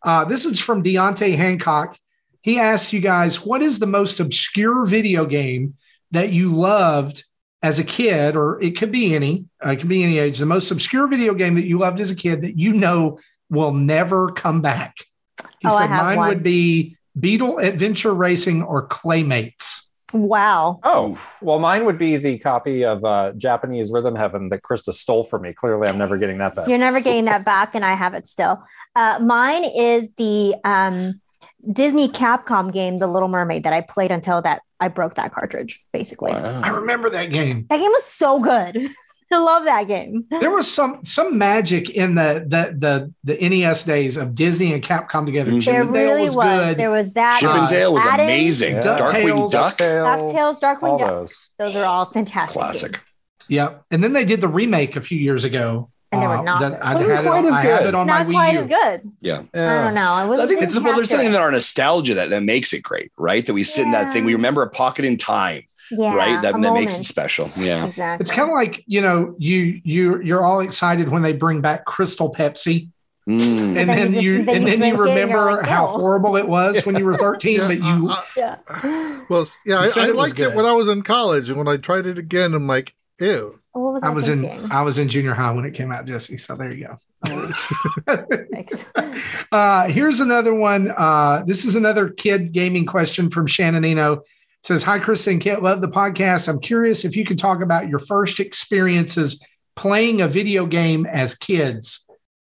Uh, this is from Deontay Hancock. He asks you guys, what is the most obscure video game that you loved as a kid, or it could be any, uh, it could be any age, the most obscure video game that you loved as a kid that you know will never come back? He Oh, I said have mine one. would be Beetle Adventure Racing or Claymates. wow. Oh, well, mine would be the copy of uh, Japanese Rhythm Heaven that Krista stole from me. Clearly, I'm never getting that back. You're never getting that back, and I have it still. Uh, mine is the um, Disney Capcom game, The Little Mermaid, that I played until that I broke that cartridge. Basically, I remember that game. that game was so good. I love that game. There was some some magic in the the the, the NES days of Disney and Capcom together. Mhm. Chip There and Dale really was, was. good. There was that. Chip and Dale was Aladdin. amazing. Yeah. Darkwing DuckTales. Duck, DuckTales, Darkwing all Duck. those. Those are all fantastic. classic. games. Yep. And then they did the remake a few years ago. And they were uh, not that good. I Wasn't had it quite on, as I have good. it on Not my quite Wii U. as good. Yeah. I don't know. I, I wasn't think it's well, there's something it. in our nostalgia that, that makes it great, right? That we sit in that thing. We remember a pocket in time, yeah, right? That, a that makes it special. Yeah. Exactly. It's kind of like you know you you you're all excited when they bring back Crystal Pepsi, Mm. and then then, you you, just- then and then you drink it and you're remember like, how horrible it was when you were 13, but you uh, yeah. well, yeah, I, I it was liked it good. when I was in college, and when I tried it again, I'm like, ew. What was I I, was in? I was in junior high when it came out, Jesse. So there you go. Thanks. uh, here's another one. Uh, this is another kid gaming question from Shannon Eno. Says, Hi, Kristen Kit. Love the podcast. I'm curious if you could talk about your first experiences playing a video game as kids.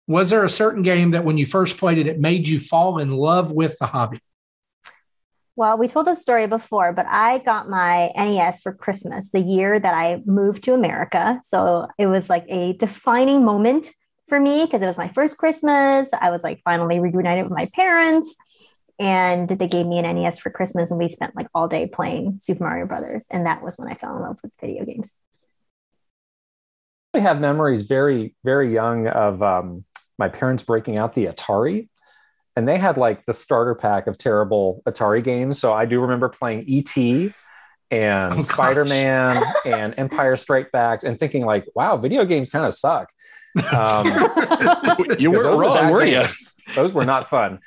Was there a certain game that when you first played it, it made you fall in love with the hobby? Well, we told this story before, but I got my NES for Christmas the year that I moved to America. So it was like a defining moment for me because it was my first Christmas. I was like finally reunited with my parents. And they gave me an NES for Christmas, and we spent like all day playing Super Mario Brothers. And that was when I fell in love with video games. I have memories very, very young of um, my parents breaking out the Atari and they had like the starter pack of terrible Atari games. So I do remember playing ET and oh, Spider Man and Empire Strike Back and thinking like, wow, video games kind of suck. Um, you weren't wrong, were you? Those were not fun.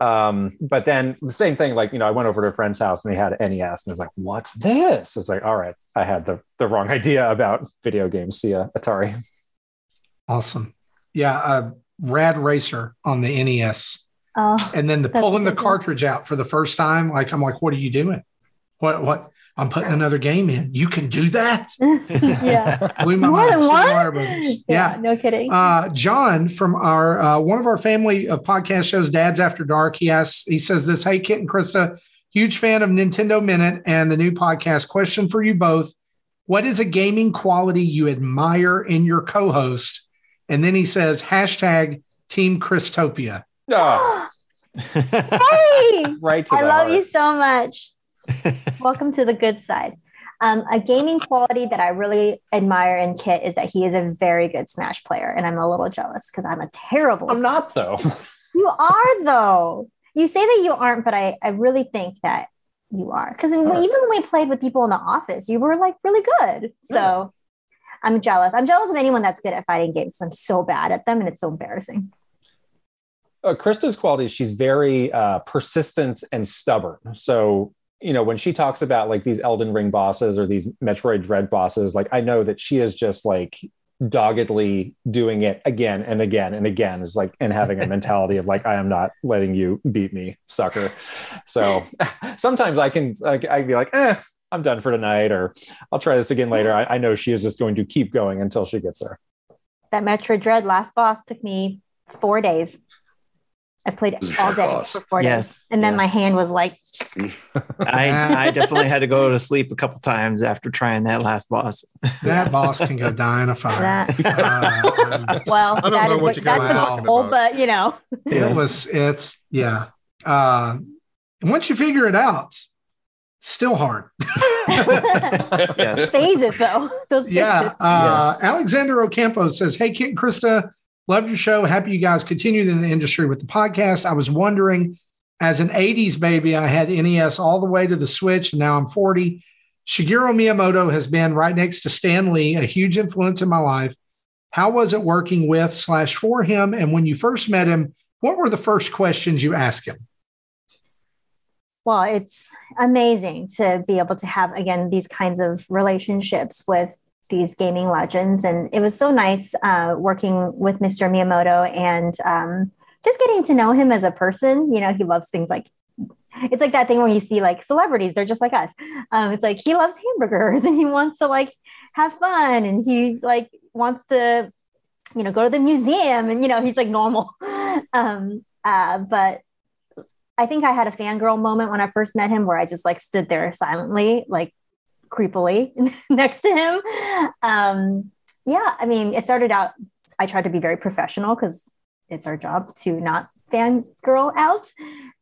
Um, but then the same thing, like, you know, I went over to a friend's house and they had an NES and I was like, what's this? It's like, all right, I had the, the wrong idea about video games. See ya, Atari. Awesome. Yeah. Uh, Rad Racer on the NES Oh, and then the pulling the cartridge out for the first time, like I'm like, what are you doing? What what? I'm putting another game in. You can do that. yeah, Blew my more mind. than one. Yeah, yeah, no kidding. Uh, John from our uh, one of our family of podcast shows, Dads After Dark. He asks, he says this. Hey, Kit and Krista, huge fan of Nintendo Minute and the new podcast. Question for you both: What is a gaming quality you admire in your co-host? And then he says hashtag Team Christopia. Oh. hey, right. I love heart. you so much. Welcome to the good side. Um, a gaming quality that I really admire in Kit is that he is a very good Smash player, and I'm a little jealous because I'm a terrible. I'm Smash not though. you are though. You say that you aren't, but I, I really think that you are because even when we played with people in the office, you were like really good. So yeah. I'm jealous. I'm jealous of anyone that's good at fighting games. I'm so bad at them, and it's so embarrassing uh, Krista's quality she's very uh, persistent and stubborn. So you know when she talks about like these Elden Ring bosses or these Metroid Dread bosses, like I know that she is just like doggedly doing it again and again and again is like and having a mentality of like I am not letting you beat me, sucker. So sometimes I can like I'd be like, eh, I'm done for tonight, or I'll try this again later. I, I know she is just going to keep going until she gets there. That Metroid Dread last boss took me four days. I played all day for four yes, days, and then yes. my hand was like. I I definitely had to go to sleep a couple times after trying that last boss. that boss can go die in a fire. That, uh, well, I don't that know what, what you guys are goal, about. but you know, it was it's yeah. Uh, once you figure it out, still hard. yes. Phases though. Those phases. Yeah. Uh, yes. Alexander Ocampo says, "Hey, Kit and Krista." Love your show. Happy you guys continued in the industry with the podcast. I was wondering, as an 80s baby, I had NES all the way to the Switch, and now I'm 40. Shigeru Miyamoto has been right next to Stan Lee, a huge influence in my life. How was it working with slash for him? And when you first met him, what were the first questions you asked him? Well, it's amazing to be able to have, again, these kinds of relationships with these gaming legends. And it was so nice uh, working with Mr. Miyamoto and um, just getting to know him as a person. You know, he loves things like it's like that thing where you see like celebrities, they're just like us. Um, it's like he loves hamburgers and he wants to like have fun and he like wants to, you know, go to the museum and you know, he's like normal. um, uh, but I think I had a fangirl moment when I first met him where I just like stood there silently, like creepily next to him. Um, yeah, I mean, it started out, I tried to be very professional because it's our job to not fangirl out.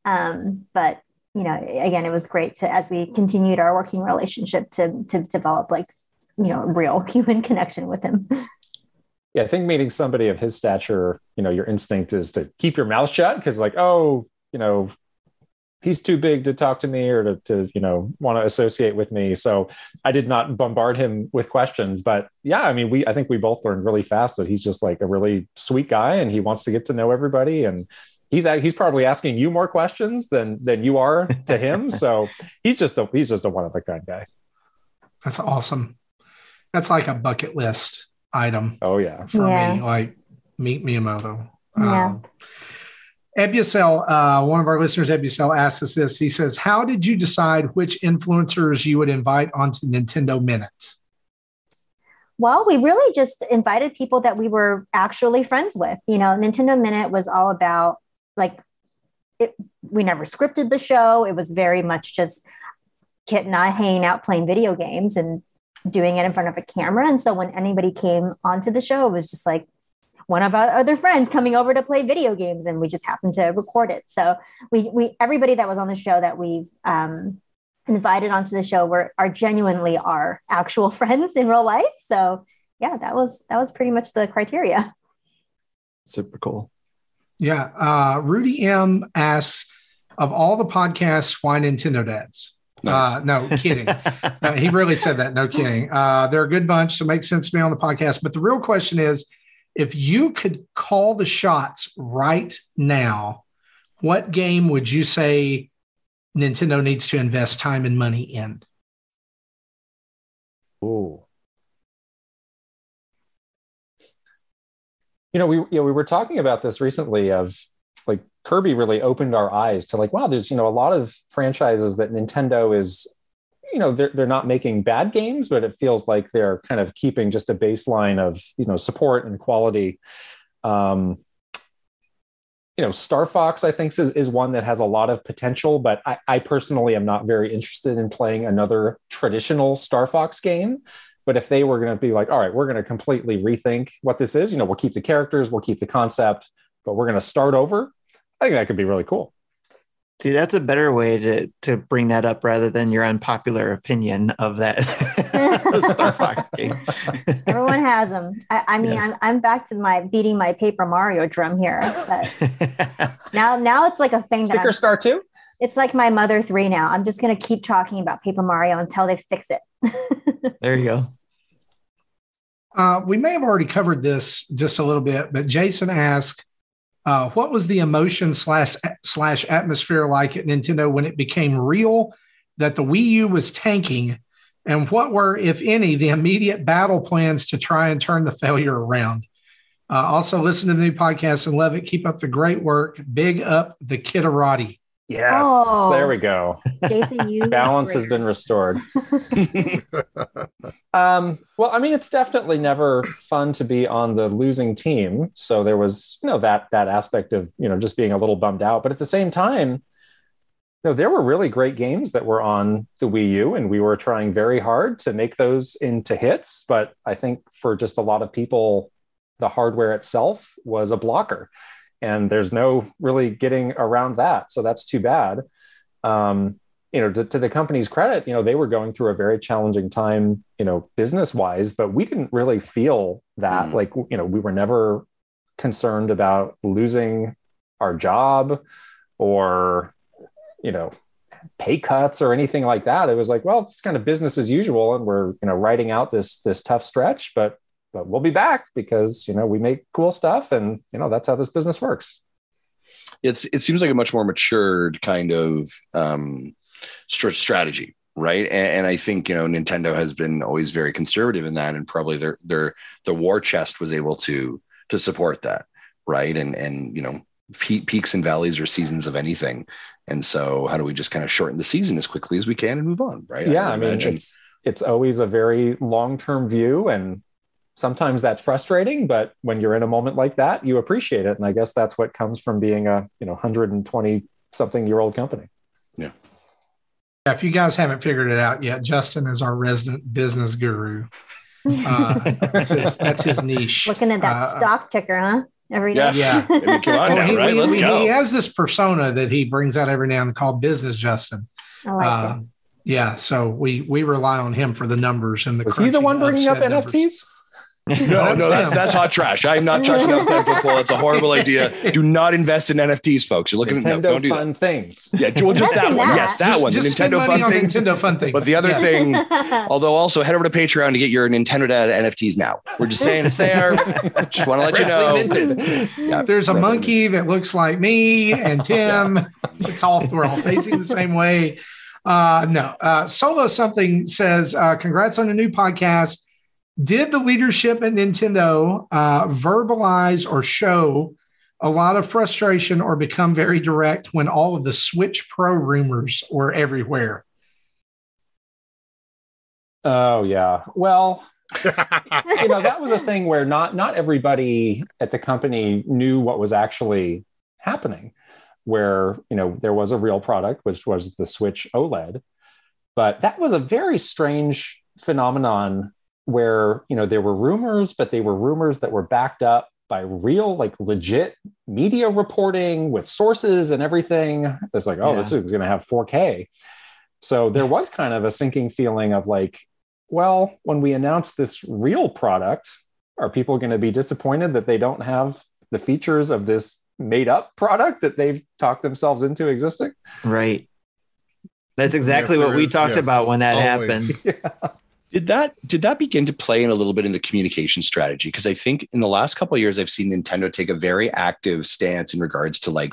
Um, but you know, again, it was great to as we continued our working relationship to to develop like you know real human connection with him. Yeah, I think meeting somebody of his stature, you know, your instinct is to keep your mouth shut because, like, oh, you know, he's too big to talk to me or to, to you know want to associate with me. So i did not bombard him with questions but yeah i mean we i think we both learned really fast that he's just like a really sweet guy and he wants to get to know everybody. And he's he's probably asking you more questions than than you are to him. So he's just a he's just a one of a kind guy. That's awesome. That's like a bucket list item oh yeah. for yeah. me like meet miyamoto yeah. Um, Ebusel, uh, one of our listeners, Ebusel, asks us this. He says, How did you decide which influencers you would invite onto Nintendo Minute? Well, we really just invited people that we were actually friends with. You know, Nintendo Minute was all about like it, we never scripted the show. It was very much just Kit and I hanging out playing video games and doing it in front of a camera. And so when anybody came onto the show, it was just like one of our other friends coming over to play video games, and we just happened to record it. So we we everybody that was on the show that we um, invited onto the show were are genuinely our actual friends in real life. So yeah, that was that was pretty much the criteria. Super cool. Yeah. Uh, Rudy M asks of all the podcasts, why Nintendo Dads? Nice. Uh, no kidding. uh, he really said that. No kidding. Uh, they're a good bunch, so makes sense to me on the podcast. But the real question is, if you could call the shots right now, what game would you say Nintendo needs to invest time and money in? Oh. You know, we you know, we were talking about this recently of like Kirby really opened our eyes to like, wow, there's, you know, a lot of franchises that Nintendo is, you know, they're, they're not making bad games, but it feels like they're kind of keeping just a baseline of, you know, support and quality. Um, you know, Star Fox, I think, is, is one that has a lot of potential, but I, I personally am not very interested in playing another traditional Star Fox game. But if they were going to be like, all right, we're going to completely rethink what this is, you know, we'll keep the characters, we'll keep the concept, but we're going to start over. I think that could be really cool. See, that's a better way to to bring that up rather than your unpopular opinion of that Star Fox game. Everyone has them. I, I mean, yes. I'm, I'm back to my beating my Paper Mario drum here, but now now it's like a thing. Sticker Star too. It's like my Mother Three now. I'm just gonna keep talking about Paper Mario until they fix it. there you go. Uh, we may have already covered this just a little bit, but Jason asked, uh, what was the emotion slash slash atmosphere like at Nintendo when it became real that the Wii U was tanking, and what were, if any, the immediate battle plans to try and turn the failure around? Uh, also, listen to the new podcast and love it. Keep up the great work. Big up the Kitterati. Yes, oh, there we go. Jason, you balance has been restored. um, well, I mean, it's definitely never fun to be on the losing team. So there was, you know, that that aspect of you know just being a little bummed out. But at the same time, you know, there were really great games that were on the Wii U, and we were trying very hard to make those into hits. But I think for just a lot of people, the hardware itself was a blocker and there's no really getting around that. So that's too bad. Um, you know, to, to, the company's credit, you know, they were going through a very challenging time, you know, business wise, but we didn't really feel that. Mm. Like, you know, we were never concerned about losing our job or, you know, pay cuts or anything like that. It was like, well, it's kind of business as usual, and we're, you know, writing out this this tough stretch, but but we'll be back because you know we make cool stuff and you know that's how this business works. It's it seems like a much more matured kind of um, strategy right? And, and, i think you know nintendo has been always very conservative in that and probably their their the war chest was able to to support that right? And and you know peaks and valleys or seasons of anything. And so how do we just kind of shorten the season as quickly as we can and move on right? Yeah i, I mean it's it's always a very long-term view and sometimes that's frustrating but when you're in a moment like that you appreciate it. And i guess that's what comes from being a you know 120 something year old company. Yeah. If you guys haven't figured it out yet justin is our resident business guru. Uh, that's, his, that's, his, niche. Looking at that uh, stock ticker huh? Every day. Yeah, yeah. I mean, well, now, he, right? Let's he, go. he has this persona that he brings out every now and then called business justin. I like uh, yeah so we we rely on him for the numbers and the was he the one bringing up numbers. nfts no, no, that's that's hot trash. I'm not touching up ten football. It's a horrible idea. Do not invest in NFTs, folks. You're looking Nintendo at no, don't do fun that. things. Yeah, well, just that one. Yes, that just, one. Just the Nintendo fun things. Nintendo fun things. But the other thing, although also head over to Patreon to get your Nintendo Dad NFTs now. We're just saying it's there. just want to let you know. Yeah, There's a monkey that looks like me and Tim. it's all we're all facing the same way. Uh, no, uh, solo something says, uh, "Congrats on a new podcast." Did the leadership at Nintendo uh, verbalize or show a lot of frustration or become very direct when all of the Switch Pro rumors were everywhere? Oh yeah. Well, you know that was a thing where not not everybody at the company knew what was actually happening where you know there was a real product, which was the Switch OLED, but that was a very strange phenomenon where you know there were rumors, but they were rumors that were backed up by real, like legit media reporting with sources and everything. it's like, oh, Yeah. this is going to have 4K. So there was kind of a sinking feeling of like, well, when we announce this real product, are people going to be disappointed that they don't have the features of this made up product that they've talked themselves into existing? Right. That's exactly Yes, what we is, talked yes, about when that always. happened. Did that did that begin to play in a little bit in the communication strategy? Because I think in the last couple of years, I've seen Nintendo take a very active stance in regards to like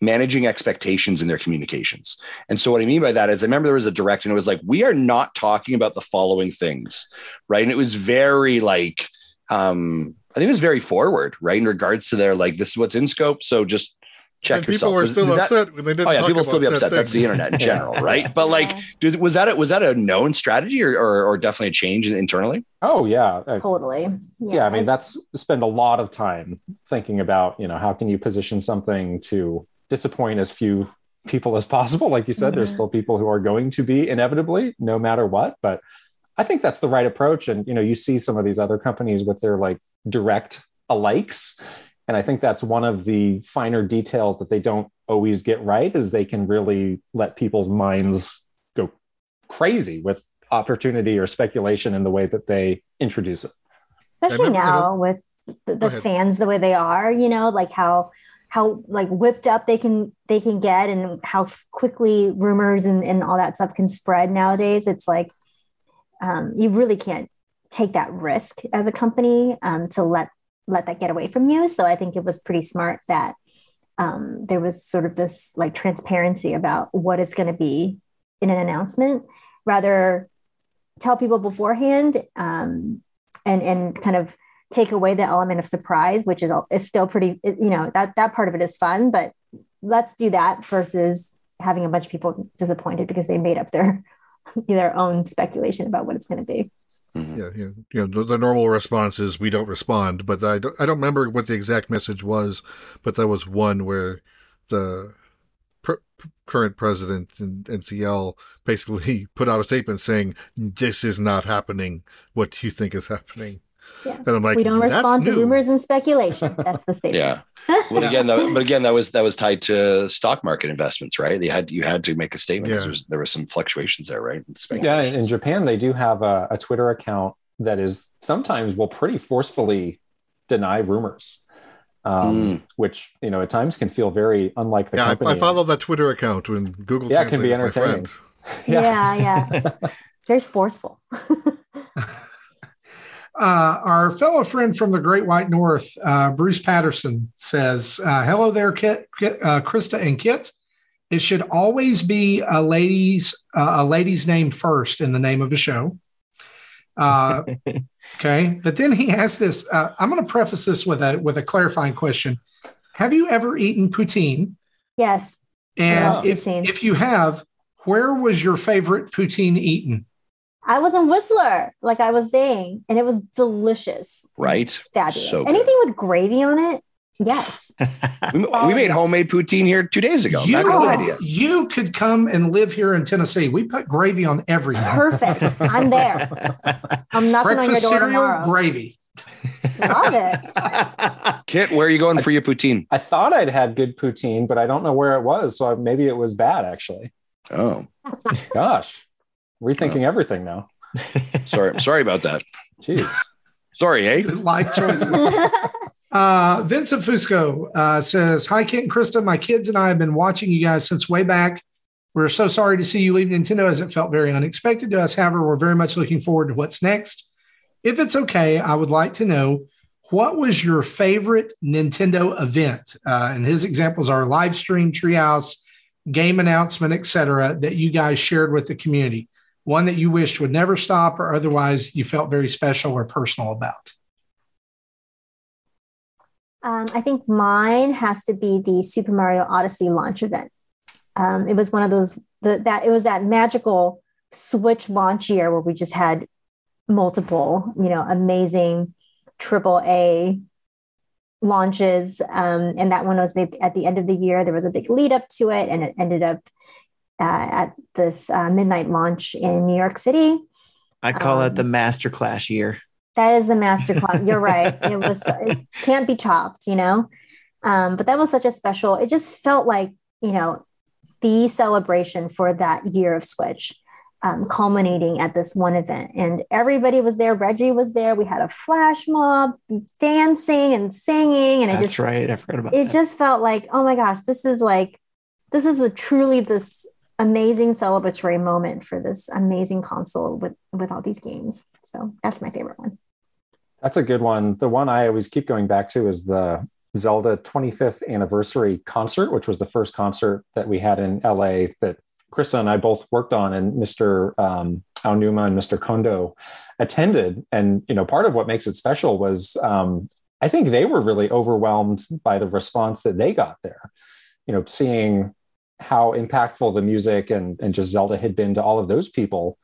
managing expectations in their communications. And so what I mean by that is, I remember there was a direct, and it was like, we are not talking about the following things, right? And it was very like, um, I think it was very forward, right, in regards to their like, this is what's in scope, so just check and yourself. people were Was- still that- upset when they didn't. Oh yeah, talk people still be upset. said That's the internet in general, right? But like, Yeah. did, was that a, was that a known strategy or, or, or definitely a change internally? Oh yeah, totally. yeah. I mean, that's spend a lot of time thinking about you know how can you position something to disappoint as few people as possible. Like you said, there's Mhm. still people who are going to be inevitably, no matter what. But I think that's the right approach. And you know, you see some of these other companies with their like direct alikes. And I think that's one of the finer details that they don't always get right is they can really let people's minds go crazy with opportunity or speculation in the way that they introduce it. especially now with the, the fans the way they are you know like how how like whipped up they can they can get and how quickly rumors and, and all that stuff can spread nowadays. It's like um, you really can't take that risk as a company um, to let let that get away from you. So i think it was pretty smart that um, there was sort of this like transparency about what it's going to be in an announcement. Rather tell people beforehand um, and and kind of take away the element of surprise which is is still pretty you know that that part of it is fun but let's do that versus having a bunch of people disappointed because they made up their their own speculation about what it's going to be Mm-hmm. Yeah, yeah, you know, the, the normal response is we don't respond, but I don't, I don't remember what the exact message was, but that was one where the current president in NCL basically put out a statement saying this is not happening. What do you think is happening? Yeah. And I'm like, we don't "That's respond to new." rumors and speculation that's the statement Yeah. Well, again, that, but again, that was that was tied to stock market investments, right? They had you had to make a statement. Yeah. There, was, there was some fluctuations there, right? Yeah, in, Speculations. in Japan, they do have a, a Twitter account that is sometimes will pretty forcefully deny rumors, um, Mm. which you know at times can feel very unlike the Yeah, I, company. I follow that Twitter account when Google. Yeah, it can be Translate is my entertaining. friend. yeah yeah, very forceful Uh, our fellow friend from the Great White North, uh, Bruce Patterson, says, uh, "Hello there, Kit, Kit uh, Krista and Kit. It should always be a lady's uh, a lady's name first in the name of a show." Uh, okay, but then he has this. Uh, I'm going to preface this with a with a clarifying question: Have you ever eaten poutine? yes And if poutine. if you have, where was your favorite poutine eaten? I was in whistler like i was saying and it was delicious right? fabulous So anything with gravy on it yes We, we made homemade poutine here two days ago. You, Not idea. you could come and live here in Tennessee. We put gravy on everything. perfect i'm there i'm knocking on your Breakfast door cereal, tomorrow gravy. love it Kit, where are you going for your poutine? I thought I'd had good poutine, but I don't know where it was, so maybe it was bad. Actually, Oh, gosh, rethinking everything now. sorry, I'm sorry about that. Jeez. Sorry, eh? Life choices. Uh, Vincent Fusco uh, says, Hi, Kent and Krista. My kids and I have been watching you guys since way back. We're so sorry to see you leave Nintendo as it felt very unexpected to us. However, we're very much looking forward to what's next. If it's okay, I would like to know what was your favorite Nintendo event? Uh, and his examples are live stream, treehouse, game announcement, etc., that you guys shared with the community. One that you wished would never stop, or otherwise you felt very special or personal about. Um, I think mine has to be the Super Mario Odyssey launch event. Um, it was one of those the, that it was that magical Switch launch year where we just had multiple, you know, amazing triple A launches, um, and that one was at the end of the year. There was a big lead up to it, and it ended up uh, at this uh, midnight launch in New York City. I call Um, it the masterclass year. That is the masterclass. You're right. It was it can't be chopped, you know. Um, but that was such a special. It just felt like you know the celebration for that year of Switch, um, culminating at this one event, and everybody was there. Reggie was there. We had a flash mob, dancing and singing, and it That's just right. I forgot about it that. just felt like oh my gosh, this is like this is a truly this amazing celebratory moment for this amazing console with with all these games. So that's my favorite one. That's a good one. The one I always keep going back to is the Zelda 25th anniversary concert, which was the first concert that we had in LA that Krista and I both worked on, and Mr. Um, Aonuma and Mr. Kondo attended. And you know, part of what makes it special was um, I think they were really overwhelmed by the response that they got there. You know, seeing how impactful the music and, and just Zelda had been to all of those people.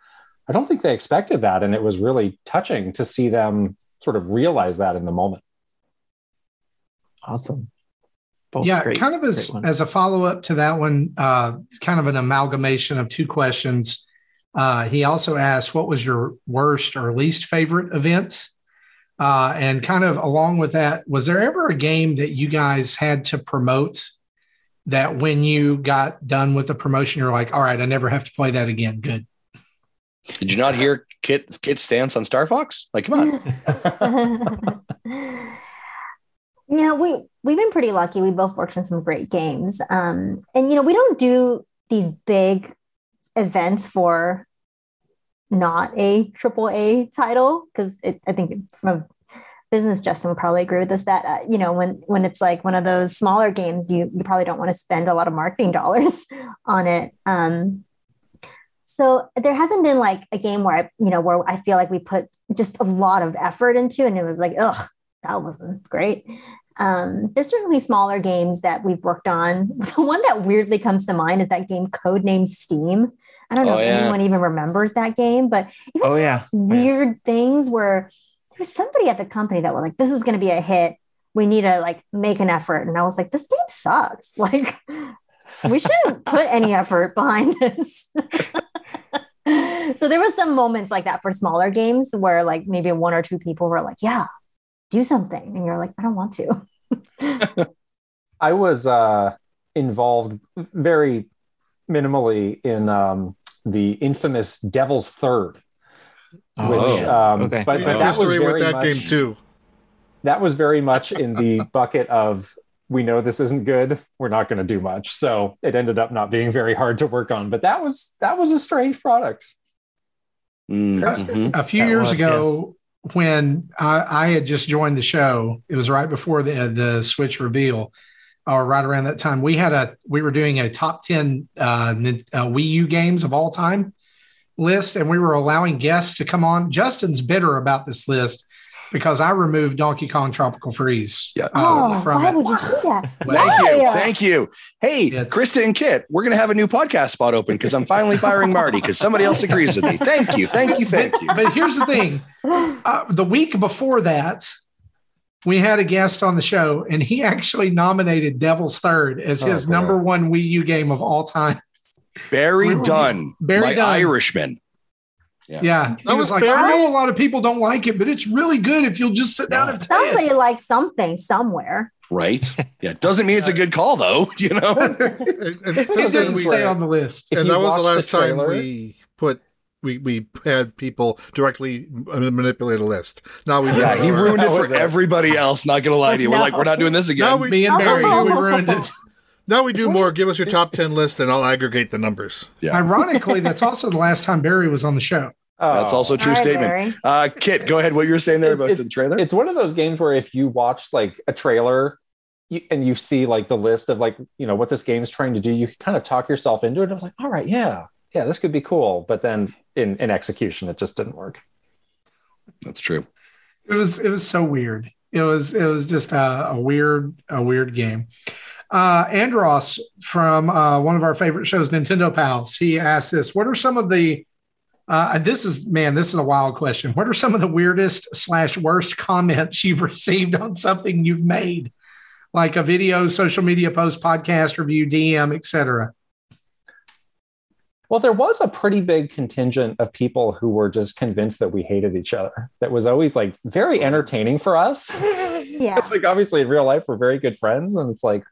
I don't think they expected that. And it was really touching to see them sort of realize that in the moment. awesome. Both yeah, great- kind of as as a follow up to that one, uh, it's kind of an amalgamation of two questions. Uh, he also asked, "What was your worst or least favorite events?" Uh, and kind of along with that, was there ever a game that you guys had to promote that when you got done with the promotion, you're like, "All right, I never have to play that again." Good. Did you not hear Kit Kit's stance on Star Fox? Like, come on. yeah, we we've been pretty lucky. We both worked on some great games, um, and you know we don't do these big events for not a triple A title because I think from a business, Justin would probably agree with this that uh, you know when when it's like one of those smaller games, you you probably don't want to spend a lot of marketing dollars on it. Um, so there hasn't been like a game where I, you know, where I feel like we put just a lot of effort into, and it was like, ugh, that wasn't great. Um, there's certainly smaller games that we've worked on. The one that weirdly comes to mind is that game Codename Steam. I don't know Oh, if yeah. anyone even remembers that game, but it was Oh, of yeah. weird things where was somebody at the company that was like, "This is going to be a hit. We need to like make an effort." And I was like, "This game sucks. Like, we shouldn't put any effort behind this." so there was some moments like that for smaller games where like maybe one or two people were like, "Yeah, do something," and you're like, "I don't want to." I was uh, involved very minimally in um, the infamous Devil's Third. Oh, which, yes. um, okay. but, but have that was history with very that much, game too. That was very much in the bucket of we know this isn't good. We're not going to do much. So it ended up not being very hard to work on. But that was that was a strange product. Mm, mhm. a few That years was, ago when I, I had just joined the show it was right before the the switch reveal or right around that time we had a we were doing a top 10 uh, uh, wii u games of all time list and we were allowing guests to come on justin's bitter about this list because i removed donkey kong tropical freeze Yeah. uh, oh, from why it would you do that? Thank you. Thank you. Hey, It's- Krista and Kit, we're going to have a new podcast spot open because I'm finally firing Marty because somebody else agrees with me. Thank you. Thank you. Thank you. but here's the thing uh, the week before that, we had a guest on the show, and he actually nominated Devil's Third as Oh, his boy. number one Wii U game of all time. Barry Really? Dunn, Barry my Dunn. Irishman. Yeah. Yeah, he That was was like, Barry? I know a lot of people don't like it, but it's really good if you'll just sit down and play Somebody it. likes something somewhere. Right. Yeah. Doesn't mean it's a good call though. You know. And, and It didn't we, stay on the list. And that was the watch the last time we put we we had people directly manipulate a list. Now we Yeah, he ruined it for it. everybody else. Not gonna lie to you. We're No. like, we're not doing this Now again. we Me and Barry, Oh. we ruined it. now we do more. Give us your top ten list, and I'll aggregate the numbers. Yeah. Ironically, that's also the last time Barry was on the show. That's Oh. also a true All right, statement. Barry. Uh, Kit, go ahead. What you were saying there about it- the trailer? it's one of those games where if you watch like a trailer you, and you see like the list of like you know what this game is trying to do you kind of talk yourself into it i was like all right yeah yeah this could be cool but then in in execution it just didn't work That's true. It was it was so weird. It was it was just a, a weird a weird game. Uh, Andros from uh, one of our favorite shows, Nintendo Pals, he asked this: What are some of the Uh, this is man, this is a wild question. What are some of the weirdest slash worst comments you've received on something you've made, like a video, social media post, podcast review, DM, etc. Well, there was a pretty big contingent of people who were just convinced that we hated each other. That was always like very entertaining for us. Yeah. it's like obviously in real life we're very good friends, and it's like,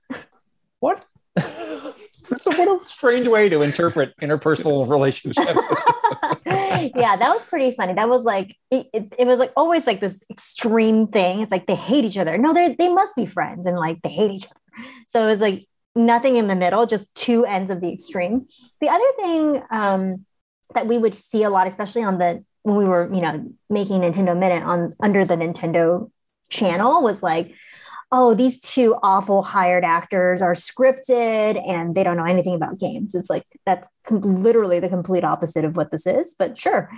what? so what a strange way to interpret interpersonal relationships. yeah, that was pretty funny. That was like it, it, it was like always like this extreme thing. It's like they hate each other. No, they they must be friends and like they hate each other. So it was like nothing in the middle, just two ends of the extreme. The other thing um, that we would see a lot, especially on the when we were you know making Nintendo Minute on under the Nintendo channel, was like oh, these two awful hired actors are scripted and they don't know anything about games. It's like that's com- literally the complete opposite of what this is, but sure.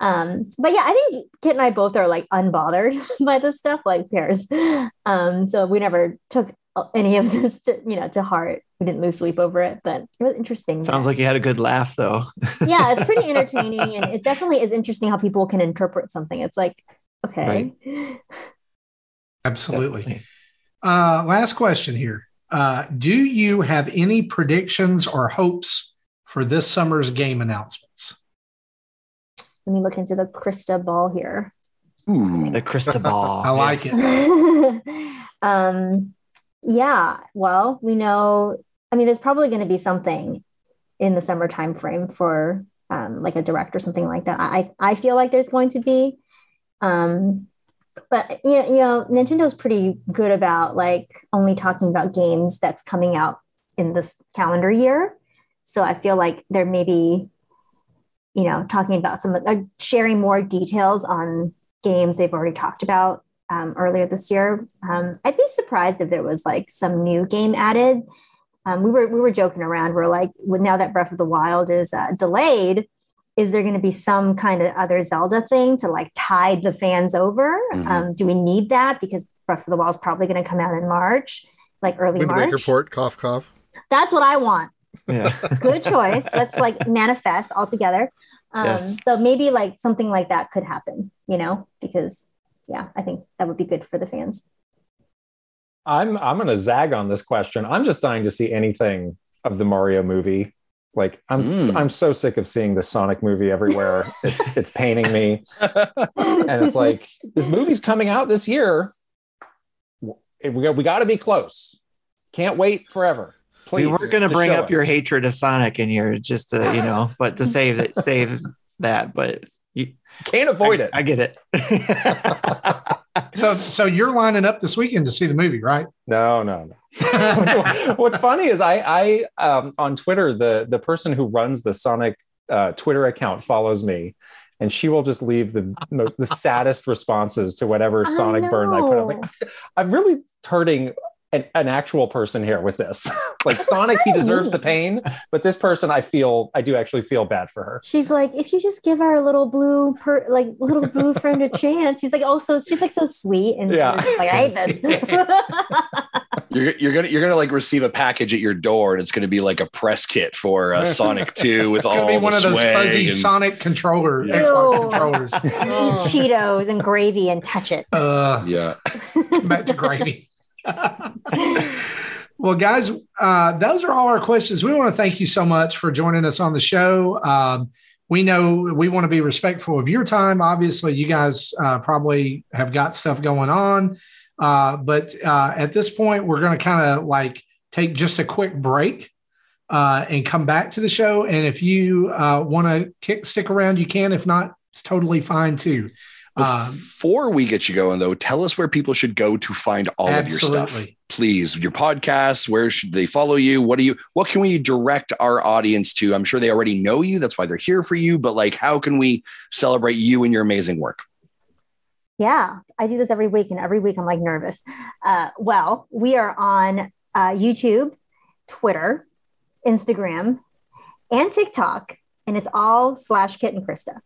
Um, but yeah, I think Kit and I both are like unbothered by this stuff, like pairs. Um, so we never took any of this to, you know, to heart. We didn't lose sleep over it, but it was interesting. Sounds like you had a good laugh though. yeah, it's pretty entertaining. And it definitely is interesting how people can interpret something. It's like, okay. Right. Absolutely. Definitely. Uh, last question here. Uh, do you have any predictions or hopes for this summer's game announcements? Let me look into the crystal ball here. Ooh, the crystal ball. I like it. um, yeah. Well, we know. I mean, there's probably going to be something in the summer time frame for um, like a direct or something like that. I I feel like there's going to be. Um, but you know, you know, Nintendo's pretty good about like only talking about games that's coming out in this calendar year. So I feel like they're maybe, you know, talking about some, uh, sharing more details on games they've already talked about um, earlier this year. Um, I'd be surprised if there was like some new game added. Um, we were we were joking around. We're like, now that Breath of the Wild is uh, delayed, is there going to be some kind of other Zelda thing to like tide the fans over? Mm-hmm. Um, do we need that? Because Breath of the Wild is probably going to come out in March, like early Wind March. Report, cough, cough. That's what I want. Yeah. Good choice. Let's like manifest all together. Um, yes. So maybe like something like that could happen, you know, because yeah, I think that would be good for the fans. I'm I'm gonna zag on this question. I'm just dying to see anything of the Mario movie. Like I'm mm. I'm so sick of seeing the Sonic movie everywhere. it's, it's paining me. and it's like this movie's coming out this year. We, we got to be close. Can't wait forever. Please, we weren't going to bring up us. your hatred of Sonic in here just to, you know, but to save it, save that. But you can't avoid I, it. I get it. so, so you're lining up this weekend to see the movie, right? No, no, no. What's funny is I, I um, on Twitter, the the person who runs the Sonic uh, Twitter account follows me, and she will just leave the the saddest responses to whatever Sonic burn I put. I'm like, I'm really hurting an, an actual person here with this. like Sonic, he deserves the pain, but this person, I feel, I do actually feel bad for her. She's like, if you just give our little blue, per, like little blue friend a chance, he's like, oh, so she's like so sweet, and yeah, like I hate this. you're, you're gonna you're gonna like receive a package at your door, and it's gonna be like a press kit for uh, Sonic Two with it's all. Be one of those fuzzy and... Sonic controller yeah. Xbox controllers, Cheetos and gravy, and touch it. Uh, yeah, back to gravy. well, guys, uh, those are all our questions. We want to thank you so much for joining us on the show. Um, we know we want to be respectful of your time. Obviously, you guys uh, probably have got stuff going on. Uh, but uh, at this point, we're going to kind of like take just a quick break uh, and come back to the show. And if you uh, want to stick around, you can. If not, it's totally fine too. Um, Before we get you going, though, tell us where people should go to find all absolutely. of your stuff. Please, your podcasts. Where should they follow you? What do you? What can we direct our audience to? I'm sure they already know you. That's why they're here for you. But like, how can we celebrate you and your amazing work? Yeah, I do this every week, and every week I'm like nervous. Uh, well, we are on uh, YouTube, Twitter, Instagram, and TikTok, and it's all slash Kit and Krista.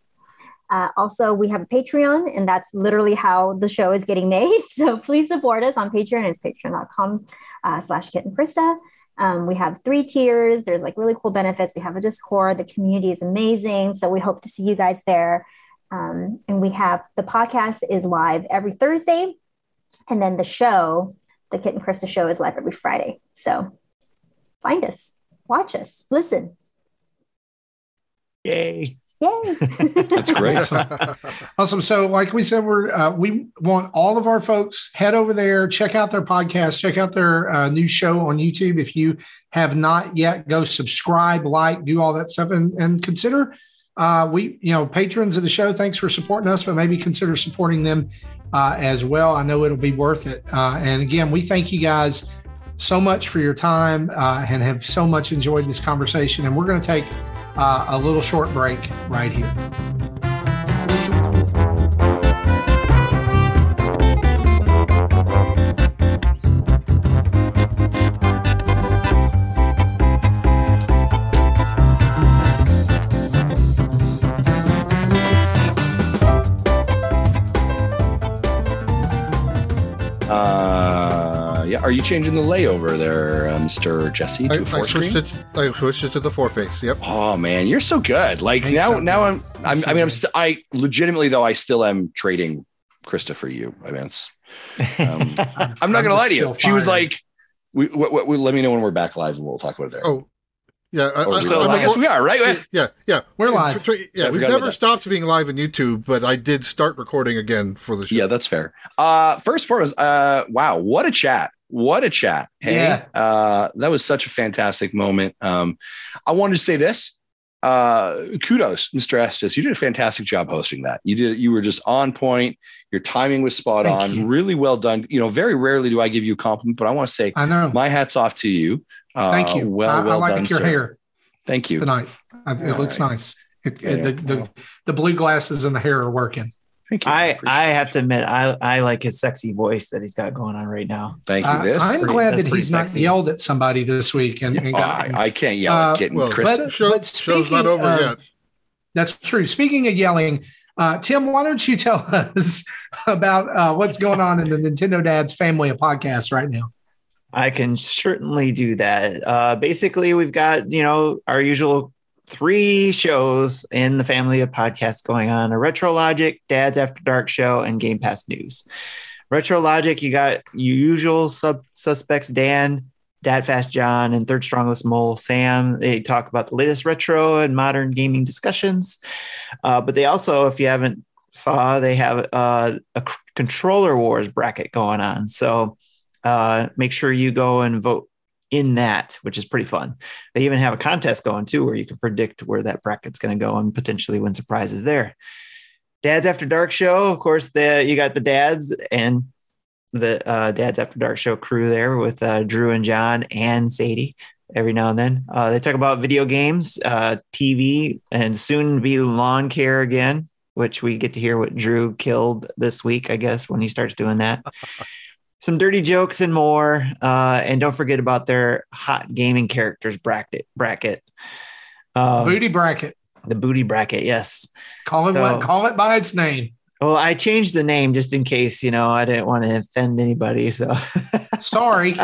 Uh, also, we have a Patreon, and that's literally how the show is getting made. So please support us on Patreon. It's patreon.com uh, slash Kit and Krista. Um, we have three tiers. There's like really cool benefits. We have a Discord. The community is amazing. So we hope to see you guys there. Um, and we have the podcast is live every Thursday. And then the show, the Kit and Krista show, is live every Friday. So find us, watch us, listen. Yay. Yay. That's great. awesome. So, like we said, we're uh, we want all of our folks head over there, check out their podcast, check out their uh, new show on YouTube. If you have not yet, go subscribe, like, do all that stuff, and and consider uh, we you know patrons of the show. Thanks for supporting us, but maybe consider supporting them uh, as well. I know it'll be worth it. Uh, and again, we thank you guys so much for your time uh, and have so much enjoyed this conversation. And we're going to take uh, a little short break right here. Are you changing the layover there, uh, Mr. Jesse, to I, a I four switched screen? it. I switched it to the four face. Yep. Oh man, you're so good. Like Thanks now, so now. I'm, I'm so I mean, I'm good. still, I legitimately though, I still am trading Krista for you. I mean, it's, um, I'm not gonna lie to you. still She was like, we, we, we- let me know when we're back live and we'll talk about it there. Oh, yeah. I, Oh, I, we- still I'm I a- guess we are, right? Yeah, yeah. We're live. Tr- tr- Yeah, we've never stopped being live on YouTube, but I did start recording again for the show. Yeah, that's fair. Uh, first foremost, uh, wow, what a chat! What a chat! Hey, Yeah. uh, that was such a fantastic moment. Um, I wanted to say this. Uh, kudos, Mr. Estes. You did a fantastic job hosting that. You did. You were just on point. Your timing was spot Thank on. you. Really well done. You know, very rarely do I give you a compliment, but I want to say I know. my hats off to you. Uh, Thank you. Well, I, well I like done, your sir. hair Thank you. tonight. It All looks right. nice. It, Yeah. the, the, the blue glasses and the hair are working. Thank you. I, appreciate I have to admit, I, I like his sexy voice that he's got going on right now. Thank you. I- This. I'm pretty- glad that pretty he's not yelled at somebody this week. And, and Oh, got, I, I can't yell Uh, at Kit and well, Krista. but- Show, but show's not over of- yet. That's true. Speaking of yelling, uh, Tim, why don't you tell us about uh, what's going on in the Nintendo Dad's family of podcasts right now? I can certainly do that. Uh, basically, we've got you know our usual three shows in the family of podcasts going on: a Retro Logic, Dad's After Dark show, and Game Pass News. Retro Logic, you got your usual sub suspects: Dan, Dad Fast John, and Third Strongest Mole Sam. They talk about the latest retro and modern gaming discussions. Uh, but they also, if you haven't saw, they have uh, a controller wars bracket going on. So uh, make sure you go and vote in that, which is pretty fun. They even have a contest going too, where you can predict where that bracket's going to go and potentially win some prizes there. Dad's After Dark show, of course, the you got the dads and the uh, Dad's After Dark show crew there with uh, Drew and John and Sadie. Every now and then, uh, they talk about video games, uh, TV, and soon be lawn care again, which we get to hear what Drew killed this week, I guess, when he starts doing that some dirty jokes and more. Uh, and don't forget about their hot gaming characters bracket bracket. Um, Booty bracket. the booty bracket, yes. Call it so- what? Call it by its name. Well, I changed the name just in case, you know, I didn't want to offend anybody. So Sorry.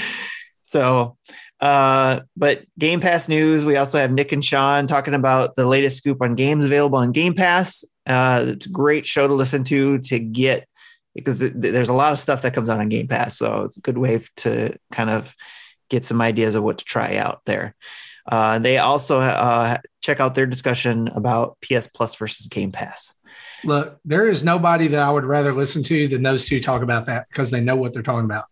so uh but game pass news we also have nick and sean talking about the latest scoop on games available on game pass uh it's a great show to listen to to get because th- th- there's a lot of stuff that comes out on game pass so it's a good way to kind of get some ideas of what to try out there. Uh they also uh check out their discussion about ps plus versus game pass. Look, there is nobody that I would rather listen to than those two talk about that because they know what they're talking about.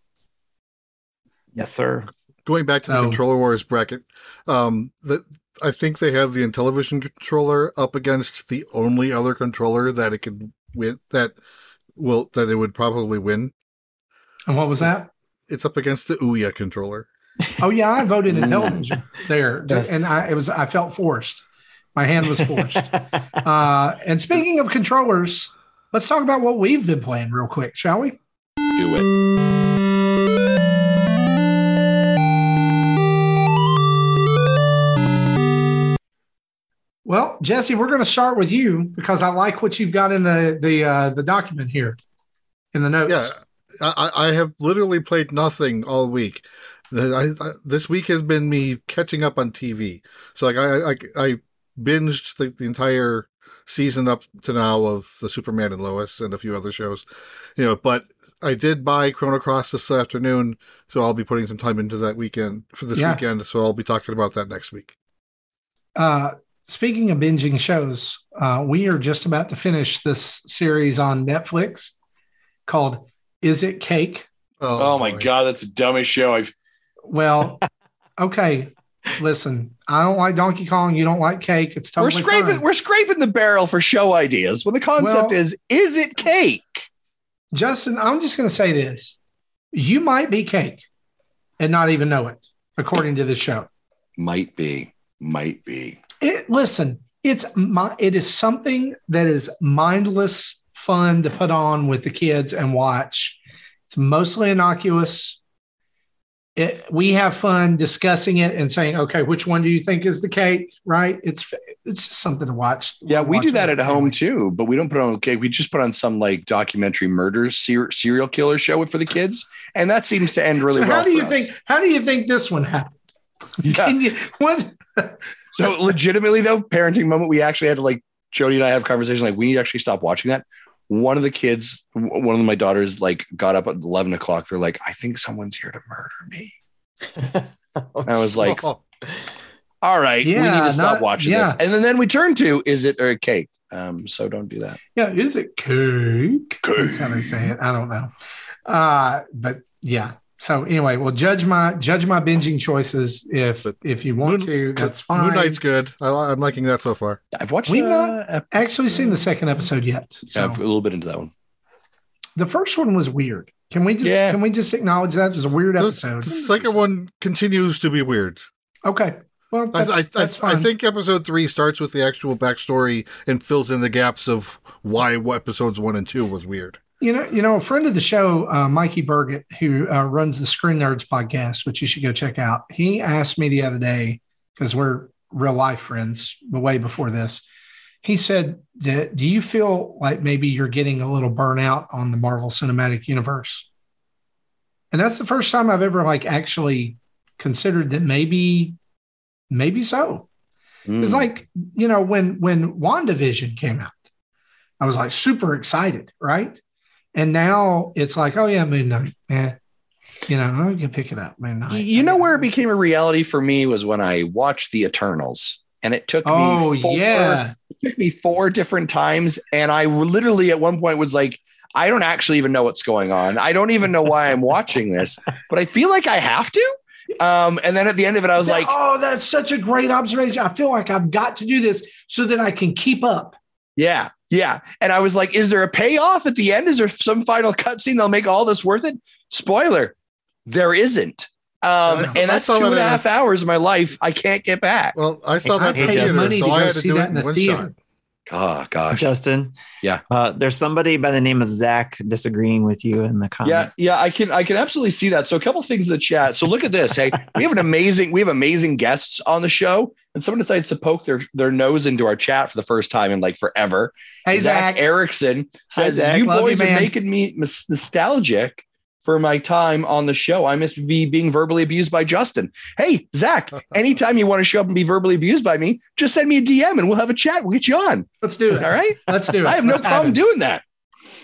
yes sir. Going back to the So- controller wars bracket, um, that I think they have the Intellivision controller up against the only other controller that it could win that will that it would probably win. And what was that? It's up against the Ouya controller. Oh yeah, I voted in television there, Yes. and I it was I felt forced. My hand was forced. uh, and speaking of controllers, let's talk about what we've been playing real quick, shall we? Do it. Well, Jesse, we're going to start with you because I like what you've got in the the uh, the document here in the notes. Yeah, I, I have literally played nothing all week. I, I, this week has been me catching up on TV. So like I I, I binged the, the entire season up to now of the Superman and Lois and a few other shows, you know. But I did buy Chrono Cross this afternoon, so I'll be putting some time into that weekend for this Yeah. weekend. So I'll be talking about that next week. Uh, speaking of binging shows, uh, we are just about to finish this series on Netflix called "Is It Cake?" Oh, my boy. god, that's the dumbest show I've. Well, okay. Listen, I don't like Donkey Kong. You don't like cake. It's totally we're scraping. fine. We're scraping the barrel for show ideas. When the concept Well- is, is it cake? Justin, I'm just going to say this: you might be cake and not even know it, according to the show. Might be. Might be. It, listen, it's my, it is something that is mindless fun to put on with the kids and watch. It's mostly innocuous. It, we have fun discussing it and saying, okay, which one do you think is the cake? Right? It's it's just something to watch. Yeah, we do that at the home too, but we don't put on a cake. We just put on some like documentary murder ser- serial killer show for the kids, and that seems to end really so well. how do you for think? How do you think this one happened? Yeah. Can you, what? So legitimately though, parenting moment, we actually had to like Jody and I have conversations like we need to actually stop watching that. One of the kids, one of my daughters, like got up at eleven o'clock. They're like, "I think someone's here to murder me." I was like, Oh, "All right, we need to stop not- watching yeah. this." And then, then we turn to, "Is it a cake?" Um, so don't do that. Yeah, is it cake? Cake. That's how they say it. I don't know. Uh, but yeah. So anyway, well, judge my judge my binging choices if But if you want Moon- to. That's fine. Moon Knight's good. I, I'm liking that so far. I've watched. We've uh, not episode- Actually, seen the second episode yet. Yeah, So a little bit into that one. the first one was weird. Can we just Yeah. can we just acknowledge that there's a weird episode? the second one continues to be weird. Okay. Well, I, that's, I, that's I, I think episode three starts with the actual backstory and fills in the gaps of why episodes one and two was weird. You know, you know, a friend of the show, uh, Mikey Burgett, who uh, runs the Screen Nerds podcast, which you should go check out. He asked me the other day because we're real life friends, but way before this. He said, "Do you feel like maybe you're getting a little burnout on the Marvel Cinematic Universe?" And that's the first time I've ever like actually considered that maybe, maybe so. It's Mm. like, you know, when when WandaVision came out, I was like super excited, right? And now it's like, oh yeah, Moon Knight. Yeah. You know, I can pick it up, Moon Knight. you know where it became a reality for me was when I watched The Eternals, and it took Oh me four, yeah. it took me four different times, and I literally at one point was like, I don't actually even know what's going on. I don't even know why I'm watching this, but I feel like I have to. Um, and then at the end of it, I was like, oh, that's such a great observation. I feel like I've got to do this so that I can keep up. Yeah, yeah. And I was like, is there a payoff at the end? Is there some final cutscene that'll make all this worth it? Spoiler, there isn't. Um, I and that's saw two and a half hours of my life I can't get back. Well, I saw Hey, that I paid theater, money to so go I had to see do that it in in the one theater. shot. Oh gosh. Justin. Yeah. Uh, there's somebody by the name of Zach disagreeing with you in the Yeah, comments. yeah, yeah, I can I can absolutely see that. So a couple things in the chat. So look at this. Hey, we have an amazing we have amazing guests on the show, and someone decides to poke their their nose into our chat for the first time in like forever. Hey, Zach. Erickson says, Zach. "You Love boys you, are making me nostalgic for my time on the show. I miss be being verbally abused by Justin. Hey, Zach, anytime you want to show up and be verbally abused by me, just send me a DM and we'll have a chat. We'll get you on. Let's do it. All right. Let's do it. I have no Let's problem it. doing that.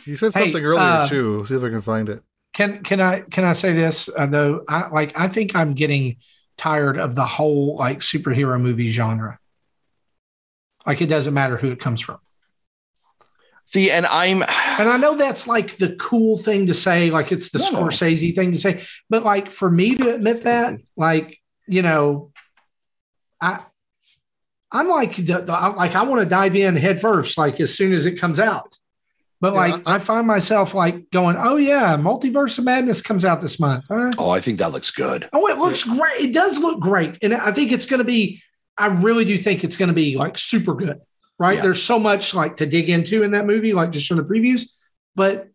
You said Hey, something earlier uh, too. See if I can find it. Can can I can I say this uh, though? I like I think I'm getting tired of the whole like superhero movie genre. Like it doesn't matter who it comes from. See, and I'm And I know that's like the cool thing to say, like it's the No. Scorsese thing to say. But like for me to admit that, like, you know, I I'm like the, the I- like I want to dive in head first, like as soon as it comes out. But Yeah, like I, find myself like going, oh yeah, Multiverse of Madness comes out this month. Huh? oh, I think that looks good. Oh, it looks great. It does look great. And I think it's going to be, I really do think it's going to be like super good, right? Yeah. There's so much like to dig into in that movie, like just from the previews. But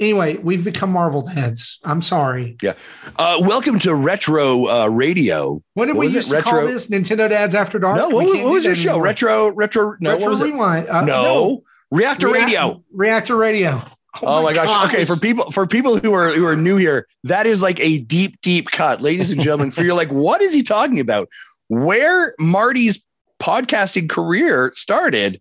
anyway, we've become Marvel heads. I'm sorry. Yeah. Uh, welcome to Retro uh, Radio. What did What we used to call Retro- this? Nintendo Dads After Dark? No, what, what was your show? anymore. Retro, retro, no, Retro what was it? Rewind. Uh, no, Reactor Rea- Radio. Reactor Radio. Oh, my gosh. Okay, for people for people who are who are new here, that is like a deep, deep cut, ladies and gentlemen. for you're like, what is he talking about? Where Marty's podcasting career started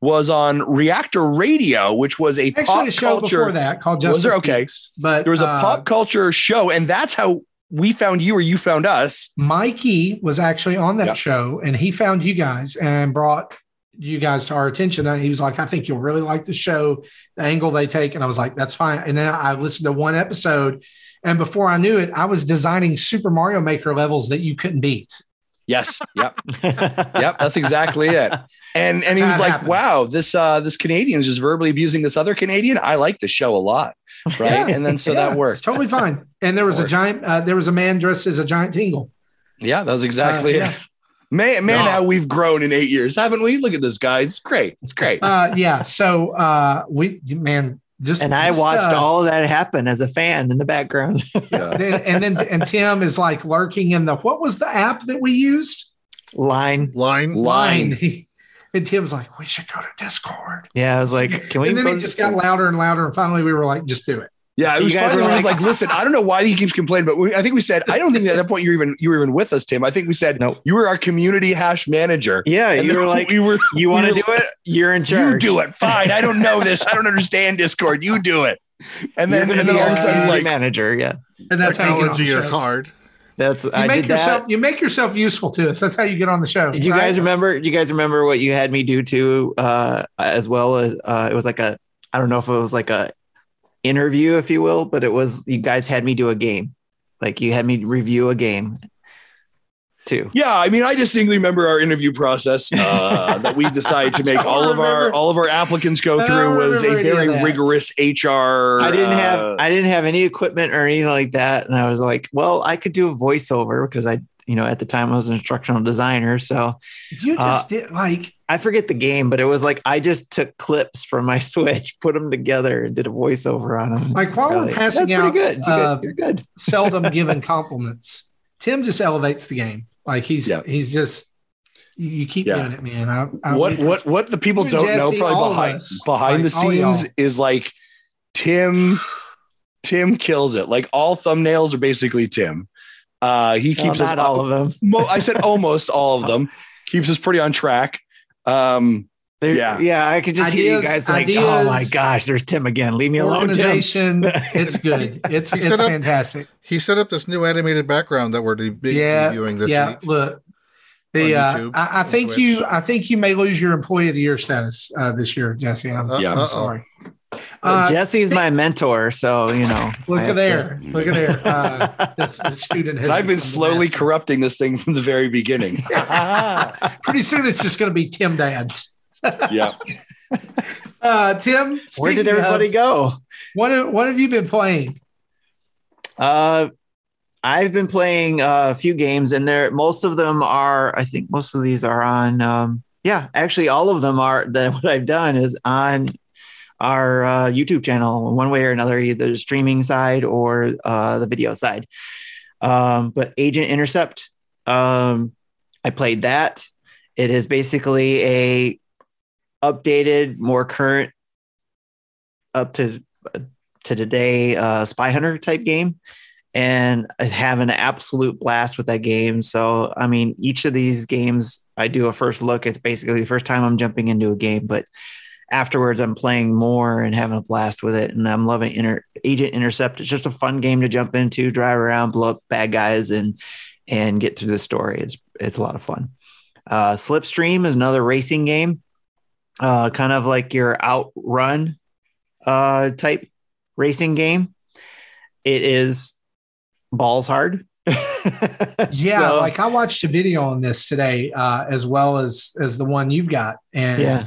was on Reactor Radio, which was a Actually, pop a show culture. before that called Justice Was there? Okay. Speaks, but There was a uh, pop culture show, and that's how we found you, or you found us. Mikey was actually on that Yeah. show, and he found you guys and brought you guys to our attention. And he was like, "I think you'll really like the show, the angle they take." And I was like, "That's fine." And then I listened to one episode, and before I knew it, I was designing Super Mario Maker levels that you couldn't beat. Yes. Yep. yep. That's exactly it. And and That's he was like, happened. "Wow, this uh this Canadian is just verbally abusing this other Canadian. I like the show a lot." Right. Yeah. And then so Yeah, that worked. totally fine. And there was a giant. Uh, there was a man dressed as a giant tingle. Yeah, that was exactly Uh, yeah. it. Man, man, Yeah. how we've grown in eight years, haven't we? Look at this guy. It's great. It's great. Uh, yeah. So uh, we man just and I just, watched uh, all of that happen as a fan in the background. Yeah. and then and Tim is like lurking in the what was the app that we used? Line. Line. Line. He- and Tim's like, we should go to Discord. Yeah, I was like, can we? and then it just this- got louder and louder, and finally we were like, just do it. Yeah, it was funny. were I was like- like, listen, I don't know why he keeps complaining, but we, I think we said, I don't think at that point you were even you were even with us, Tim. I think we said Nope. you were our community hash manager. Yeah, And you were like, we were you want to do it? You're in charge. you charge. do it. Fine. I don't know this. I don't understand Discord. You do it. And then and then all of a sudden, like manager. Yeah, And that's how you get on the Technology is show. hard. that's You I make did yourself that. you make yourself useful to us. That's how you get on the show. Did you right? guys remember? Do you guys remember what you had me do too? Uh, as well as uh, it was like a, I don't know if it was like a interview, if you will, but it was you guys had me do a game, like you had me review a game, too. Yeah, I mean, I distinctly remember our interview process uh, that we decided to make all of our all of our applicants go through was a remember any of very rigorous HR. I didn't uh, have I didn't have any equipment or anything like that, and I was like, well, I could do a voiceover because I, you know, at the time I was an instructional designer, so You Uh, just did like I forget the game, but it was like I just took clips from my Switch, put them together, and did a voiceover on them. like while we're Really. passing out pretty good. You're, uh, good. You're good. seldom given compliments. Tim just elevates the game. Like he's Yeah. he's just you, you keep Yeah. doing it, man. I, I what what what the people don't know probably behind us. behind Like, the scenes is like Tim Tim kills it. Like all thumbnails are basically Tim. Uh he Well, keeps us all of them. Mo- I said almost all of them. Keeps us pretty on track. Um They're- Yeah. yeah, I could just hear you guys like, oh my gosh, there's Tim again. Leave me alone, Tim. organization. it's good. It's He it's set up- fantastic. He set up this new animated background that we're de- be Yeah, reviewing this yeah. week. Look, the uh, YouTube, I, I think Twitch. you I think you may lose your employee of the year status uh, this year, Jesse. I'm, Uh, Yeah. I'm sorry. But Uh, Jesse's my mentor, so you know. Look at there. to- Look at there. Uh, this, this student has. I've been slowly corrupting this thing from the very beginning. Pretty soon, it's just going to be Tim Dads. yeah. Uh, Tim, Where did everybody of, go? What have, what have you been playing? Uh, I've been playing uh, a few games, and there most of them are. I think most of these are on. Um, yeah, actually, all of them are. That what I've done is on our uh, YouTube channel, one way or another, either the streaming side or uh, the video side. Um, but Agent Intercept, um, I played that. It is basically a updated, more current, up to to today uh, Spy Hunter type game and I have an absolute blast with that game. So, I mean, each of these games, I do a first look. It's basically the first time I'm jumping into a game, but afterwards, I'm playing more and having a blast with it. And I'm loving Inter- Agent Intercept. It's just a fun game to jump into, drive around, blow up bad guys, and and get through the story. It's it's a lot of fun. Uh, Slipstream is another racing game, uh, kind of like your outrun uh, type racing game. It is balls hard. Yeah, So, like I watched a video on this today, uh, as well as as the one you've got, and yeah.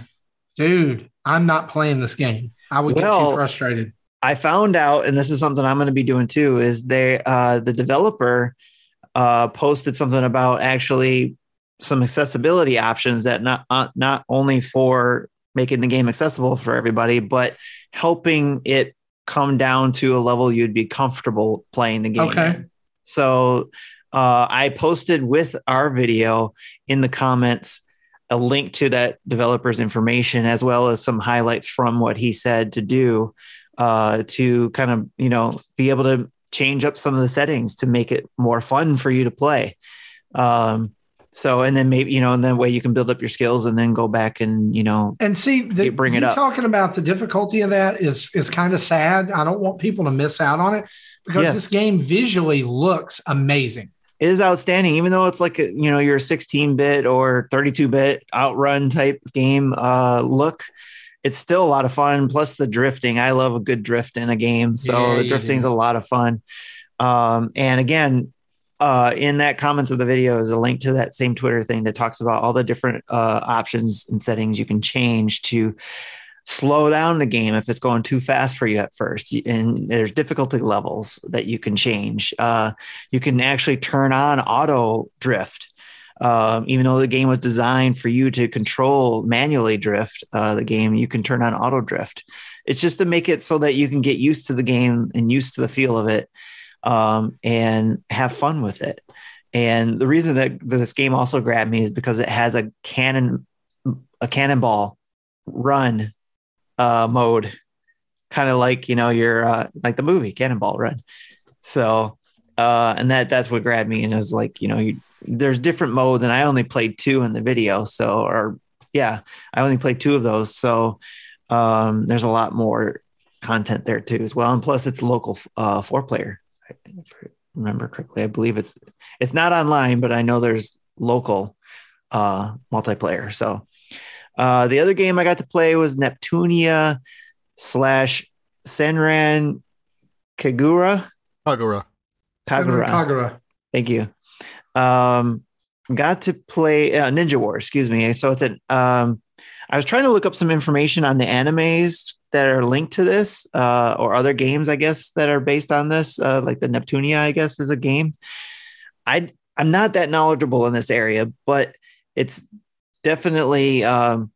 Dude, I'm not playing this game. I would get too frustrated. I found out, and this is something I'm going to be doing too, is they uh, the developer uh, posted something about actually some accessibility options that not uh, not only for making the game accessible for everybody, but helping it come down to a level you'd be comfortable playing the game. Okay. in. So uh, I posted with our video in the comments a link to that developer's information as well as some highlights from what he said to do uh, to kind of you know be able to change up some of the settings to make it more fun for you to play. Um, so and then maybe you know, and then way you can build up your skills and then go back and you know and see the, bring it up. talking about the difficulty of that is is kind of sad. I don't want people to miss out on it because Yes. this game visually looks amazing. Is outstanding, even though it's like a, you know your 16 bit or 32 bit outrun type game uh, look. It's still a lot of fun. Plus the drifting, I love a good drift in a game, so Yeah, the you drifting's do. a lot of fun. Um, and again, uh, in that comments of the video is a link to that same Twitter thing that talks about all the different uh, options and settings you can change to slow down the game if it's going too fast for you at first. And there's difficulty levels that you can change. Uh, you can actually turn on auto drift. Um, even though the game was designed for you to control manually drift, uh, the game you can turn on auto drift. It's just to make it so that you can get used to the game and used to the feel of it, um, and have fun with it. And the reason that this game also grabbed me is because it has a cannon, a cannonball run uh, mode, kind of like you know your uh, like the movie Cannonball Run. So, uh, and that that's what grabbed me, and it was like you know you, there's different modes, and I only played two in the video, so or yeah, I only played two of those, so um, there's a lot more content there too as well, and plus it's local uh, four player. Remember correctly, I believe it's it's not online, but I know there's local uh, multiplayer. So uh, the other game I got to play was Neptunia slash Senran Kagura. Kagura. Kagura. Kagura. Thank you. Um, got to play uh, Ninja War. Excuse me. So it's an. Um, I was trying to look up some information on the animes that are linked to this, uh, or other games, I guess, that are based on this, uh, like the Neptunia. I guess is a game. I I'm not that knowledgeable in this area, but it's definitely um,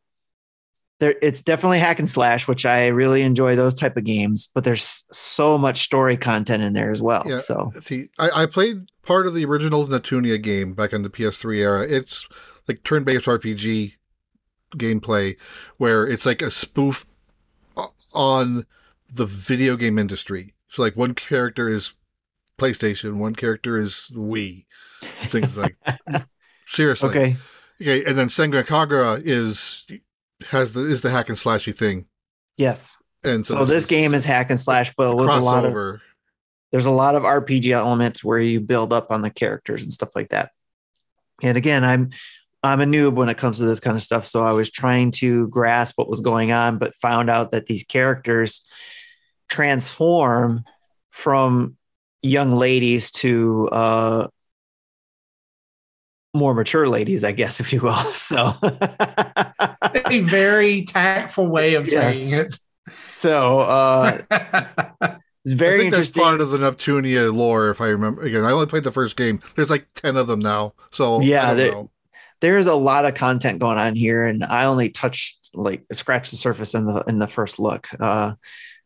there. It's definitely hack and slash, which I really enjoy those type of games. But there's so much story content in there as well. Yeah. So See, I, I played part of the original Neptunia game back in the PS3 era. It's like turn-based RPG gameplay where it's like a spoof on the video game industry. So like one character is PlayStation, one character is Wii, things like seriously. okay. Okay, and then Sengoku Kagura is has the is the hack and slashy thing. Yes. And So this game is hack and slash, but with a lot of there's a lot of RPG elements where you build up on the characters and stuff like that. And again, I'm I'm a noob when it comes to this kind of stuff, so I was trying to grasp what was going on, but found out that these characters transform from young ladies to uh more mature ladies, I guess, if you will. So a very tactful way of Yes. saying it. so uh it's I very think that's interesting. part of the Neptunia lore, if I remember. Again, I only played the first game. There's like ten of them now, so Yeah, I don't they- know. there's a lot of content going on here and i only touched like scratched the surface in the in the first look uh,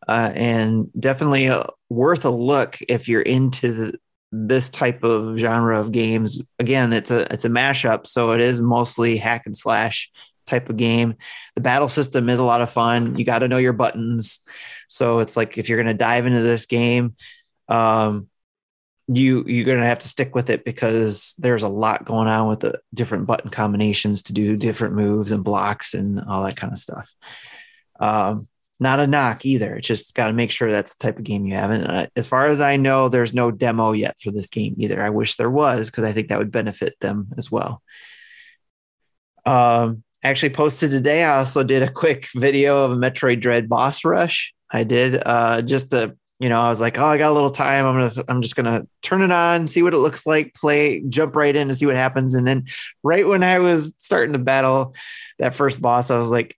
uh and definitely uh, worth a look if you're into the, this type of genre of games again it's a it's a mashup so it is mostly hack and slash type of game. The battle system is a lot of fun. You got to know your buttons. So it's like if you're going to dive into this game um you you're going to have to stick with it because there's a lot going on with the different button combinations to do different moves and blocks and all that kind of stuff. Um not a knock either. It's just got to make sure that's the type of game you have. And uh, as far as i know there's no demo yet for this game either. I wish there was because i think that would benefit them as well. Um actually posted today i also did a quick video of a metroid dread boss rush. I did uh just to you know i was like oh i got a little time. I'm gonna i'm just gonna turn it on see what it looks like play jump right in and see what happens. And then right when i was starting to battle that first boss i was like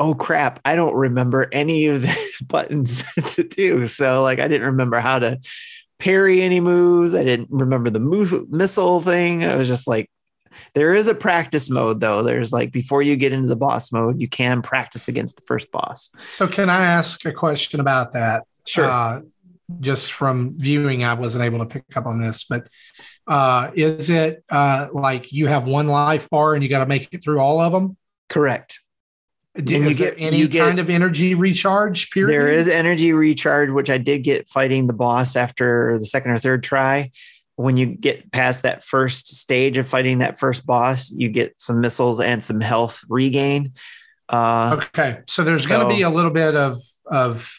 oh crap i don't remember any of the buttons to do. So like i didn't remember how to parry any moves. I didn't remember the move, missile thing. I was just like there is a practice mode though. There's like before you get into the boss mode you can practice against the first boss. So, can I ask a question about that? Uh, just from viewing, I wasn't able to pick up on this, but uh, is it uh, like you have one life bar and you got to make it through all of them? correct Do, And you get- any you get- kind of energy recharge period? There is energy recharge, which I did get fighting the boss after the second or third try. When you get past that first stage of fighting that first boss, you get some missiles and some health regain. Uh, Okay, so there's going to be a little bit of of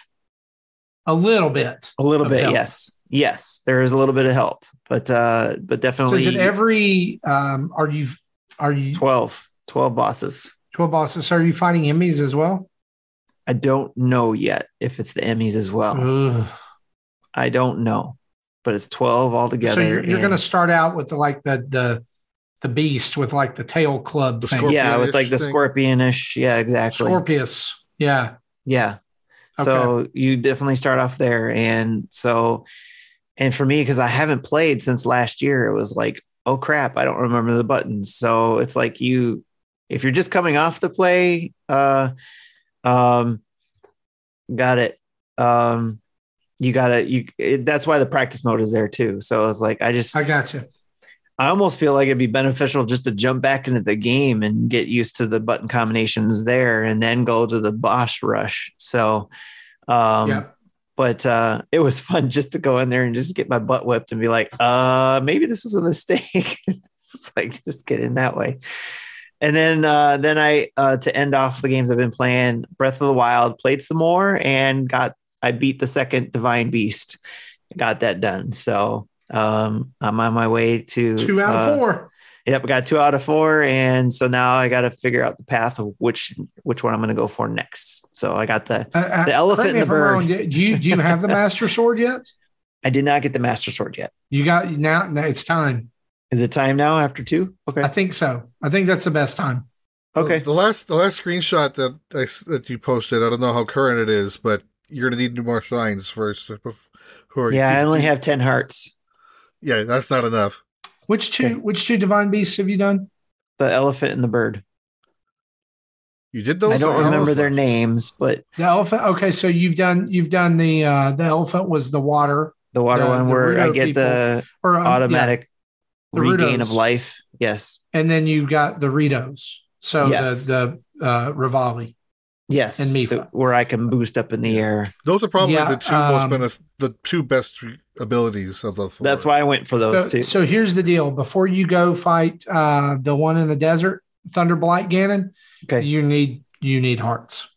a little bit. a little bit, help. yes, yes. There is a little bit of help, but uh, but So definitely is it every? Um, are you are you 12, 12 bosses. Twelve bosses? So are you fighting EMMIs as well? I don't know yet if it's the EMMIs as well. Ugh. I don't know, but it's twelve altogether. So you're, you're going to start out with the, like the the the beast with like the tail club The thing. yeah, with like the thing. scorpionish. Yeah, exactly. Scorpius. Yeah. Yeah. So you definitely start off there. And so, and for me, because I haven't played since last year, it was like, oh crap, I don't remember the buttons. So it's like you, if you're just coming off the play, uh, um, got it. Um, you gotta, you, it, that's why the practice mode is there too. So it's like, I just, I got you. I almost feel like it'd be beneficial just to jump back into the game and get used to the button combinations there and then go to the boss rush. So, um, yeah. but uh, it was fun just to go in there and just get my butt whipped and be like, uh, maybe this was a mistake. it's like just get in that way. And then, uh, then I, uh, to end off the games I've been playing, Breath of the Wild, played some more and got, I beat the second Divine Beast, got that done. So, um, I'm on my way to Two out uh, of four. Yep, I got two out of four, and so now I got to figure out the path of which which one I'm going to go for next. So I got the Uh, uh, the elephant and the bird. wrong. Do you do you have the master sword yet? I did not get the Master Sword yet. You got now. now it's time. Is it time now after two? Okay, I think so. I think that's the best time. okay. The, the last the last screenshot that I, that you posted, I don't know how current it is, but you're gonna need more shrines first. bef- Who are Yeah, I only have ten hearts. Yeah, that's not enough. Which two? Okay. Which two divine beasts have you done? The elephant and the bird. You did those. I don't or remember their names, but The elephant. Okay, so you've done you've done the uh the elephant was the water the water The- one the where I get people. the or um, yeah, automatic The regain of life. Yes, and then you got the Ritos. So Yes. the the uh Revali. yes. And Mipha. So where I can boost up in the air. Those are probably Yeah, the two most um, benef- the two best abilities of the four. That's why I went for those So, two. so here's the deal: before you go fight uh the one in the desert, Thunderblight Ganon, Okay. you need you need hearts.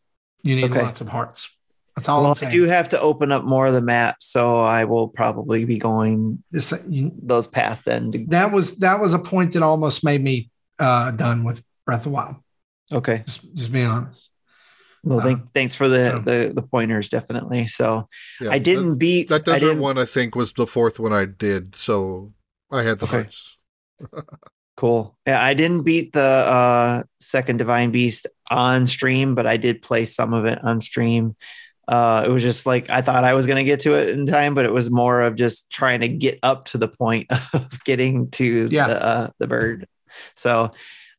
You need Okay. lots of hearts. That's all Well, I'm I do have to open up more of the map, so I will probably be going This- you- those path then. To, that was that was a point that almost made me uh done with Breath of the Wild. okay. Just just being honest. Well, thank, Um, thanks for the, so- the the pointers, definitely. So Yeah, I didn't That, beat. that I didn't, one, I think, was the fourth one I did. So I had the Okay. hearts. Cool. Yeah, I didn't beat the uh, second Divine Beast on stream, but I did play some of it on stream. Uh, it was just like I thought I was going to get to it in time, but it was more of just trying to get up to the point of getting to Yeah. the uh, the bird. So,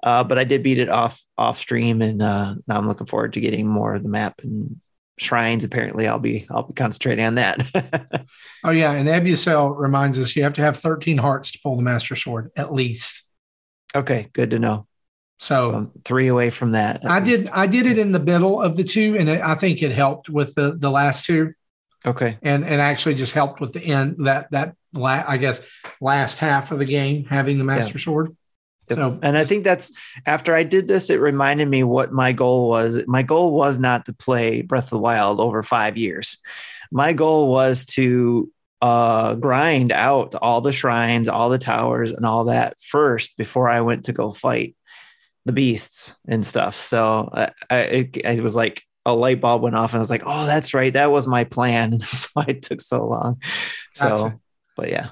uh, but I did beat it off off stream, and uh, now I'm looking forward to getting more of the map and shrines. Apparently, I'll be I'll be concentrating on that. Oh yeah, and Ebucel reminds us you have to have 13 hearts to pull the Master Sword at least. okay, good to know. So, So three away from that. I least. did I did it in the middle of the two, and it, I think it helped with the the last two, Okay. and and actually just helped with the end that that la- I guess last half of the game having the Master Sword. Yep. So and I think that's after I did this, it reminded me what my goal was. My goal was not to play Breath of the Wild over five years. My goal was to uh, grind out all the shrines, all the towers, and all that first before I went to go fight the beasts and stuff. So I, I, it, it was like a light bulb went off, and I was like, "Oh, that's right, that was my plan." And that's why it took so long. So, Gotcha. but yeah,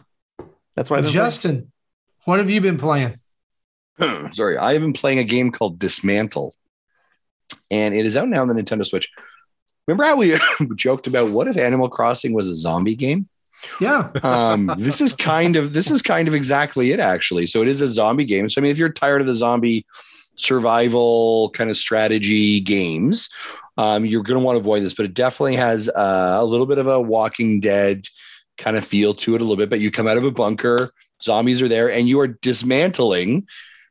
that's why. I've playing. Justin, what have you been playing? Sorry, I have been playing a game called Dysmantle, and it is out now on the Nintendo Switch. Remember how we joked about what if Animal Crossing was a zombie game? Yeah, Um, this is kind of this is kind of exactly it actually. So it is a zombie game. So I mean, if you're tired of the zombie survival kind of strategy games, um, you're going to want to avoid this. But it definitely has uh, a little bit of a Walking Dead kind of feel to it a little bit. But you come out of a bunker, zombies are there, and you are dismantling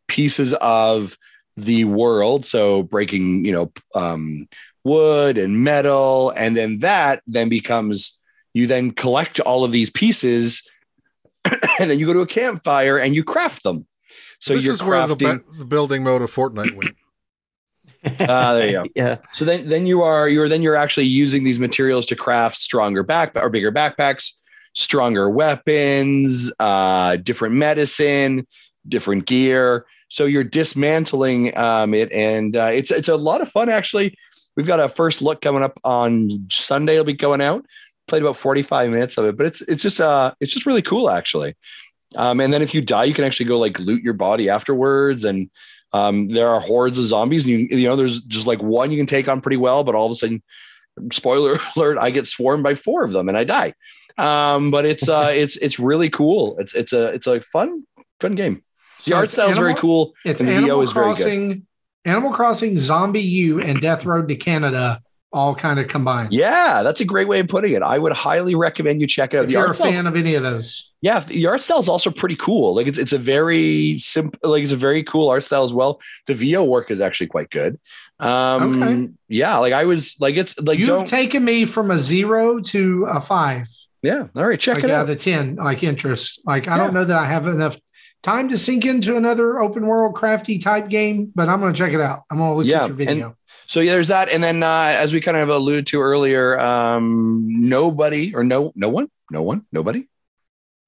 pieces of the world. So breaking, you know, um, wood and metal, and then that then becomes you then collect all of these pieces, and then you go to a campfire and you craft them. So this you're is where the, crafting. ba- the building mode of Fortnite went. Ah, there you go. yeah. So then, then you are you're then you're actually using these materials to craft stronger back or bigger backpacks, stronger weapons, uh, different medicine, different gear. So you're dismantling um, it, and uh, it's it's a lot of fun actually. We've got a first look coming up on Sunday. It'll be going out. Played about 45 minutes of it, but it's it's just uh it's just really cool actually. Um, and then if you die, you can actually go like loot your body afterwards. And um, there are hordes of zombies, and you, you know there's just like one you can take on pretty well, but all of a sudden, spoiler alert, I get swarmed by four of them and I die. Um, but it's uh it's it's really cool. It's it's a it's a fun fun game. The So art style is very cool. It's and the Animal is very good. Crossing, Animal Crossing, ZombiU, and Death Road to Canada all kind of combined. Yeah, that's a great way of putting it. I would highly recommend you check it out. If The you're a fan of any of those, yeah, the art style is also pretty cool. Like it's it's a very simple, like it's a very cool art style as well. The VO work is actually quite good. Um, Okay. yeah, like I was like it's like you've taken me from a zero to a five, yeah. All right, check like it out out. of ten, like interest. Like I Yeah. don't know that I have enough time to sink into another open world crafty type game, but I'm going to check it out. I'm going to look Yeah, at your video. So yeah, there's that, and then uh, as we kind of alluded to earlier, um, nobody or no no one, no one, nobody,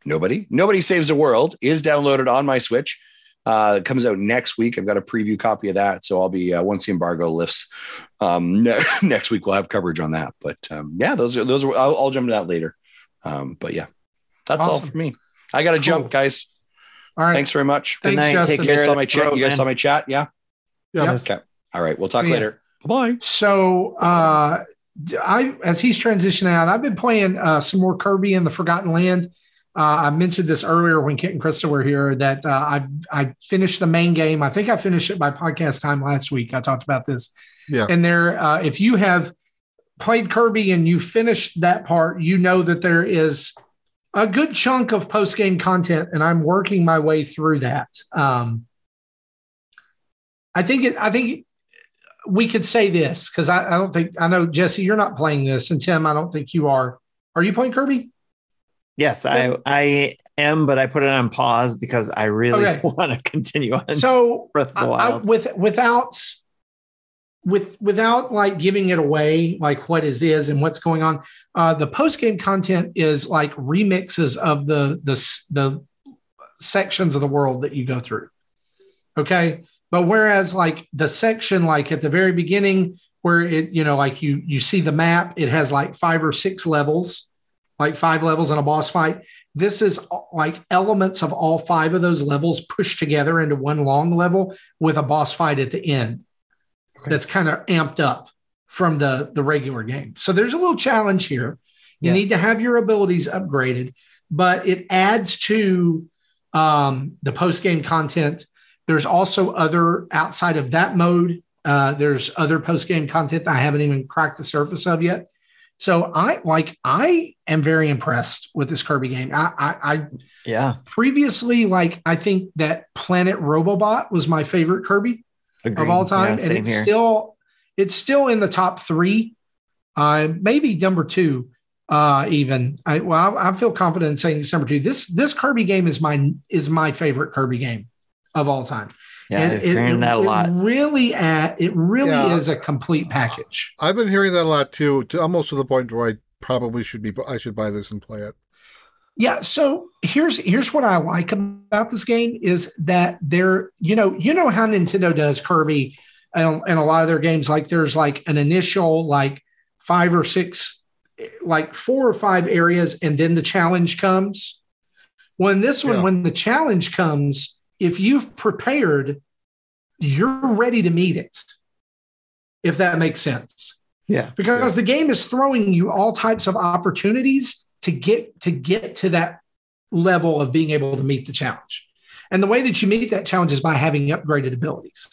nobody, nobody saves the world is downloaded on my Switch. Uh, it comes out next week. I've got a preview copy of that, so I'll be uh, once the embargo lifts um, ne- next week. We'll have coverage on that. But um, yeah, those are those are. I'll, I'll jump to that later. Um, but yeah, that's all Awesome. for me. I got to Cool. jump, guys. All right. Thanks very much. Good night. Justin. Take You care. guys saw my chat. You guys man. saw my chat. Yeah. Yeah. Yes. Okay. All right. We'll talk Yeah. later. Bye. So uh I as he's transitioning out, I've been playing uh some more Kirby in the Forgotten Land. Uh, I mentioned this earlier when Kit and Krista were here that uh, I've I finished the main game. I think I finished it by podcast time last week. I talked about this. Yeah. And there, uh, if you have played Kirby and you finished that part, you know that there is a good chunk of post game content, and I'm working my way through that. Um, I think it. I think we could say this because I, I don't think I know Jesse. You're not playing this, and Tim, I don't think you are. Are you playing Kirby? Yes, I I am, but I put it on pause because I really Okay. want to continue on So Breath of the I- I- with without with without like giving it away, like what is is and what's going on. Uh, the post game content is like remixes of the the the sections of the world that you go through. Okay, but whereas like the section like at the very beginning where it you know like you you see the map, it has like five or six levels, like five levels in a boss fight this is like elements of all five of those levels pushed together into one long level with a boss fight at the end Okay. that's kind of amped up from the the regular game so there's a little challenge here you Yes. need to have your abilities upgraded but it adds to um, the post game content there's also other outside of that mode uh, there's other post game content that i haven't even cracked the surface of yet so I like I am very impressed with this Kirby game. I, I, I Yeah, previously like I think that Planet Robobot was my favorite Kirby agreed. of all time, Yeah, and it's here. still it's still in the top three, uh, maybe number two. Uh, even I well, I, I feel confident in saying it's number two. This this Kirby game is my is my favorite Kirby game of all time. yeah, And I'm hearing that a it lot. really at it really Yeah. is a complete package. I've been hearing that a lot too, to almost to the point where I probably should be. I should buy this and play it. Yeah. So here's here's what I like about this game is that there, you know, you know how Nintendo does Kirby and, and a lot of their games, like there's like an initial like five or six, like four or five areas, and then the challenge comes. When this one, Yeah. when the challenge comes, if you've prepared, you're ready to meet it. If that makes sense Yeah, because the game is throwing you all types of opportunities to get to get to that level of being able to meet the challenge. And the way that you meet that challenge is by having upgraded abilities.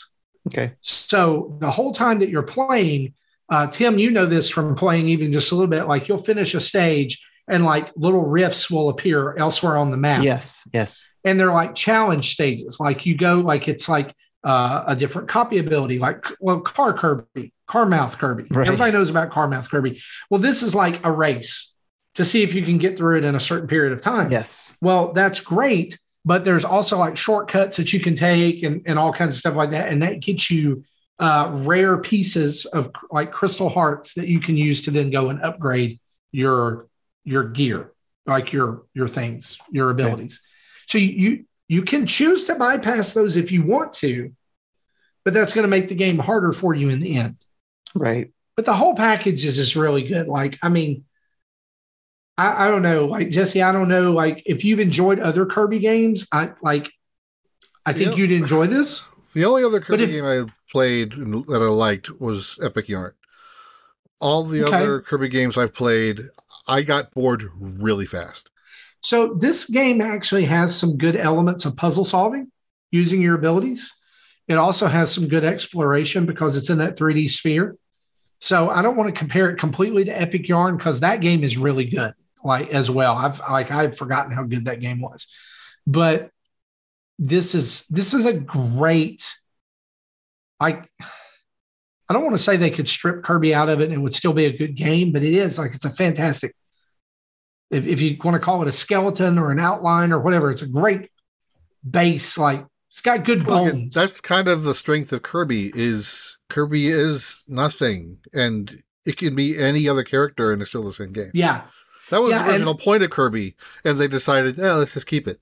okay. So the whole time that you're playing, uh, Tim, you know this from playing even just a little bit. Like you'll finish a stage and like little rifts will appear elsewhere on the map Yes, yes. and they're like challenge stages. Like you go, like it's like uh, a different copy ability, like well, car Kirby, car mouth Kirby. Right. Everybody knows about car mouth Kirby. Well, this is like a race to see if you can get through it in a certain period of time. Yes. Well, that's great, but there's also like shortcuts that you can take and, and all kinds of stuff like that. And that gets you uh, rare pieces of like crystal hearts that you can use to then go and upgrade your your gear, like your your things, your abilities. So you, you you can choose to bypass those if you want to, but that's going to make the game harder for you in the end. Right. But the whole package is just really good. Like, I mean, I, I don't know, like Jesse, I don't know, like if you've enjoyed other Kirby games, I like, I think Yeah. you'd enjoy this. The only other Kirby if- game I played that I liked was Epic Yarn. All the Okay. other Kirby games I've played, I got bored really fast. So this game actually has some good elements of puzzle solving using your abilities. It also has some good exploration because it's in that 3D sphere. So I don't want to compare it completely to Epic Yarn because that game is really good, like as well. I've like I've forgotten how good that game was, but this is this is a great. Like, I don't want to say they could strip Kirby out of it and it would still be a good game, but it is like it's a fantastic if, if you want to call it a skeleton or an outline or whatever, it's a great base. Like it's got good and bones. that's kind of the strength of Kirby is Kirby is nothing and it can be any other character and it's still the same game. yeah. That was Yeah, the and- original point of Kirby, and they decided, yeah, let's just keep it.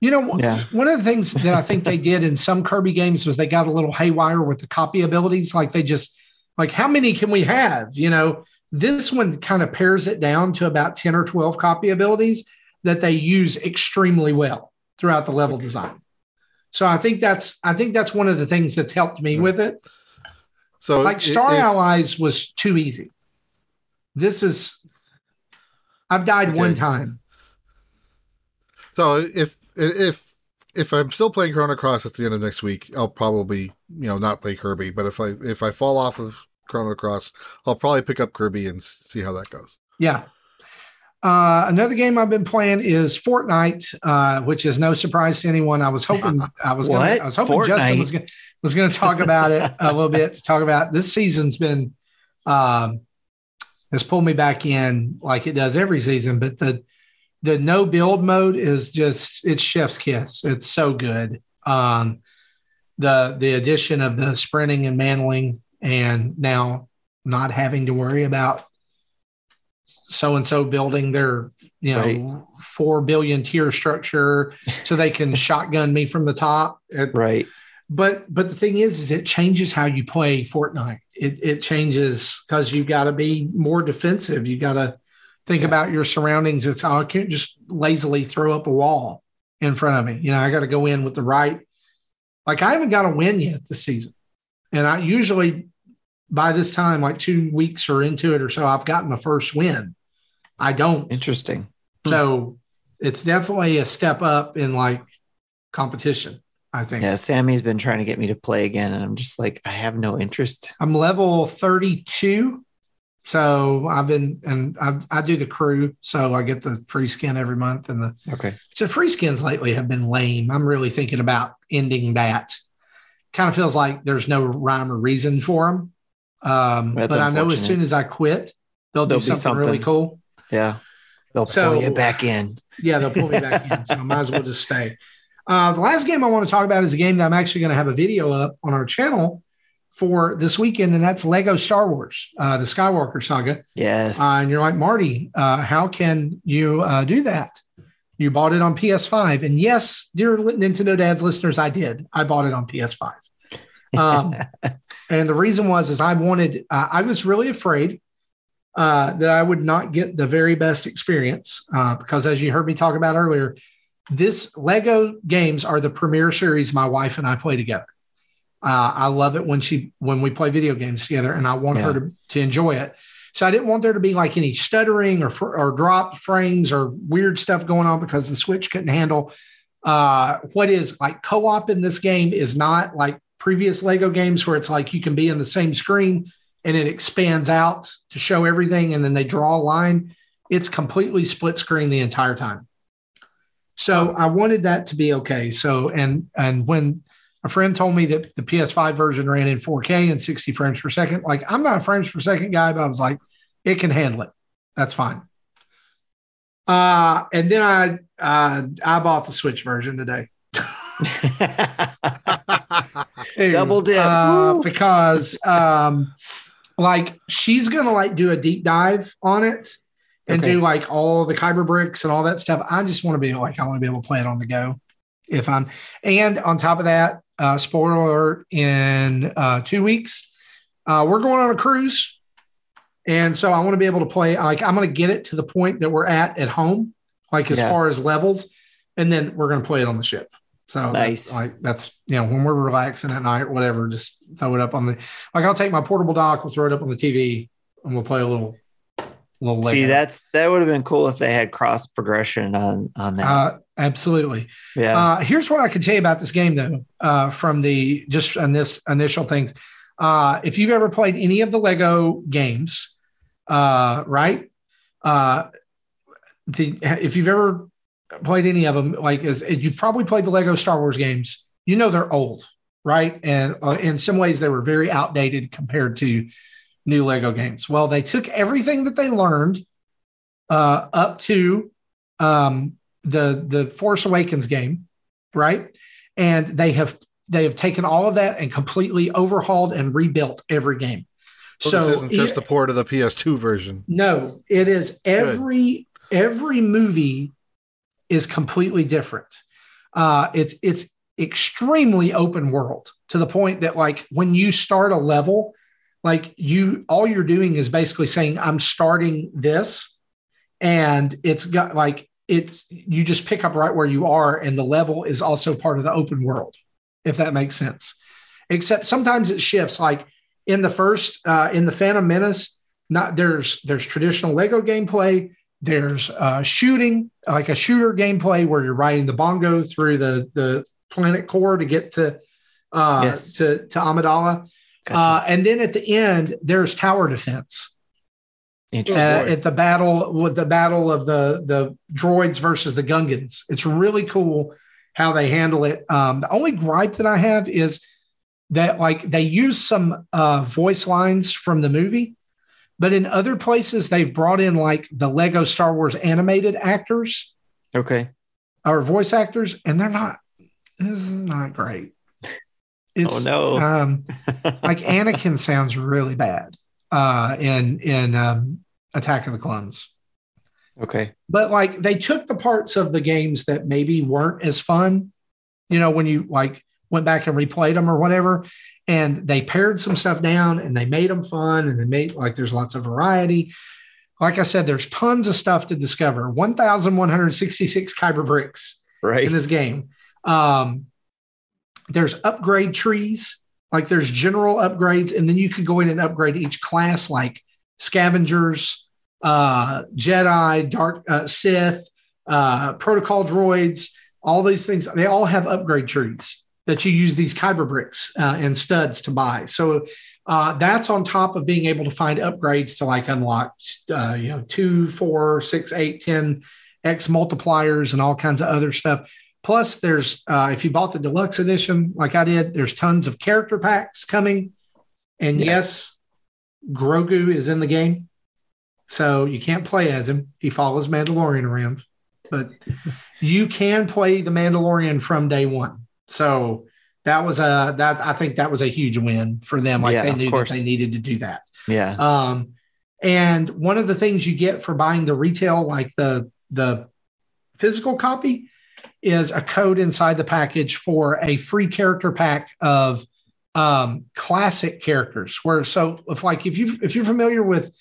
You know, Yeah. one of the things that I think they did in some Kirby games was they got a little haywire with the copy abilities. Like they just, like, how many can we have? You know, this one kind of pares it down to about 10 or 12 copy abilities that they use extremely well throughout the level design. So I think that's, I think that's one of the things that's helped me with it. So like Star if- Allies was too easy. This is I've died one time. So if if if I'm still playing Chrono Cross at the end of next week, I'll probably you know not play Kirby. But if I if I fall off of Chrono Cross, I'll probably pick up Kirby and see how that goes. Yeah. Uh, another game I've been playing is Fortnite, uh, which is no surprise to anyone. I was hoping I was going What? I was hoping Justin Fortnite? was going was going to talk about it a little bit to talk about this season's been um, has pulled me back in like it does every season, but the the no build mode is just it's chef's kiss. It's so good. Um, the the addition of the sprinting and mantling, and now not having to worry about so and so building their you know Right. four billion tier structure so they can shotgun me from the top. It- Right. but but the thing is, is it changes how you play Fortnite. It it changes because you've got to be more defensive. You got to think about your surroundings. It's oh, I can't just lazily throw up a wall in front of me. You know, I got to go in with the right. Like I haven't got a win yet this season, and I usually by this time, like two weeks or into it or so, I've gotten my first win. I don't. Interesting. Hmm. So it's definitely a step up in like competition. I think. Yeah, Sammy's been trying to get me to play again, and I'm just like, I have no interest. I'm level 32. So I've been, and I, I do the crew. So I get the free skin every month. And the, Okay. so free skins lately have been lame. I'm really thinking about ending that. Kind of feels like there's no rhyme or reason for them. Um, That's but I know as soon as I quit, they'll do be something, really cool. Yeah. They'll So- pull you back in. Yeah, they'll pull me back in. So I might as well just stay. Uh, the last game I want to talk about is a game that I'm actually going to have a video up on our channel for this weekend, and that's Lego Star Wars, uh, the Skywalker saga. Yes. Uh, and you're like, Marty, uh, how can you uh, do that? You bought it on PS5. And yes, dear Nintendo Dads listeners, I did. I bought it on PS5. Um, and the reason was, is I wanted, uh, I was really afraid uh, that I would not get the very best experience uh, because, as you heard me talk about earlier, this Lego games are the premier series my wife and I play together. Uh, I love it when she when we play video games together, and I want her to, to enjoy it. So I didn't want there to be like any stuttering or or dropped frames or weird stuff going on because the Switch couldn't handle. Uh, what is like co-op in this game is not like previous Lego games where it's like you can be in the same screen and it expands out to show everything, and then they draw a line. It's completely split screen the entire time. So I wanted that to be okay. So and and when A friend told me that the PS5 version ran in 4K and 60 frames per second. Like, I'm not a frames per second guy, but I was like, it can handle it. That's fine. Uh, and then I uh, I bought the Switch version today. Dude, Double dip. uh, because um, like she's gonna like do a deep dive on it and Okay. do like all the kyber bricks and all that stuff. I just want to be like I want to be able to play it on the go if I'm and on top of that, uh, spoiler alert, in uh, two weeks, uh, we're going on a cruise. And so I want to be able to play like I'm going to get it to the point that we're at at home, like as Yeah. far as levels, and then we're going to play it on the ship. So Nice. that's, like that's you know when we're relaxing at night, or whatever, just throw it up on the like I'll take my portable dock, we'll throw it up on the TV, and we'll play a little little. See, that's that would have been cool if they had cross progression on on that. uh, absolutely. yeah. Uh, here's what I can tell you about this game, though, uh, from the just on this initial things. Uh, if you've ever played any of the Lego games, uh, right? Uh, the if you've ever played any of them, like as you've probably played the Lego Star Wars games, you know they're old, right? And uh, in some ways, they were very outdated compared to new Lego games. Well, they took everything that they learned uh, up to um, the the Force Awakens game, right? And they have they have taken all of that and completely overhauled and rebuilt every game. So, So this isn't just a port of the PS2 version. no, it is every every movie is completely different. Uh, it's it's extremely open world to the point that like when you start a level, like you all you're doing is basically saying I'm starting this, and it's got like it you just pick up right where you are, and the level is also part of the open world, if that makes sense. Except sometimes it shifts. Like in the first uh, in the Phantom Menace, not there's there's traditional Lego gameplay. There's uh, shooting, like a shooter gameplay where you're riding the bongo through the the planet core to get to uh, Yes. to to Amidala. Gotcha. Uh, and then at the end, there's tower defense uh, at the battle with the battle of the the droids versus the Gungans. It's really cool how they handle it. Um, the only gripe that I have is that like they use some uh, voice lines from the movie, but in other places they've brought in like the Lego Star Wars animated actors okay. or voice actors, and they're not. This is not great. It's, oh no. Um, like Anakin sounds really bad uh, in in um, Attack of the Clones. okay. But like they took the parts of the games that maybe weren't as fun, you know, when you like went back and replayed them or whatever, and they pared some stuff down and they made them fun and they made like there's lots of variety. Like I said, there's tons of stuff to discover. 1,166 kyber bricks Right. in this game. Um, there's upgrade trees, like there's general upgrades, and then you could go in and upgrade each class, like scavengers, uh, Jedi, Dark uh, Sith, uh, protocol droids, all these things. They all have upgrade trees that you use these kyber bricks uh, and studs to buy. So uh, that's on top of being able to find upgrades to like unlock, uh, you know, two, four, six, eight, ten X multipliers and all kinds of other stuff. Plus, there's uh, if you bought the deluxe edition, like I did, there's tons of character packs coming. And yes, Grogu is in the game, so you can't play as him. He follows Mandalorian around, but you can play the Mandalorian from day one. So that was a that I think that was a huge win for them. Like Yeah, they knew that they needed to do that. Yeah. Um, and one of the things you get for buying the retail, like the the physical copy, is a code inside the package for a free character pack of um, classic characters. Where so if like if you if you're familiar with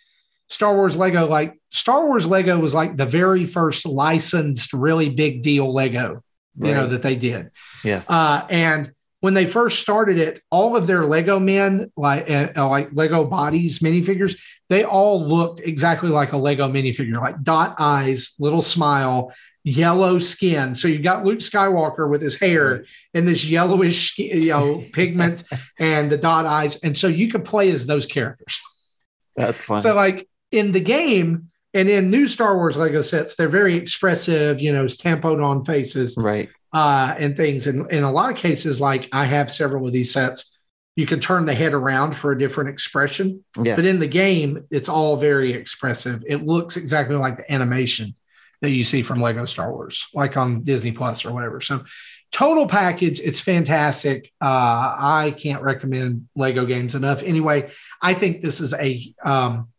Star Wars Lego, like Star Wars Lego was like the very first licensed, really big deal Lego, you know that they did. Yes. Uh, and when they first started it, all of their Lego men, like uh, like Lego bodies, minifigures, they all looked exactly like a Lego minifigure, like dot eyes, little smile, yellow skin. So you got Luke Skywalker with his hair and this yellowish, you know, pigment and the dot eyes, and so you could play as those characters. That's fun. So like in the game and in new Star Wars Lego sets, they're very expressive, you know, tampoed on faces. right. uh, and things. And in a lot of cases, like I have several of these sets, you can turn the head around for a different expression. Yes. But in the game, it's all very expressive. It looks exactly like the animation that you see from Lego Star Wars, like on Disney Plus or whatever. So, total package, it's fantastic. Uh, I can't recommend Lego games enough. Anyway, I think this is a um,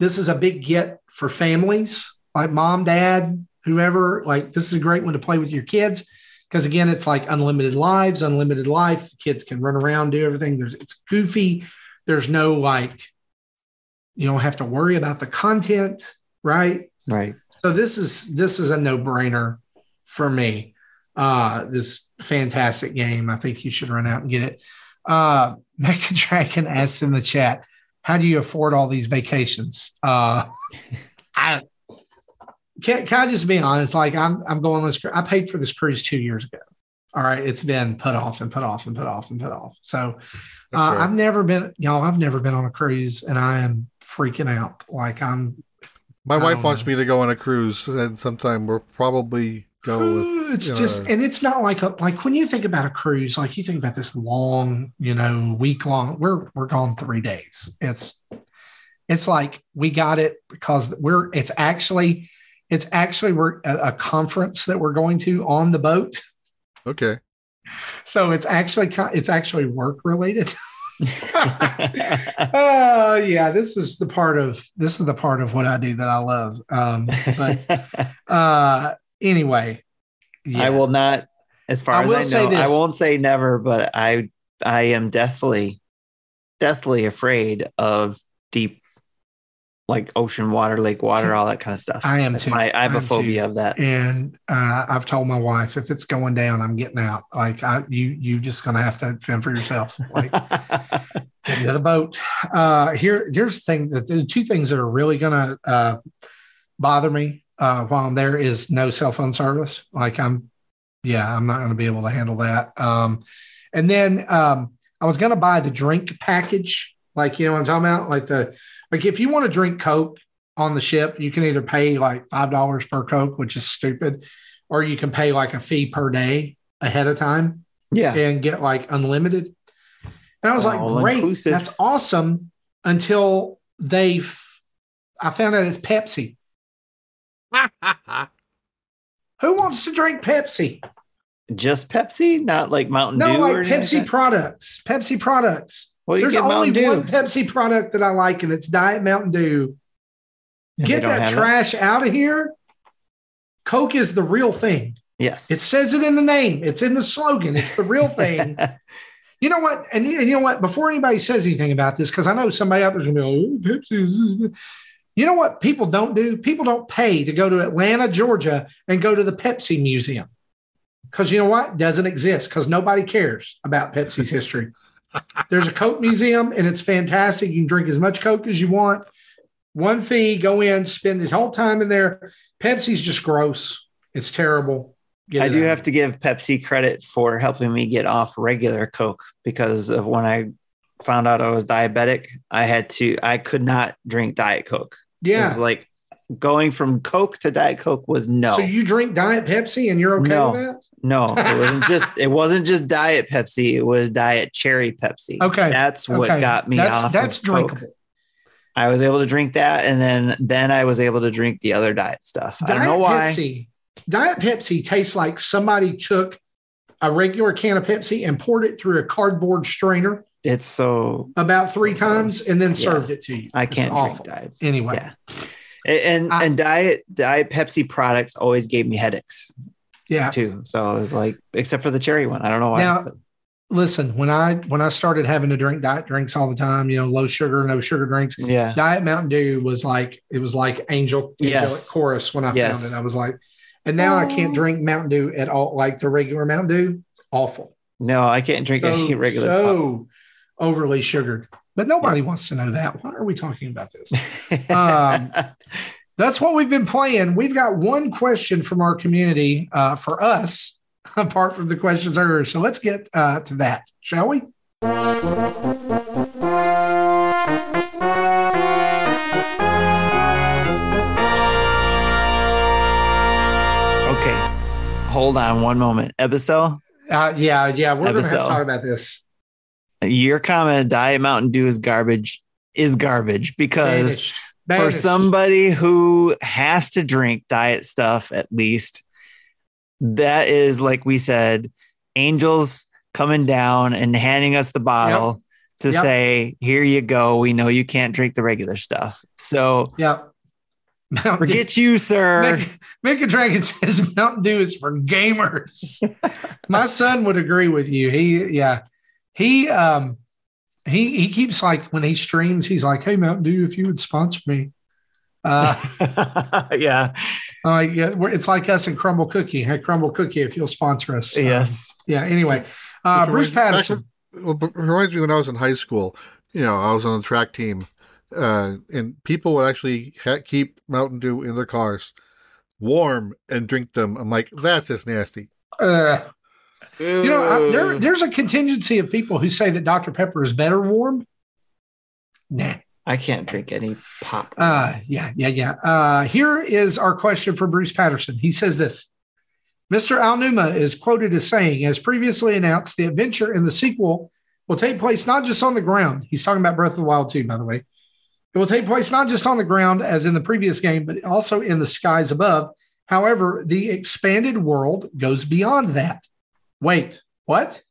this is a big get for families like mom, dad, whoever. Like this is a great one to play with your kids because again, it's like unlimited lives, unlimited life. Kids can run around, do everything. There's it's goofy. There's no like you don't have to worry about the content, right? Right. So this is this is a no-brainer for me. Uh this fantastic game. I think you should run out and get it. Uh Mecha Dragon asks in the chat, how do you afford all these vacations? Uh I can, can I just be honest? Like I'm I'm going on this cru- I paid for this cruise two years ago. All right. It's been put off and put off and put off and put off. So uh. I've never been, y'all, I've never been on a cruise and I am freaking out. Like I'm My I wife wants know. me to go on a cruise, and sometime we'll probably go with. it's you know, just and it's not like a, like when you think about a cruise like you think about this long you know week long we're we're gone three days it's it's like we got it because we're it's actually it's actually we're a, a conference that we're going to on the boat Okay. so it's actually it's actually work related oh yeah this is the part of this is the part of what i do that i love um but uh anyway yeah. I will not, as far I as I know, I won't say never, but I I am deathly, deathly afraid of deep, like ocean water, lake water, all that kind of stuff. I am That's too. my- I have I a phobia too. of that. and uh, I've told my wife if it's going down, I'm getting out. Like I, you, you just gonna have to fend for yourself. Like get into the boat. Uh, here, here's the thing that the two things that are really gonna uh, bother me uh, while I'm there is no cell phone service. Like I'm, yeah, I'm not gonna be able to handle that. Um, and then um, I was gonna buy the drink package. Like you know what I'm talking about? Like the like if you want to drink Coke on the ship, you can either pay like five dollars per Coke, which is stupid, or you can pay like a fee per day ahead of time yeah. and get like unlimited. And I was like, great, inclusive. that's awesome. Until they I found out it's Pepsi. Who wants to drink Pepsi? Just Pepsi, not like Mountain No, Dew like or Pepsi products. Pepsi products. Well, There's only one Pepsi product that I like, and it's Diet Mountain Dew. They Get that have it? trash out of here. Coke is the real thing. Yes. It says it in the name. It's in the slogan. It's the real thing. You know what? And you, know what? Before anybody says anything about this, because I know somebody out there's gonna be like, oh, Pepsi. You know what people don't do? People don't pay to go to Atlanta, Georgia, and go to the Pepsi Museum. Because you know what? Doesn't exist because nobody cares about Pepsi's history. There's a Coke museum and it's fantastic. You can drink as much Coke as you want. One fee, go in, spend the whole time in there. Pepsi's just gross. It's terrible. Get I it do out. have to give Pepsi credit for helping me get off regular Coke because of when I found out I was diabetic, I had to, I could not drink Diet Coke. It Yeah. was like going from Coke to Diet Coke was no. So you drink Diet Pepsi and you're okay No. with that? No, it wasn't just it wasn't just Diet Pepsi, it was Diet Cherry Pepsi. Okay. That's what okay. got me that's, off. That's of Coke. drinkable. I was able to drink that and then then I was able to drink the other diet stuff. I don't know why. Pepsi. Diet Pepsi tastes like somebody took a regular can of Pepsi and poured it through a cardboard strainer It's so about three times and then Yeah. served it to you. I can't drink awful. diet. Anyway, Yeah. And and, I- and diet diet Pepsi products always gave me headaches yeah. too. So it was like, except for the cherry one. I don't know why. Now- but- Listen, when I when I started having to drink diet drinks all the time, you know, low sugar, no sugar drinks, yeah. Diet Mountain Dew was like it was like angel angelic Yes. chorus when I Yes. found it. I was like, and now I can't drink Mountain Dew at all, like the regular Mountain Dew. Awful. No, I can't drink any So, regular. pop. so overly sugared. But nobody wants to know that. Why are we talking about this? Um, That's what we've been playing. We've got one question from our community uh, for us, apart from the questions earlier. So let's get uh, to that, shall we? okay. hold on one moment. Ebicel, Uh, yeah, yeah, we're going to have to talk about this. your comment Diet Mountain Dew is garbage is garbage because Banished. for somebody who has to drink diet stuff at least, that is like we said, angels coming down and handing us the bottle to Yep. say, "Here you go. We know you can't drink the regular stuff, so Yep. Mountain Dew. forget you, sir." Mick, Mick a Dragon says Mountain Dew is for gamers. My son would agree with you. He, yeah, he, um, he, he keeps like when he streams, he's like, "Hey, Mountain Dew, if you would sponsor me." Uh, yeah. uh, yeah, it's like us and Crumbl Cookie. Hey, Crumbl Cookie, if you'll sponsor us. Um, Yes. yeah. Anyway, uh, Bruce reminds- back Patterson. Well, it reminds me when I was in high school, you know, I was on the track team, uh, and people would actually ha- keep Mountain Dew in their cars, warm, and drink them. I'm like, that's just nasty. Uh, you know, I, there, there's a contingency of people who say that Dr. Pepper is better warm. Nah. I can't drink any pop. Uh, yeah, yeah, yeah. Uh, here is our question for Bruce Patterson. He says this Mr. Aonuma is quoted as saying, as previously announced, the adventure in the sequel will take place not just on the ground. He's talking about Breath of the Wild 2, by the way. It will take place not just on the ground as in the previous game, but also in the skies above. However, the expanded world goes beyond that. Wait, what?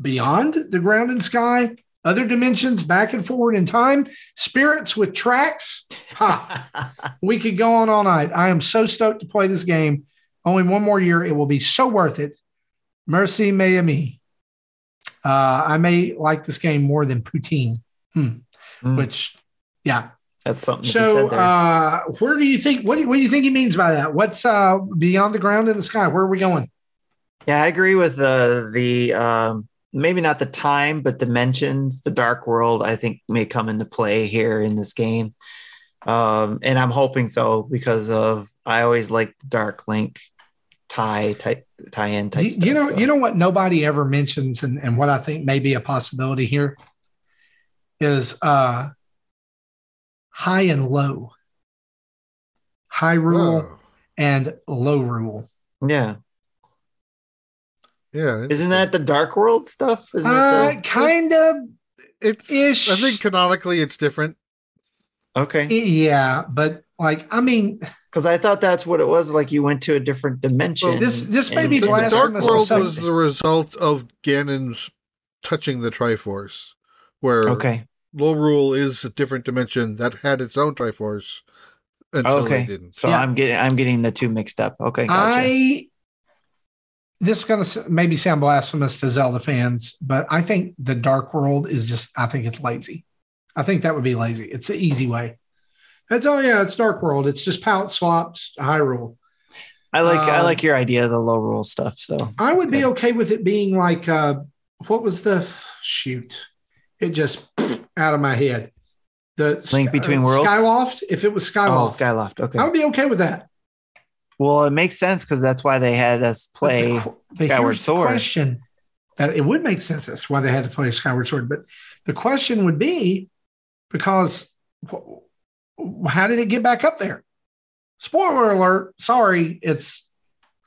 Beyond the ground and sky? Other dimensions back and forward in time? Spirits with tracks? Ha! we could go on all night. I am so stoked to play this game. Only one more year. It will be so worth it. Mercy may me. Uh, I may like this game more than poutine, Mm. which, yeah. That's something So, said there. uh, where do you think? What do you, what do you think he means by that? What's uh, beyond the ground and the sky? Where are we going? Yeah, I agree with the the um, maybe not the time, but dimensions. The dark world, I think, may come into play here in this game, um, and I'm hoping so because of I always like the Dark Link tie type tie in type. You, stuff, you know, so. you know what nobody ever mentions, and, and what I think may be a possibility here is uh, high and low, Hyrule Oh, and Lorule. yeah, yeah. isn't that the Dark World stuff? Isn't Uh, it kind of, it's? ish? I think canonically it's different. okay, yeah, but like, I mean, because I thought that's what it was. Like you went to a different dimension. Well, this- this may be The, the Dark World was the result of Ganon's touching the Triforce, where okay. Lorule is a different dimension that had its own Triforce until Okay. they didn't. So Yeah. I'm getting I'm getting the two mixed up. Okay, gotcha. I this is going to maybe sound blasphemous to Zelda fans, but I think the Dark World is just I think it's lazy. I think that would be lazy. It's the easy way. It's oh yeah, it's Dark World. It's just palette swapped Hyrule. I like I um, like your idea of the Lorule stuff. So I would that's be good. okay with it being like uh what was the shoot? It just out of my head. The Link Between Worlds? Skyloft. If it was Oh, Skyloft, Skyloft. Okay. I would be okay with that. Well, it makes sense because that's why they had us play the Skyward Sword. question uh, it would make sense as to why they had to play Skyward Sword, but the question would be because wh- how did it get back up there? Spoiler alert! Sorry, it's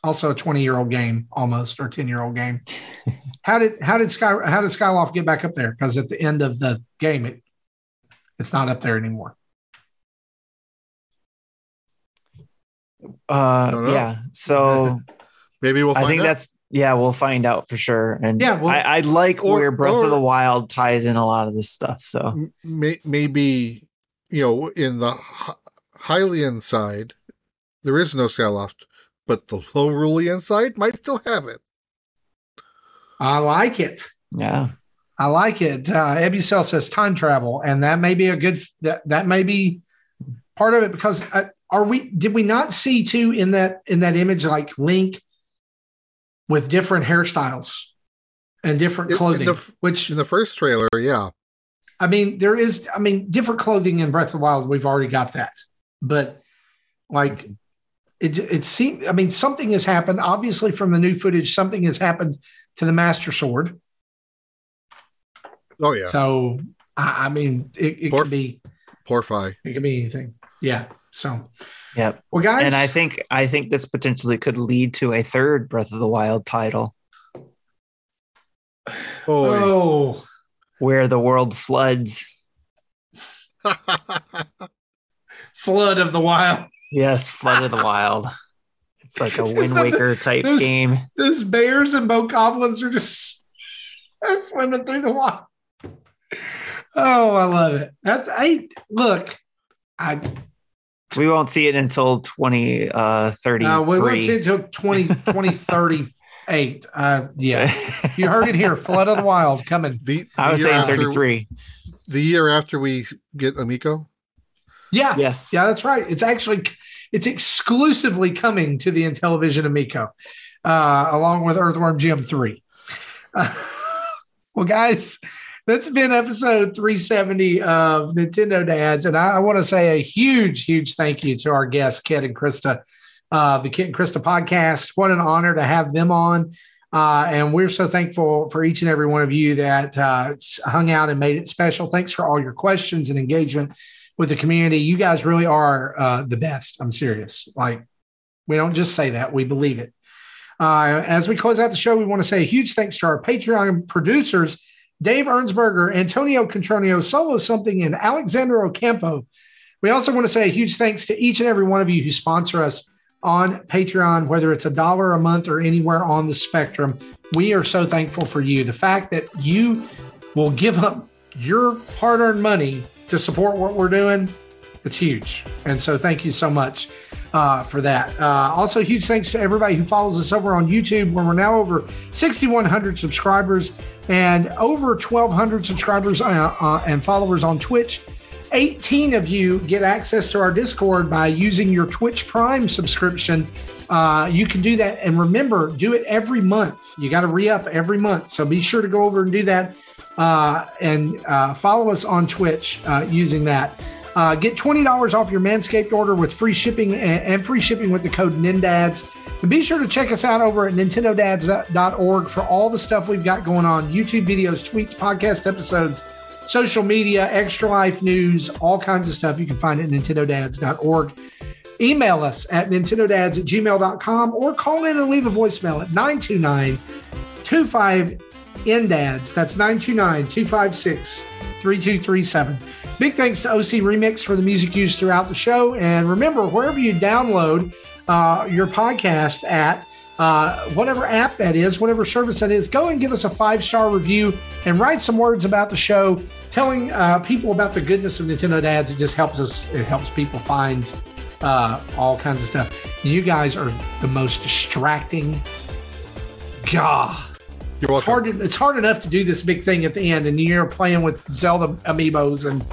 also a twenty-year-old game, almost or ten-year-old game. how did how did Sky how did Skyloft get back up there? Because at the end of the game, it it's not up there anymore. Uh, yeah. So Maybe we'll. Find I think out. that's yeah. We'll find out for sure. And Yeah, well- I, I like or- where Breath or- of the Wild ties in a lot of this stuff. So may, maybe you know in the Hy- Hylian side there is no Skyloft, but the Lorulian side might still have it. I like it. yeah. I like it. Uh, Ebucel says time travel, and that may be a good that that may be part of it because uh, are we did we not see too in that in that image like Link with different hairstyles and different In- in clothing, the which In the first trailer, yeah, I mean there is I mean different clothing in Breath of the Wild. We've already got that, but like it it seemed I mean something has happened. Obviously, from the new footage, something has happened to the Master Sword. oh yeah, So I, I mean, it, it Poor- could be poor Fi. it could be anything. Yeah. So, Yep. well, guys, And I think I think this potentially could lead to a third Breath of the Wild title Boy. oh, where the world floods. flood of the wild. Yes, Flood of the Wild. It's like a Just Wind Waker type those- game. Those bears and bokoblins are just swimming through the water. Oh, I love it. That's I look. I We won't see it until 2033. uh, we won't see it until 20, 2038. Uh, yeah, you heard it here. Flood of the Wild coming. The, I was year saying after- 33. The year after we get Amico. Yeah, Yes. yeah, that's right. It's actually it's exclusively coming to the Intellivision Amico, uh, along with Earthworm Jim three. Uh, well, guys, that's been episode 370 of Nintendo Dads, and I, I want to say a huge, huge thank you to our guests, Kit and Krista, uh, the Kit and Krista podcast. What an honor to have them on. Uh, and we're so thankful for each and every one of you that uh, hung out and made it special. Thanks for all your questions and engagement with the community. You guys really are uh, the best. I'm serious. Like, we don't just say that, we believe it. Uh, as we close out the show, we want to say a huge thanks to our Patreon producers, Dave Ernsberger, Antonio Contronio, Solo Something, and Alexander Ocampo. We also want to say a huge thanks to each and every one of you who sponsor us on Patreon, whether it's a dollar a month or anywhere on the spectrum. We are so thankful for you. The fact that you will give up your hard earned money to support what we're doing, it's huge. And so thank you so much uh, for that. Uh, also, huge thanks to everybody who follows us over on YouTube, where we're now over 6,100 subscribers and over 1,200 subscribers uh, uh, and followers on Twitch. 18 of you get access to our Discord by using your Twitch Prime subscription. Uh, you can do that. And remember, do it every month. You got to re up every month. So be sure to go over and do that uh, and uh, follow us on Twitch using that. Uh, get $20 off your Manscaped order with free shipping and, and free shipping with the code NINDADS. And be sure to check us out over at nintendodads.org for all the stuff we've got going on YouTube videos, tweets, podcast episodes, social media, extra life news, all kinds of stuff you can find it at nintendodads.org. Email us at nintendodads at gmail.com or call in and leave a voicemail at 929 25 NDADS. That's 929 256 3237. Big thanks to OC Remix for the music used throughout the show. And remember, wherever you download uh, your podcast at, uh, whatever app that is, whatever service that is, go and give us a five star review and write some words about the show, telling uh, people about the goodness of Nintendo Dads. It just helps us, it helps people find uh, all kinds of stuff. You guys are the most distracting. God. It's hard, to, it's hard enough to do this big thing at the end, and you're playing with Zelda amiibos and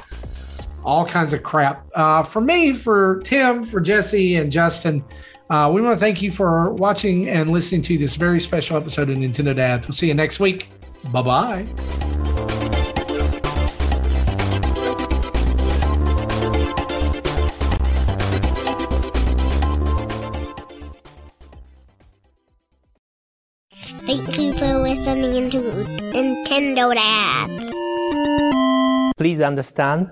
all kinds of crap. Uh, for me, for Tim, for Jesse, and Justin, uh, we want to thank you for watching and listening to this very special episode of Nintendo Dads. We'll see you next week. Bye bye. Nintendo Dads. Please understand.